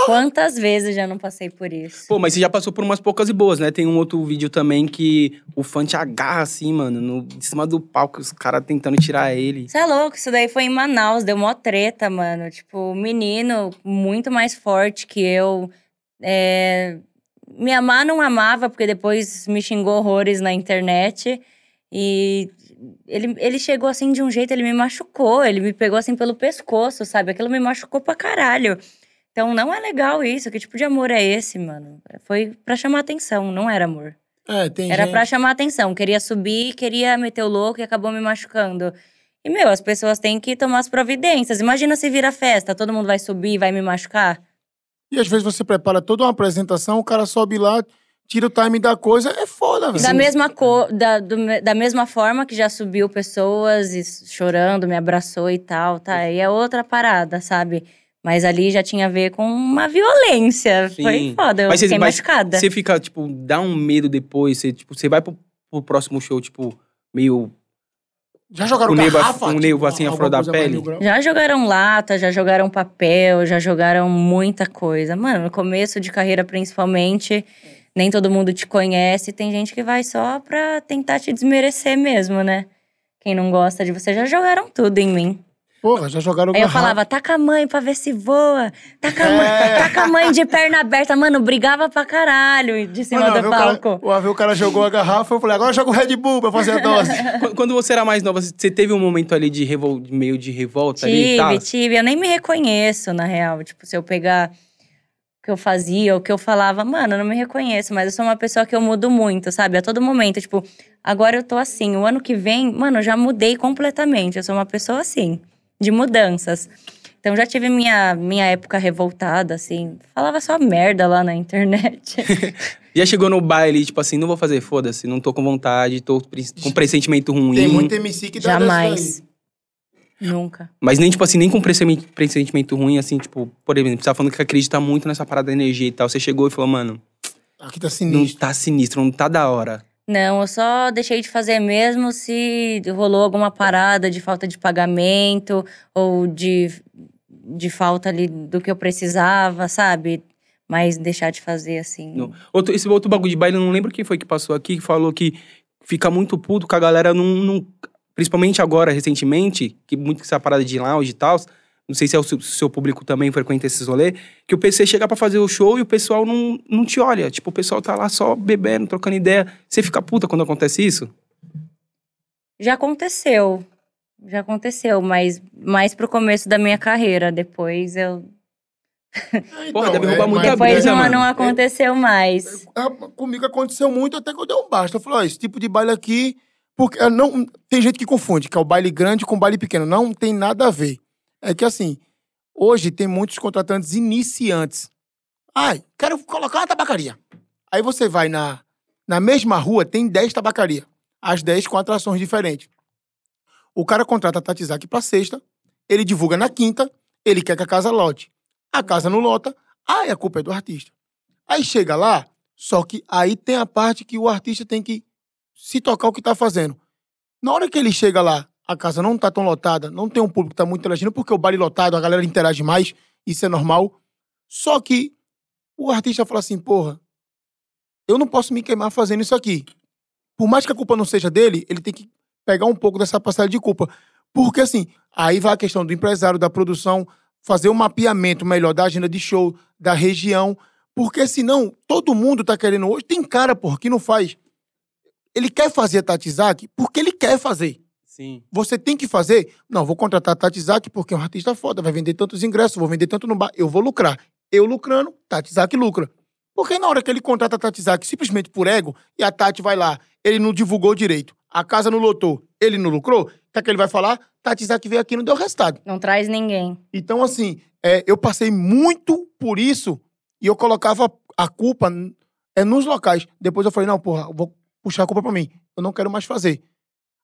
Quantas vezes já não passei por isso? Pô, mas você já passou por umas poucas e boas, né? Tem um outro vídeo também que o fã te agarra assim, mano, no, em cima do palco, os caras tentando tirar ele. Você é louco, isso daí foi em Manaus, deu mó treta, mano. Tipo, o menino muito mais forte que eu. é, Me amar não amava, porque depois me xingou horrores na internet. E ele, ele chegou assim de um jeito, ele me machucou, ele me pegou assim pelo pescoço, sabe? Aquilo me machucou pra caralho. Então não é legal isso. Que tipo de amor é esse, mano? Foi pra chamar atenção, não era amor. É, tem Era gente... pra chamar atenção. Queria subir, queria meter o louco e acabou me machucando. E, meu, as pessoas têm que tomar as providências. Imagina se vira festa, todo mundo vai subir e vai me machucar. E às vezes você prepara toda uma apresentação, o cara sobe lá, tira o time da coisa, é foda, velho. Da mesma, co da, do da mesma forma que já subiu pessoas e chorando, me abraçou e tal, tá? Aí é outra parada, sabe? Mas ali já tinha a ver com uma violência. Foi Sim. foda, eu Mas você- fiquei mas machucada. Você fica, tipo, dá um medo depois, você, tipo, você vai pro, pro próximo show, tipo, meio. Já jogaram nevo- garrafa? um nevo assim, da pele? Já jogaram lata, já jogaram papel, já jogaram muita coisa. Mano, no começo de carreira, principalmente, nem todo mundo te conhece. Tem gente que vai só pra tentar te desmerecer mesmo, né? Quem não gosta de você já jogaram tudo em mim. Porra, já jogaram Aí eu falava, taca a mãe pra ver se voa. Taca a mãe, É. taca a mãe de perna aberta. Mano, brigava pra caralho de cima Mano, do palco. Uma vez o cara jogou a garrafa, eu falei, agora joga o Red Bull pra fazer a dose. Qu- Quando você era mais nova, você teve um momento ali de revol... meio de revolta ali e tal? Tive, tive. Eu nem me reconheço, na real. Tipo, se eu pegar o que eu fazia, o que eu falava, mano, eu não me reconheço, mas eu sou uma pessoa que eu mudo muito, sabe? A todo momento. Tipo, agora eu tô assim. O ano que vem, mano, eu já mudei completamente. Eu sou uma pessoa assim, de mudanças. Então já tive minha, minha época revoltada, assim. Falava só merda lá na internet. Já chegou no baile, tipo assim, não vou fazer, foda-se, não tô com vontade, tô com pressentimento ruim. Tem muito MC que dá Jamais. Nunca. Mas nem, tipo assim, nem com pressenti- pressentimento ruim, assim, tipo, por exemplo, você tá falando que acredita muito nessa parada da energia e tal. Você chegou e falou, mano, Aqui tá não sinistro. tá sinistro, não tá da hora. Não, eu só deixei de fazer mesmo se rolou alguma parada de falta de pagamento ou de, de falta ali do que eu precisava, sabe? Mas deixar de fazer assim. Não. Outro, esse outro bagulho de baile, eu não lembro quem foi que passou aqui, que falou que fica muito puto com a galera não. não- principalmente agora, recentemente, que muito com essa parada de lounge e tal. Não sei se é o seu, seu público também frequenta esses rolê, que o PC chega pra fazer o show e o pessoal não, não te olha. Tipo, o pessoal tá lá só bebendo, trocando ideia. Você fica puta quando acontece isso? Já aconteceu. Já aconteceu, mas mais pro começo da minha carreira. Depois eu. Porra, deve roubar muita mas- Depois brisa, não, mano. não aconteceu mais. Ah, Comigo aconteceu muito até que eu dei um basta. Eu falei, ó, esse tipo de baile aqui, Porque ah, não, tem gente que confunde, que é o baile grande com o baile pequeno. Não tem nada a ver. É que assim, hoje tem muitos contratantes iniciantes. Ai, quero colocar uma tabacaria. Aí você vai na, na mesma rua, tem 10 tabacarias. As 10 com atrações diferentes. O cara contrata a Tatizaki pra sexta, ele divulga na quinta, ele quer que a casa lote. A casa não lota, aí a culpa é do artista. Aí chega lá, só que aí tem a parte que o artista tem que se tocar o que tá fazendo. Na hora que ele chega lá, a casa não tá tão lotada, não tem um público que tá muito interagindo, porque o baile lotado, a galera interage mais, isso é normal. Só que o artista fala assim, porra, eu não posso me queimar fazendo isso aqui. Por mais que a culpa não seja dele, ele tem que pegar um pouco dessa parcela de culpa. Porque assim, aí vai a questão do empresário, da produção, fazer um mapeamento melhor da agenda de show, da região. Porque senão, todo mundo tá querendo hoje. Tem cara, porra, que não faz. Ele quer fazer a Tatizak porque ele quer fazer. Sim. Você tem que fazer. Não, vou contratar a Tatizak porque é um artista foda, vai vender tantos ingressos, vou vender tanto no bar, eu vou lucrar. Eu lucrando, Tatizak lucra. Porque na hora que ele contrata a Tatizak simplesmente por ego, e a Tati vai lá, ele não divulgou direito, a casa não lotou, ele não lucrou, o que é que ele vai falar? Tatizak veio aqui e não deu resultado. Não traz ninguém. Então, assim, é, eu passei muito por isso e eu colocava a culpa é, nos locais. Depois eu falei, não, porra, eu vou puxar a culpa pra mim. Eu não quero mais fazer.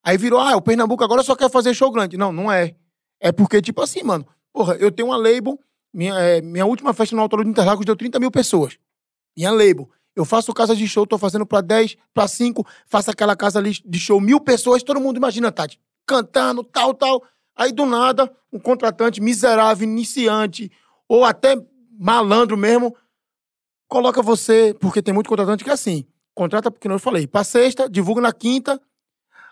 Aí virou, ah, o Pernambuco agora só quer fazer show grande. Não, não é. É porque, tipo assim, mano, porra, eu tenho uma label, minha, é, minha última festa no Autódromo de Interlagos deu 30 mil pessoas. Minha label. Eu faço casa de show, tô fazendo pra 10, pra 5, faço aquela casa ali de show, mil pessoas, todo mundo imagina, Tati, cantando, tal, tal. Aí do nada, um contratante miserável, iniciante, ou até malandro mesmo, coloca você, porque tem muito contratante que é assim, contrata, porque não eu falei, pra sexta, divulga na quinta,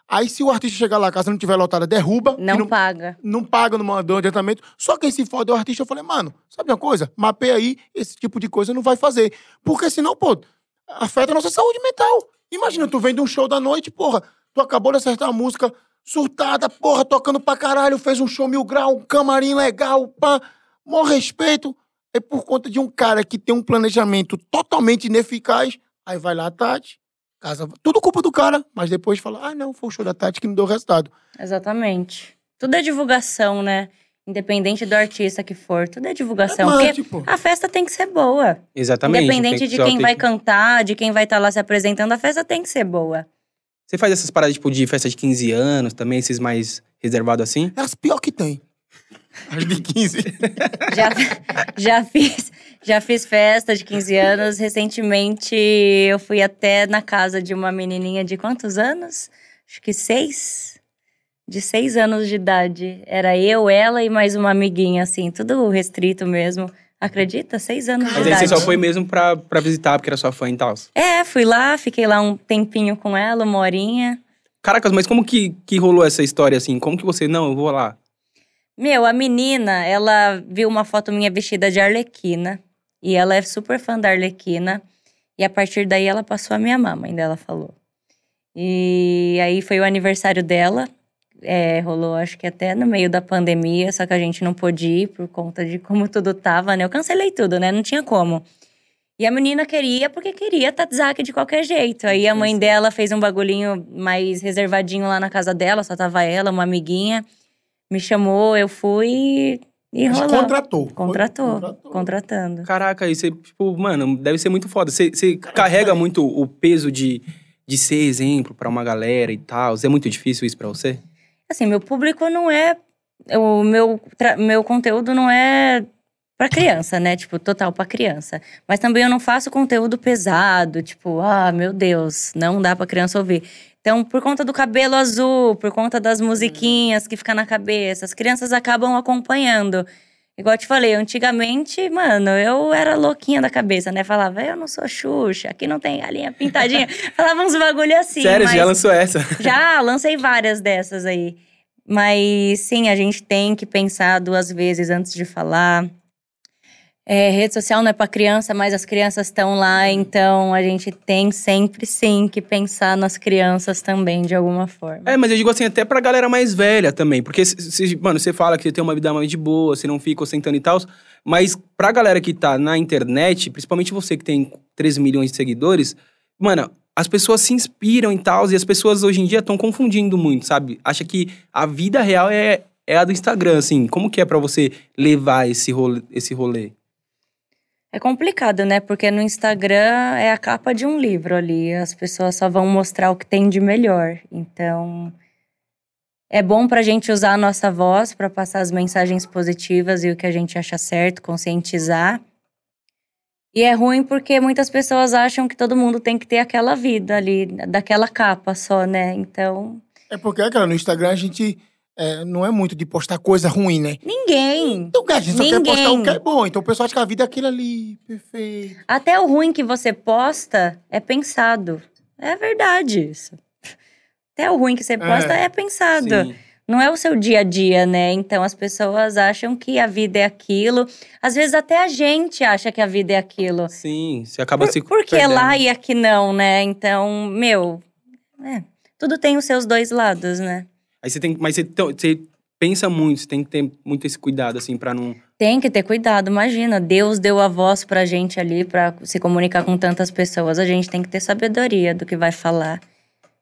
aí se o artista chegar lá, a casa não tiver lotada, derruba, que Não, paga. não paga no mandou adiantamento. Só quem se fode é o artista. Eu falei, mano, sabe uma coisa? Mapeia aí, esse tipo de coisa não vai fazer. Porque senão, pô, afeta a nossa saúde mental. Imagina, tu vem de um show da noite, porra, tu acabou de acertar a música surtada, porra, tocando pra caralho, fez um show mil grau, um camarim legal, pá, maior respeito. É por conta de um cara que tem um planejamento totalmente ineficaz. Aí vai lá, Tati, casa, tudo culpa do cara, mas depois fala, ah, não, foi o show da Tati que não deu resultado. Exatamente. Tudo é divulgação, né? Independente do artista que for, tudo é divulgação. É porque pô. a festa tem que ser boa. Exatamente. Independente de quem vai que- cantar, de quem vai estar lá se apresentando, a festa tem que ser boa. Você faz essas paradas, tipo, de festa de 15 anos também, esses mais reservados assim? É as pior que tem. As de 15. Já, já, fiz, já fiz festa de 15 anos. Recentemente, eu fui até na casa de uma menininha de quantos anos? Acho que seis. De seis anos de idade. Era eu, ela e mais uma amiguinha, assim, tudo restrito mesmo. Acredita? Seis anos Mas de aí idade. você só foi mesmo pra, pra visitar, porque era sua fã e tal. É, fui lá, fiquei lá um tempinho com ela, uma horinha. Caracas, mas como que, que rolou essa história assim? Como que você, não, eu vou lá? Meu, a menina, ela viu uma foto minha vestida de Arlequina. E ela é super fã da Arlequina. E a partir daí ela passou a minha mãe dela falou. E aí foi o aniversário dela. É, rolou, acho que até no meio da pandemia, só que a gente não pôde ir por conta de como tudo tava, né? Eu cancelei tudo, né? Não tinha como. E a menina queria porque queria Tatzaki de qualquer jeito. Aí a mãe dela fez um bagulhinho mais reservadinho lá na casa dela, só tava ela, uma amiguinha. Me chamou, eu fui e Mas rolou. contratou. Contratou, contratou. contratando. Caraca, aí você, tipo, mano, deve ser muito foda. Você, você carrega muito o peso de, de ser exemplo pra uma galera e tal. É muito difícil isso pra você? Assim, meu público não é. O meu, tra- meu conteúdo não é pra criança, né? Tipo, total pra criança. Mas também eu não faço conteúdo pesado, tipo, ah, meu Deus, não dá pra criança ouvir. Então, por conta do cabelo azul, por conta das musiquinhas que ficam na cabeça, as crianças acabam acompanhando. Igual eu te falei, antigamente, mano, eu era louquinha da cabeça, né? Falava, eu não sou Xuxa, aqui não tem galinha pintadinha. Falava uns bagulho assim. Sério, já lançou essa. Já, lancei várias dessas aí. Mas sim, a gente tem que pensar duas vezes antes de falar. É, rede social não é para criança, mas as crianças estão lá, então a gente tem sempre sim que pensar nas crianças também, de alguma forma. É, mas eu digo assim, até pra galera mais velha também. Porque, se- mano, você fala que você tem uma vida mais de boa, você não fica ostentando e tal. Mas pra galera que tá na internet, principalmente você que tem 13 milhões de seguidores, mano, as pessoas se inspiram e tal, e as pessoas hoje em dia estão confundindo muito, sabe? Acha que a vida real é, é a do Instagram, assim. Como que é pra você levar esse rolê? Esse rolê? É complicado, né? Porque no Instagram é a capa de um livro ali. As pessoas só vão mostrar o que tem de melhor. Então, é bom pra gente usar a nossa voz para passar as mensagens positivas e o que a gente acha certo, conscientizar. E é ruim porque muitas pessoas acham que todo mundo tem que ter aquela vida ali, daquela capa só, né? Então. É porque, cara, no Instagram a gente é, não é muito de postar coisa ruim, né? Ninguém. Então, a gente só quer Ninguém. postar o que é bom. Então o pessoal acha que a vida é aquilo ali, perfeito. Até o ruim que você posta é pensado. É verdade isso. Até o ruim que você posta é, pensado. Sim. Não é o seu dia a dia, né? Então as pessoas acham que a vida é aquilo. Às vezes até a gente acha que a vida é aquilo. Sim, você acaba se Por que lá e aqui não, né? Então, meu, é, tudo tem os seus dois lados, né? Aí você tem, mas você, você pensa muito, você tem que ter muito esse cuidado, assim, pra não. Tem que ter cuidado, imagina. Deus deu a voz pra gente ali pra se comunicar com tantas pessoas. A gente tem que ter sabedoria do que vai falar,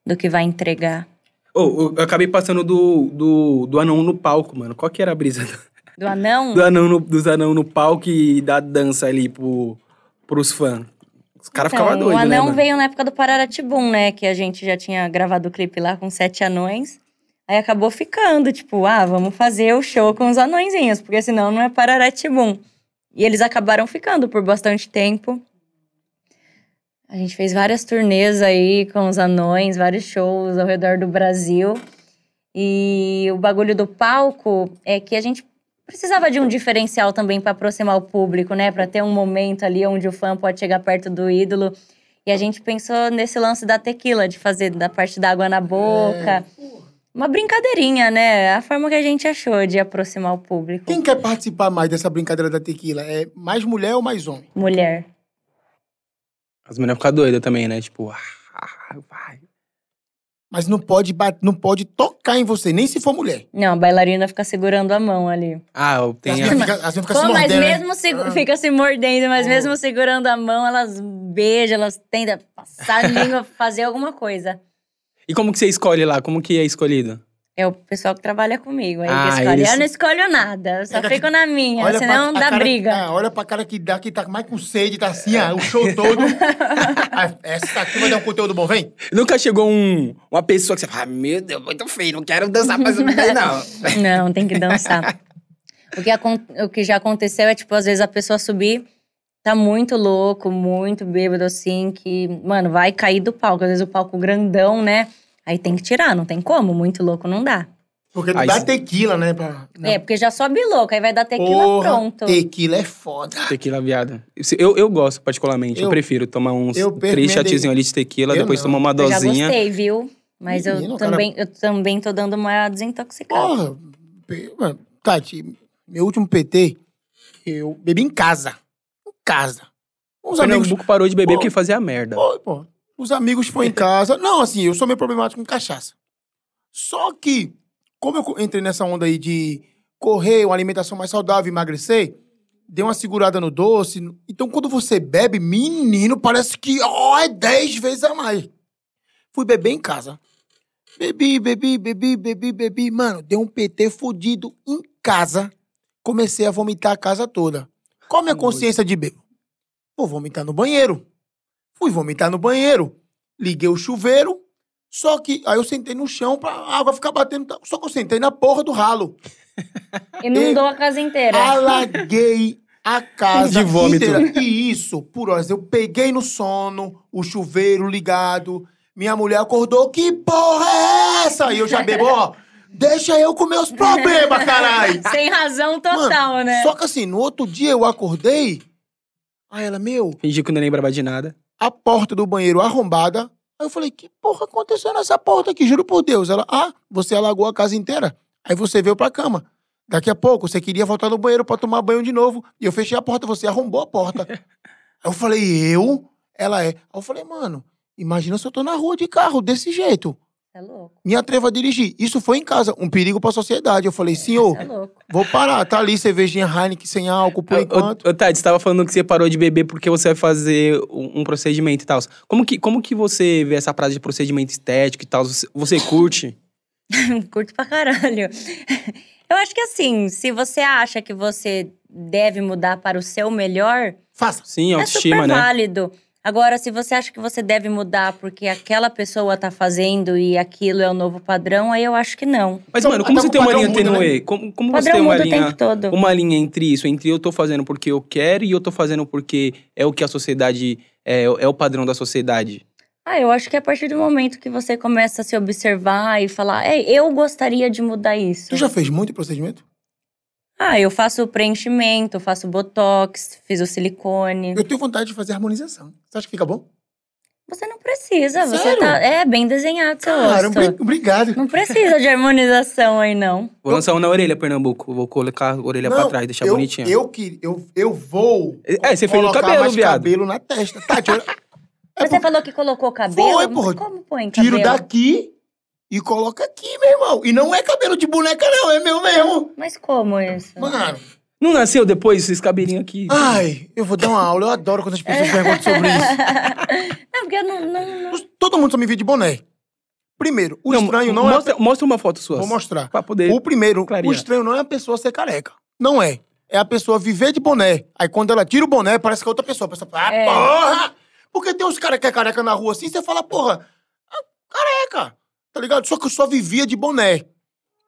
do que vai entregar. Oh, eu acabei passando do, do, do anão no palco, mano. Qual que era a brisa do, anão? do anão no, dos anão no palco e da dança ali pro, pros fãs? Os caras Então, ficavam doidos, O né, anão mano? veio na época do Pararatibum, né? Que a gente já tinha gravado o clipe lá com sete anões. Aí acabou ficando, tipo, ah, vamos fazer o show com os anõezinhos, porque senão não é Pararatibum. E eles acabaram ficando por bastante tempo. A gente fez várias turnês aí com os anões, vários shows ao redor do Brasil. E o bagulho do palco é que a gente precisava de um diferencial também para aproximar o público, né? Para ter um momento ali onde o fã pode chegar perto do ídolo. E a gente pensou nesse lance da tequila, de fazer da parte da água na boca. Uma brincadeirinha, né? A forma que a gente achou de aproximar o público. Quem quer participar mais dessa brincadeira da tequila? É mais mulher ou mais homem? Mulher. As meninas ficam doidas também, né? Tipo, ah, vai. Mas não pode, não pode tocar em você, nem se for mulher. Não, a bailarina fica segurando a mão ali. Ah, eu As tenho. meninas ficam as meninas ficam se Pô, mas mordendo, né? mesmo segu- Ah. fica se mordendo, mas Oh. mesmo segurando a mão, elas beijam, elas tentam passar a língua, fazer alguma coisa. E como que você escolhe lá? Como que é escolhido? É o pessoal que trabalha comigo. Aí Ah, que escolhe. eles- Eu não escolho nada, eu só Pega- fico na minha, Olha senão pra- dá cara- briga. ah, olha pra cara que dá, que tá mais com sede, tá assim, ó, o show todo. Ah, Essa aqui vai dar um conteúdo bom, vem. Nunca chegou um, uma pessoa que você fala, ah, meu Deus, muito feio, não quero dançar mais um não. Não, tem que dançar. o, que o que já aconteceu é, tipo, às vezes a pessoa subir, tá muito louco, muito bêbado, assim, que, mano, vai cair do palco. Às vezes o palco grandão, né? Aí tem que tirar, não tem como, muito louco não dá. Porque não Aí dá tequila, né? Pra, É, porque já sobe louco, aí vai dar tequila Porra, pronto. Tequila é foda. Tequila viada. Eu, eu gosto, particularmente. Eu, Eu- prefiro tomar uns três chatezinhos ali de tequila, Eu depois não. tomar uma Eu já dosinha. gostei, viu? Mas Menino, eu, cara- também, eu também tô dando uma desintoxicada. Porra, mano, Tati, meu último PT, eu bebi em casa. Casa. Os amigos. Pernambuco parou de beber Pô. porque fazia merda. Pô, pô, os amigos foram em casa. Não, assim, eu sou meio problemático com cachaça. Só que, como eu entrei nessa onda aí de correr, uma alimentação mais saudável, emagrecer, dei uma segurada no doce. Então, quando você bebe, menino, parece que ó, é 10 vezes a mais. Fui beber em casa. Bebi, bebi, bebi, bebi, bebi. Mano, deu um PT fudido em casa. Comecei a vomitar a casa toda. Qual a minha consciência de bebo? Vou vomitar no banheiro. Fui vomitar no banheiro. Liguei o chuveiro. Só que aí eu sentei no chão pra água ficar batendo. Só que eu sentei na porra do ralo. Inundou a casa inteira. Alaguei a casa De vômito. inteira. E isso, por horas. Eu peguei no sono, o chuveiro ligado. Minha mulher acordou. Que porra é essa? E eu já bebo, ó. Deixa eu com meus problemas, caralho. Sem razão total, Mano, né? Só que assim, no outro dia eu acordei. Aí ela, meu, Fingi que não lembrava de nada. a porta do banheiro arrombada. Aí eu falei, que porra aconteceu nessa porta aqui? Juro por Deus. Ela, ah, você alagou a casa inteira. Aí você veio pra cama. Daqui a pouco, você queria voltar no banheiro pra tomar banho de novo. E eu fechei a porta, você arrombou a porta. Aí eu falei, eu? Ela é. Aí eu falei, mano, imagina se eu tô na rua de carro, desse jeito. É louco. Me atrevo a dirigir. Isso foi em casa, um perigo pra sociedade. Eu falei, senhor, é louco. vou parar. Tá ali cervejinha Heineken sem álcool por Ô, enquanto. ô, ô, Tati, você tava falando que você parou de beber porque você vai fazer um, um procedimento e tal. Como que, como que você vê essa frase de procedimento estético e tal? Você, você curte? Curto pra caralho. Eu acho que assim, se você acha que você deve mudar para o seu melhor, Faça. Sim, é autoestima, super né? válido. Agora, se você acha que você deve mudar porque aquela pessoa tá fazendo e aquilo é o novo padrão, aí eu acho que não. Mas, Então, mano, como até você tem uma linha né? tênue? Como, como você tem uma linha, todo. uma linha entre isso? Entre eu tô fazendo porque eu quero e eu tô fazendo porque é o que a sociedade... É, é o padrão da sociedade. Ah, eu acho que é a partir do momento que você começa a se observar e falar, é, eu gostaria de mudar isso. Tu já fez muito procedimento? Ah, eu faço preenchimento, faço botox, fiz o silicone. Eu tenho vontade de fazer harmonização. Você acha que fica bom? Você não precisa, você Sério? tá. É bem desenhado seu Cara, rosto. obrigado. Não precisa de harmonização aí, não. Vou lançar um na orelha, Pernambuco. Vou colocar a orelha pra Não, trás, deixar eu, bonitinho. Eu, que, eu, eu vou. É, você fez no colocar cabelo, mais viado. cabelo na testa. Tati, olha, É Você falou que colocou cabelo? Foi, porra. Como põe cabelo? tiro daqui e coloca aqui, meu irmão. E não é cabelo de boneca, não, é meu mesmo. Mas como isso? Mano, Não nasceu depois esses cabelinhos aqui? ai, eu vou dar uma aula. Eu adoro quando as pessoas perguntam sobre isso. Não, porque eu não, não, não- Todo mundo só me vê de boné. Primeiro, o estranho não mostra, é. Mostra uma foto sua. Vou mostrar. Pra poder... O primeiro, clarear. o estranho não é a pessoa ser careca. Não é. É a pessoa viver de boné. Aí quando ela tira o boné, parece que é outra pessoa. A pessoa fala, ah, É. porra! Porque tem uns caras que é careca na rua assim, você fala, porra, ah, careca. Tá ligado? Só que eu só vivia de boné.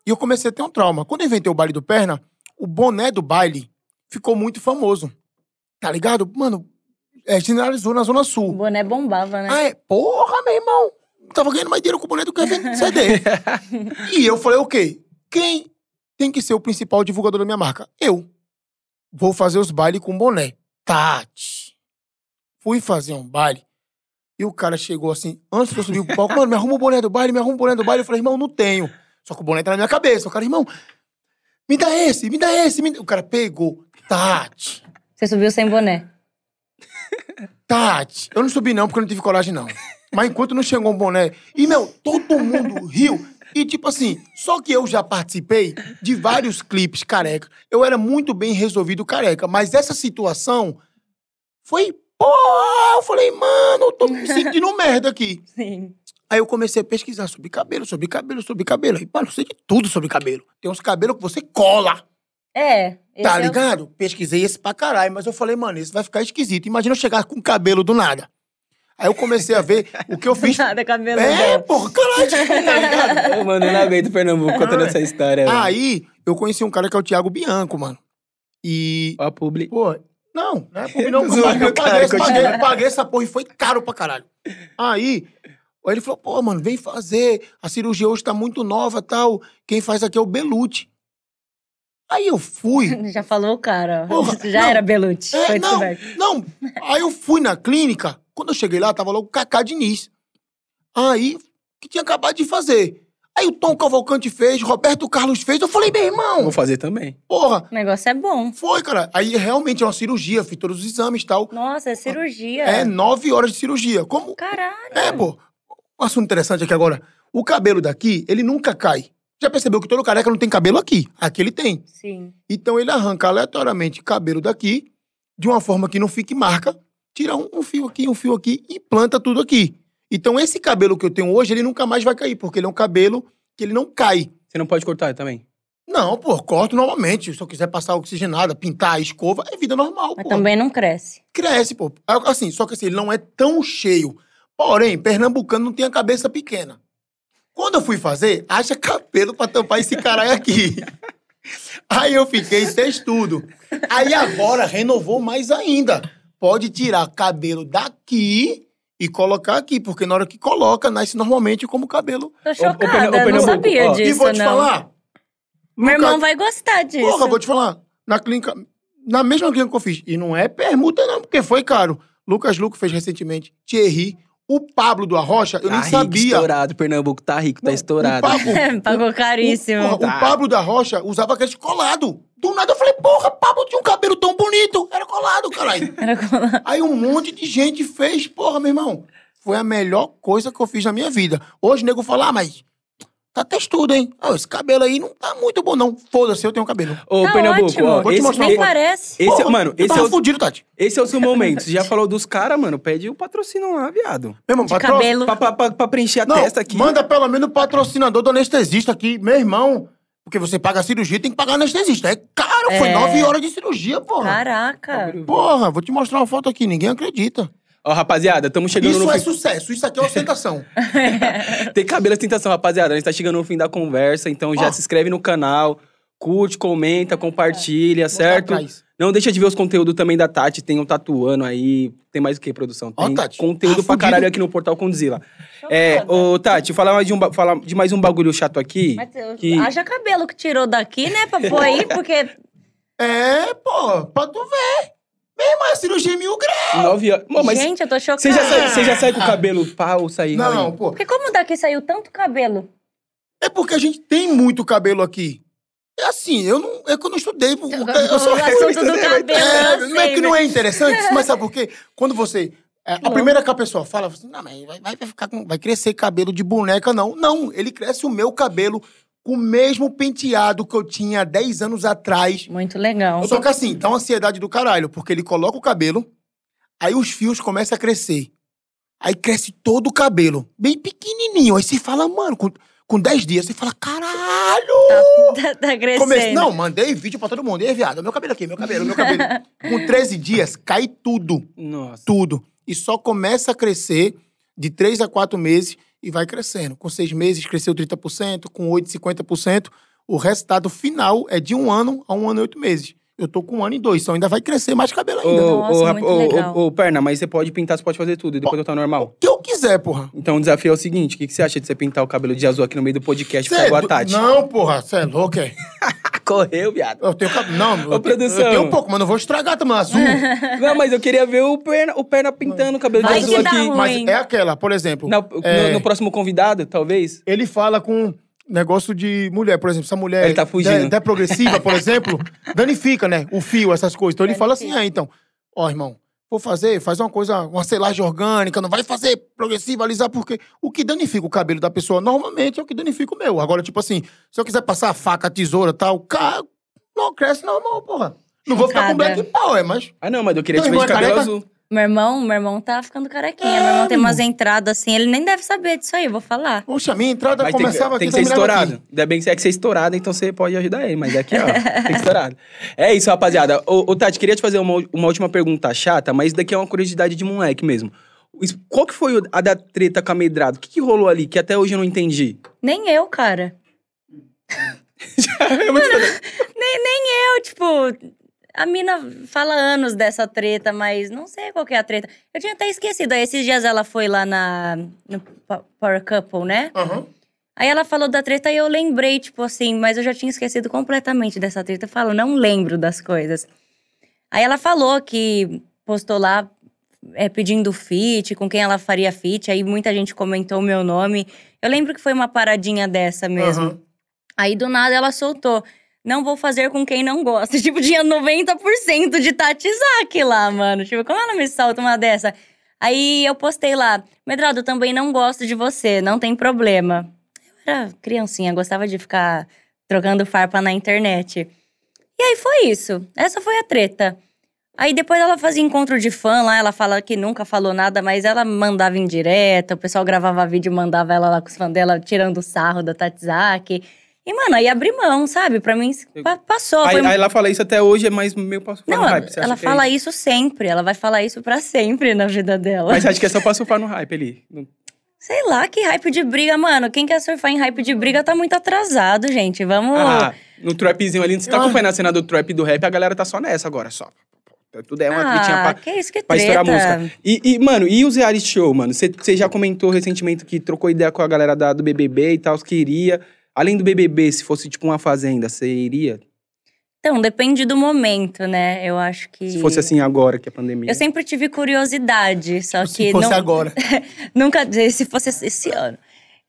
E eu comecei a ter um trauma. Quando eu inventei o baile do perna, o boné do baile ficou muito famoso. Tá ligado? Mano, é, generalizou na Zona o Sul. boné bombava, né? Ah, é? Porra, meu irmão. Tava ganhando mais dinheiro com o boné do que vendo CD. e eu falei, ok, quem tem que ser o principal divulgador da minha marca? Eu. Vou fazer os bailes com boné. Tati. Fui fazer um baile. E o cara chegou assim, antes de eu subir pro palco, mano, me arruma o boné do baile, me arruma o boné do baile. Eu falei, irmão, não tenho. Só que o boné tá na minha cabeça. O cara, irmão, me dá esse, me dá esse. Me. O cara pegou. Tati. Você subiu sem boné. Tati, eu não subi não, porque eu não tive coragem, não. Mas enquanto não chegou um boné. E, meu, todo mundo riu. E, tipo assim, só que eu já participei de vários clipes careca. Eu era muito bem resolvido careca. Mas essa situação foi. Porra! Eu falei, mano, eu tô me sentindo merda aqui. Sim. Aí eu comecei a pesquisar sobre cabelo, sobre cabelo, sobre cabelo. Aí, mano, eu sei de tudo sobre cabelo. Tem uns cabelos que você cola. É. Tá é o- ligado? Pesquisei esse pra caralho, mas eu falei, mano, esse vai ficar esquisito. Imagina eu chegar com cabelo do nada. Aí eu comecei a ver o que eu fiz. Nada, cabelo é, porra, caralho, tá ligado? Ô, Mano, eu não aguento Pernambuco contando essa história. Aí eu conheci um cara que é o Thiago Bianco, mano. E. Ó, a publi. Pô, não, não é publi não, Zoando, eu paguei, paguei, paguei, paguei essa porra e foi caro pra caralho. Aí, aí ele falou, pô, mano, vem fazer, a cirurgia hoje tá muito nova tal, quem faz aqui é o Belute. Aí eu fui, Já falou o cara. Porra, Já não. era Belucci. É, foi não, não. Aí eu fui na clínica, quando eu cheguei lá, tava logo o Cacá Diniz. Aí, que tinha acabado de fazer. Aí o Tom Cavalcante fez, Roberto Carlos fez. Eu falei, meu irmão, Vou fazer também. porra, O negócio é bom. foi, cara. Aí realmente é uma cirurgia, fiz todos os exames e tal. Nossa, é cirurgia. É nove horas de cirurgia. Como? Caralho. É, pô. Um assunto interessante aqui agora. O cabelo daqui, ele nunca cai. Já percebeu que todo careca não tem cabelo aqui? Aqui ele tem. Sim. Então ele arranca aleatoriamente cabelo daqui, de uma forma que não fique marca, tira um, um fio aqui, um fio aqui e planta tudo aqui. Então esse cabelo que eu tenho hoje, ele nunca mais vai cair, porque ele é um cabelo que ele não cai. Você não pode cortar também. Não, pô, corto normalmente. Se eu quiser passar oxigenada, pintar a escova, é vida normal, Mas pô. também não cresce. Cresce, pô. Assim, só que assim, ele não é tão cheio. Porém, pernambucano não tem a cabeça pequena. Quando eu fui fazer, haja cabelo pra tampar esse caralho aqui. Aí eu fiquei textudo. Aí agora renovou mais ainda. Pode tirar cabelo daqui e colocar aqui, porque na hora que coloca, nasce normalmente como cabelo. Tô chocada, Pernam- ô, não Pernambuco, sabia ó. disso, e vou te não. falar, Meu nunca- irmão vai gostar disso. Porra, vou te falar. Na clínica, na mesma clínica que eu fiz, e não é permuta não, porque foi caro. Lucas Luco fez recentemente, Thierry, o Pablo do Arrocha, eu tá nem rico, sabia. estourado. Pernambuco tá rico, tá Não, estourado. O Pablo, Pagou caríssimo. o, porra, Tá. o Pablo da Rocha usava aquele colado. Do nada eu falei, porra, Pablo tinha um cabelo tão bonito. Era colado, caralho. Era como- Aí um monte de gente fez, porra, meu irmão. foi a melhor coisa que eu fiz na minha vida. Hoje o nego fala, ah, mas tá textudo, hein? Ah, esse cabelo aí não tá muito bom, não. Foda-se, eu tenho cabelo. Ô, Tá Pernambuco, ótimo. ó, Vou te esse, mostrar Nem uma foto. parece. esse, Porra, mano, eu esse é, tava o, fudido, Tati. esse é o seu momento. Você já falou dos caras, mano, pede o patrocínio lá, viado. Meu irmão, De patro- cabelo. Pra, pra, pra, pra preencher a Não, testa aqui. manda pelo menos o patrocinador do anestesista aqui, meu irmão. Porque você paga a cirurgia, tem que pagar anestesista. É caro, foi É. nove horas de cirurgia, porra. Caraca. Porra, vou te mostrar uma foto aqui, ninguém acredita. Ó, rapaziada, estamos chegando Isso no é fim. sucesso, isso aqui é ostentação. Tem cabelo é tentação, rapaziada. A gente tá chegando no fim da conversa, então já Ó. se inscreve no canal, curte, comenta, compartilha, certo? atrás. Não deixa de ver os conteúdos também da Tati, tem um tatuando aí. Tem mais o que, produção? Ó, Tem Tati, conteúdo tá pra fudido. caralho aqui no Portal Condzilla. É, ô, Tati, falar mais de, um, falar de mais um bagulho chato aqui. Mas que... haja cabelo que tirou daqui, né? Pra pôr aí, porque. É, pô, pra tu ver. Meu irmão, é cirurgia em mil graus. Nove anos. Mas Gente, eu tô chocada. você já, sai, você já sai com o cabelo pau, sair Não, ralinho? pô. Porque como daqui saiu tanto cabelo? É porque a gente tem muito cabelo aqui. É assim, eu não. É que eu não estudei. Eu, eu sou o assunto do cabelo, É, eu não é sei, que não né? é interessante, mas sabe por quê? Quando você. é, a primeira que a pessoa fala, assim, não, mas vai, vai ficar com, vai crescer cabelo de boneca, não. Não, ele cresce o meu cabelo com o mesmo penteado que eu tinha 10 anos atrás. Muito legal. Só que assim, dá uma ansiedade do caralho, porque ele coloca o cabelo, aí os fios começam a crescer. Aí cresce todo o cabelo, bem pequenininho. Aí você fala, mano, com, com 10 dias, você fala, caralho! Tá, tá crescendo. Comece... Não, mandei vídeo pra todo mundo. E aí, viado, meu cabelo aqui, meu cabelo, meu cabelo. Com 13 dias, cai tudo, Nossa. tudo. E só começa a crescer de 3 a 4 meses e vai crescendo. Com 6 meses, cresceu 30%, com 8, 50%. O resultado final é de um ano a um ano e oito meses. Eu tô com um ano e dois, então ainda vai crescer mais cabelo ainda. Ô, Nossa, ô, rap- muito ô, legal. ô, ô, Perna, mas você pode pintar, você pode fazer tudo, e depois eu tá normal. O que eu quiser, porra. Então o desafio é o seguinte: o que, que você acha de você pintar o cabelo de azul aqui no meio do podcast e Cê ficar é igual a do- Tati? Não, porra, você é louco, é? Correu, viado. Eu tenho cabelo. Não, eu, Ô, tenho- produção. eu tenho um pouco, mas não vou estragar também azul. Não, mas eu queria ver o Perna, o perna pintando o cabelo Vai de azul aqui. ruim. mas é aquela, por exemplo. Na- é, no, no próximo convidado, talvez. ele fala com negócio de mulher, por exemplo, se a mulher Ele tá fugindo. é progressiva, por exemplo, danifica, né? O fio, essas coisas. Então ele fala assim, ah, então, ó, irmão, vou fazer, faz uma coisa, uma selagem orgânica, não vai fazer progressiva, alisar, porque o que danifica o cabelo da pessoa normalmente é o que danifica o meu. Agora, tipo assim, se eu quiser passar a faca, a tesoura e tal, cara, não cresce normal, porra. Não vou ficar com black power, mas. Ah, não, mas eu queria te ver de cabelo careca? azul. Meu irmão, meu irmão tá ficando carequinha. É, meu irmão tem umas entradas assim, ele nem deve saber disso aí, eu vou falar. Poxa, minha entrada Mas tem, que- começava tem aqui que ser estourado. aqui. Ainda bem que você é que ser estourado, então você pode ajudar ele. Mas aqui, ó, tem que ser estourado. É isso, rapaziada. Ô, ô, Tati, queria te fazer uma, uma última pergunta chata, mas isso daqui é uma curiosidade de moleque mesmo. Isso- Qual que foi a da treta com a Medrado? O que, que rolou ali que até hoje eu não entendi? Nem eu, cara. É muito- Nem, nem eu, tipo. A mina fala anos dessa treta, mas não sei qual que é a treta. Eu tinha até esquecido. Aí esses dias ela foi lá na, no Po- Power Couple, né? Aham. Aí ela falou da treta e eu lembrei, tipo assim, mas eu já tinha esquecido completamente dessa treta. Eu falo, não lembro das coisas. Aí ela falou que postou lá é, pedindo feat, com quem ela faria feat. Aí muita gente comentou o meu nome. Eu lembro que foi uma paradinha dessa mesmo. Aham. Aí do nada ela soltou. Não vou fazer com quem não gosta. Tipo, tinha 90% de Tatizaki lá, mano. Tipo, como ela me solta uma dessa? Aí eu postei lá, Medrado, também não gosto de você, não tem problema. Eu era criancinha, gostava de ficar trocando farpa na internet. E aí foi isso. Essa foi a treta. Aí depois ela fazia encontro de fã lá, ela fala que nunca falou nada, mas ela mandava em direta, o pessoal gravava vídeo mandava ela lá com os fãs dela tirando sarro da Tatizaki. E, mano, aí abri mão, sabe? Pra mim, pa- passou. Aí, foi... aí ela fala isso até hoje, é mais surfar Não, no hype. Você ela é fala isso? isso sempre, ela vai falar isso pra sempre na vida dela. Mas acho que é só pra surfar no hype ali. Sei lá, que hype de briga, mano. Quem quer surfar em hype de briga tá muito atrasado, gente. Vamos. Ah, no trapzinho ali, você tá acompanhando a cena do trap e do rap, a galera tá só nessa agora, só. Tudo é uma ah, pra, que isso, que pra estourar música. E, e, mano, e os reality show, mano? Você já comentou recentemente que trocou ideia com a galera da, do BBB e tal, que iria. Além do BBB, se fosse tipo uma fazenda, você iria? Então, depende do momento, né? Eu acho que. Se fosse assim agora, que é pandemia. Eu sempre tive curiosidade, só que Se fosse não, agora. nunca se fosse esse ano.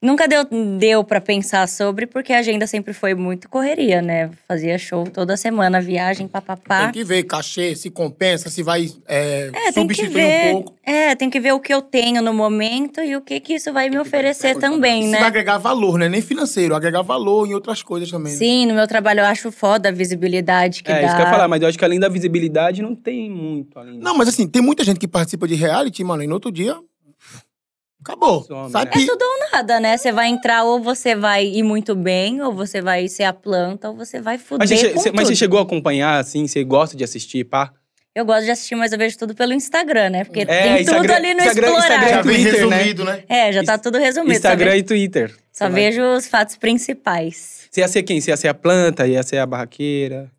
Nunca deu, deu para pensar sobre, porque a agenda sempre foi muito correria, né? Fazia show toda semana, viagem, papapá. Tem que ver cachê, se compensa, se vai é, É, tem que substituir ver. um pouco. É, tem que ver o que eu tenho no momento e o que, que isso vai me oferecer também, Se né? vai agregar valor, né? Nem financeiro, agregar valor em outras coisas também. né? Sim, no meu trabalho eu acho foda a visibilidade que é, dá. isso que eu ia falar, mas eu acho que além da visibilidade não tem muito além Não, mas assim, tem muita gente que participa de reality, mano, e no outro dia. Acabou. Some, Sai né? É tudo ou nada, né? Você vai entrar ou você vai ir muito bem, ou você vai ser a planta, ou você vai fuder Mas, você, com você- mas você tudo. chegou a acompanhar, assim, você gosta de assistir, pá? Eu gosto de assistir, mas eu vejo tudo pelo Instagram, né? Porque É, tem tudo Instagram- ali no Instagram- explorar. Instagram Já é vem Twitter, né? resumido, né? É, já tá tudo resumido. Instagram e Twitter. só vejo os fatos principais. Você ia ser quem? Você ia ser a planta, ia ser a barraqueira?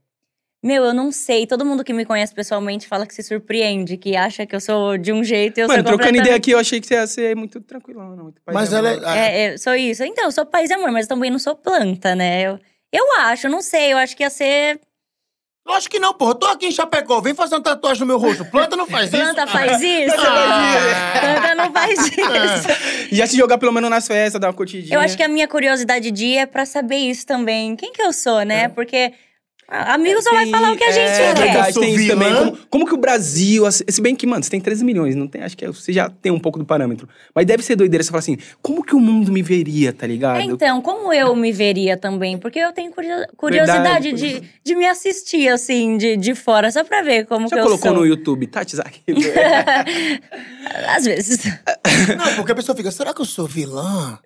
Meu, eu não sei. Todo mundo que me conhece pessoalmente fala que se surpreende, que acha que eu sou de um jeito e eu Mano, sou trocando ideia aqui, eu achei que você ia ser muito tranquilão, não. Muito Mas ela é. É, é, sou isso. Então, eu sou paz e amor, mas eu também não sou planta, né? Eu, eu acho, não sei. Eu acho que ia ser... Lógico que não, porra. Eu tô aqui em Chapecó, vem fazer uma tatuagem no meu rosto. Planta não faz isso. Planta faz isso? Ah. Planta não faz isso. Ia se jogar pelo menos nas festas, dar uma curtidinha. Eu acho que a minha curiosidade de ir é pra saber isso também. Quem que eu sou, né? Porque a- amigo só vai falar o que a gente é, quer. verdade, tem isso também. Como, como que o Brasil, assim, se bem que, mano, você tem 13 milhões, não tem, acho que é- você já tem um pouco do parâmetro. Mas deve ser doideira você falar assim, como que o mundo me veria, tá ligado? É, então, como eu me veria também? Porque eu tenho curio- curiosidade de, de me assistir, assim, de, de fora, só pra ver como Já que eu colocou sou. no YouTube, Tati Zaki? Às vezes. Não, porque a pessoa fica, será que eu sou vilã?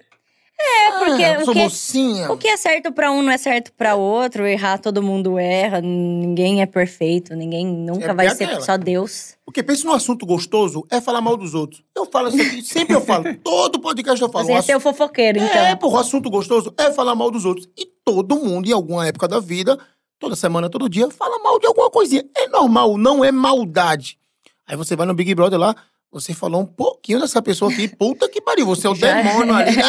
É, porque Ah, o que- mocinha. O que é certo pra um não é certo pra outro. Errar, todo mundo erra. Ninguém é perfeito. Ninguém nunca É vai é ser aquela. só Deus. Porque pensa num assunto gostoso, é falar mal dos outros. Eu falo isso aqui, sempre eu falo. Todo podcast eu falo. Você um é ser o fofoqueiro, então. É, porra, o assunto gostoso é falar mal dos outros. E todo mundo, em alguma época da vida, toda semana, todo dia, fala mal de alguma coisinha. É normal, não é maldade. Aí você vai no Big Brother lá, você falou um pouquinho dessa pessoa aqui, puta que pariu, você é o Já é. demônio ali.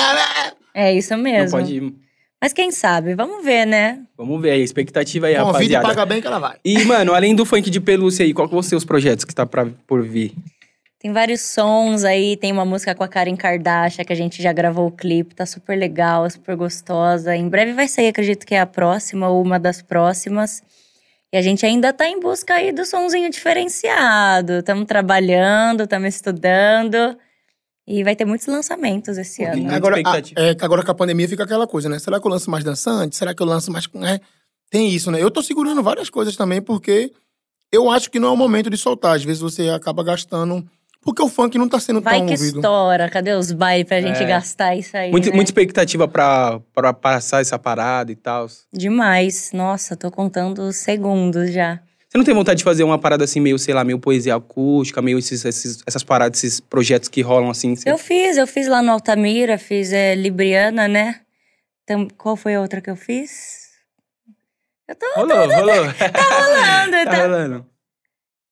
É isso Não mesmo. pode... Mas quem sabe? Vamos ver, né? Vamos ver aí, expectativa aí, Convida e rapaziada. paga bem que ela vai. E, mano, além do funk de pelúcia aí, qual que vão ser os projetos que tá pra, por vir? Tem vários sons aí, tem uma música com a Karen Kardashian que a gente já gravou o clipe, tá super legal, super gostosa. Em breve vai sair, acredito que é a próxima ou uma das próximas. E a gente ainda tá em busca aí do sonzinho diferenciado. Estamos trabalhando, estamos estudando. E vai ter muitos lançamentos esse ano. Agora, a- é, que agora com a pandemia fica aquela coisa, né? Será que eu lanço mais dançante? Será que eu lanço mais. É, tem isso, né? Eu tô segurando várias coisas também, porque eu acho que não é o momento de soltar. Às vezes você acaba gastando. Porque o funk não tá sendo Vai tão que ouvido. estoura, cadê os bailes pra gente É. gastar isso aí? Muito, né? Muita expectativa pra, pra passar essa parada e tal. Você Demais. Nossa, tô contando os segundos já. não tem vontade de fazer uma parada assim, meio, sei lá, meio poesia acústica, meio esses, esses- essas paradas, esses projetos que rolam assim? Você... Eu fiz, eu fiz lá no Altamira, fiz é, Libriana, né? Tam- qual foi a outra que eu fiz? Eu tô Rolou, rolou. falando, tá tá? rolando.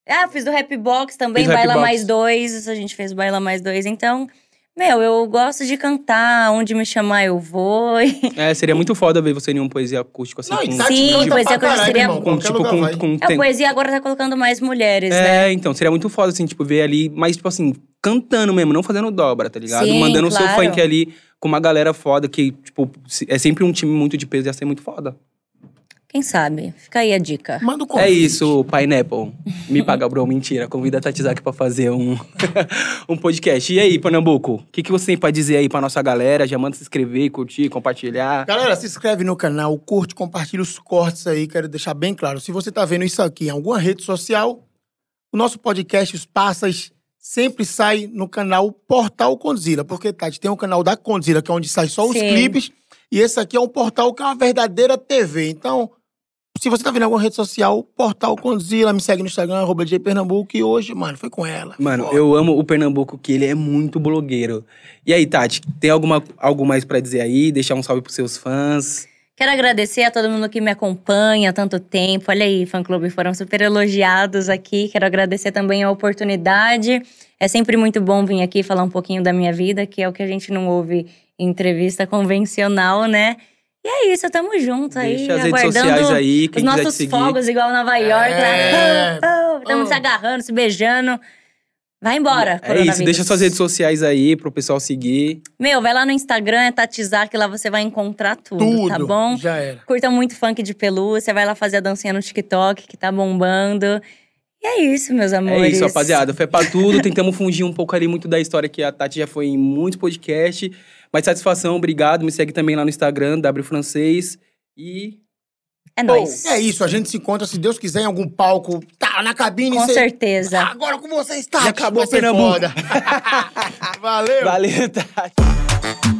Ah, fiz do Rap Box também, Rap Baila Box. Mais Dois. A gente fez o Baila Mais Dois. Então, meu, eu gosto de cantar. Onde me chamar, eu vou. É, seria muito foda ver você em um poesia acústico assim. Não, e com, Tati Sim, canta poesia pra acústica caralho, seria- irmão. com, Qualquer tipo, lugar com, vai. com É, a tem- poesia agora tá colocando mais mulheres, né? É, então, seria muito foda, assim, tipo, ver ali, mas, tipo assim, cantando mesmo, não fazendo dobra, tá ligado? Sim, Mandando o seu claro. funk ali com uma galera foda, que, tipo, se- é sempre um time muito de peso, ia ser muito foda. Quem sabe? Fica aí a dica. Manda o É convite. isso, Pineapple. Me paga, bro, mentira. Convida a Tatizaki pra fazer um, um podcast. E aí, Pernambuco, o que, que você tem pra dizer aí pra nossa galera? Já manda se inscrever, curtir, compartilhar. Galera, se inscreve no canal, curte, compartilha os cortes aí. Quero deixar bem claro. Se você tá vendo isso aqui em alguma rede social, o nosso podcast, os Passas, sempre sai no canal Portal Condzilla. Porque, Tati, tem um canal da Condzilla, que é onde sai só os Sim. clipes. E esse aqui é um portal que é uma verdadeira TV. Então, se você tá vendo em alguma rede social, Portal Condzilla, me segue no Instagram, arroba Pernambuco. E hoje, mano, foi com ela. Mano, Foda. eu amo o Pernambuco, que ele é muito blogueiro. E aí, Tati, tem alguma, algo mais pra dizer aí? Deixar um salve pros seus fãs? Quero agradecer a todo mundo que me acompanha há tanto tempo. Olha aí, fã clube, foram super elogiados aqui. Quero agradecer também a oportunidade. É sempre muito bom vir aqui falar um pouquinho da minha vida, que é o que a gente não ouve em entrevista convencional, né? E é isso, tamo junto aí, Deixa as redes aguardando sociais aí, os quem te nossos seguir. fogos igual Nova York, É. lá. Estamos Oh. se agarrando, se beijando. Vai embora, É isso, deixa suas redes sociais aí pro pessoal seguir. Meu, vai lá no Instagram, é Tatizak, lá você vai encontrar tudo, Tudo. tá bom? Já era. Curta muito funk de pelúcia, vai lá fazer a dancinha no TikTok, que tá bombando. E é isso, meus amores. É isso, rapaziada. Foi pra tudo. Tentamos fugir um pouco ali muito da história que a Tati já foi em muitos podcasts. Mas satisfação, obrigado. Me segue também lá no Instagram, W Francês. E É nóis. É isso, a gente se encontra, se Deus quiser, em algum palco. Tá, na cabine. Com cê- certeza. Agora com vocês, tá? E acabou Pernambuco. Valeu. valeu, Tati.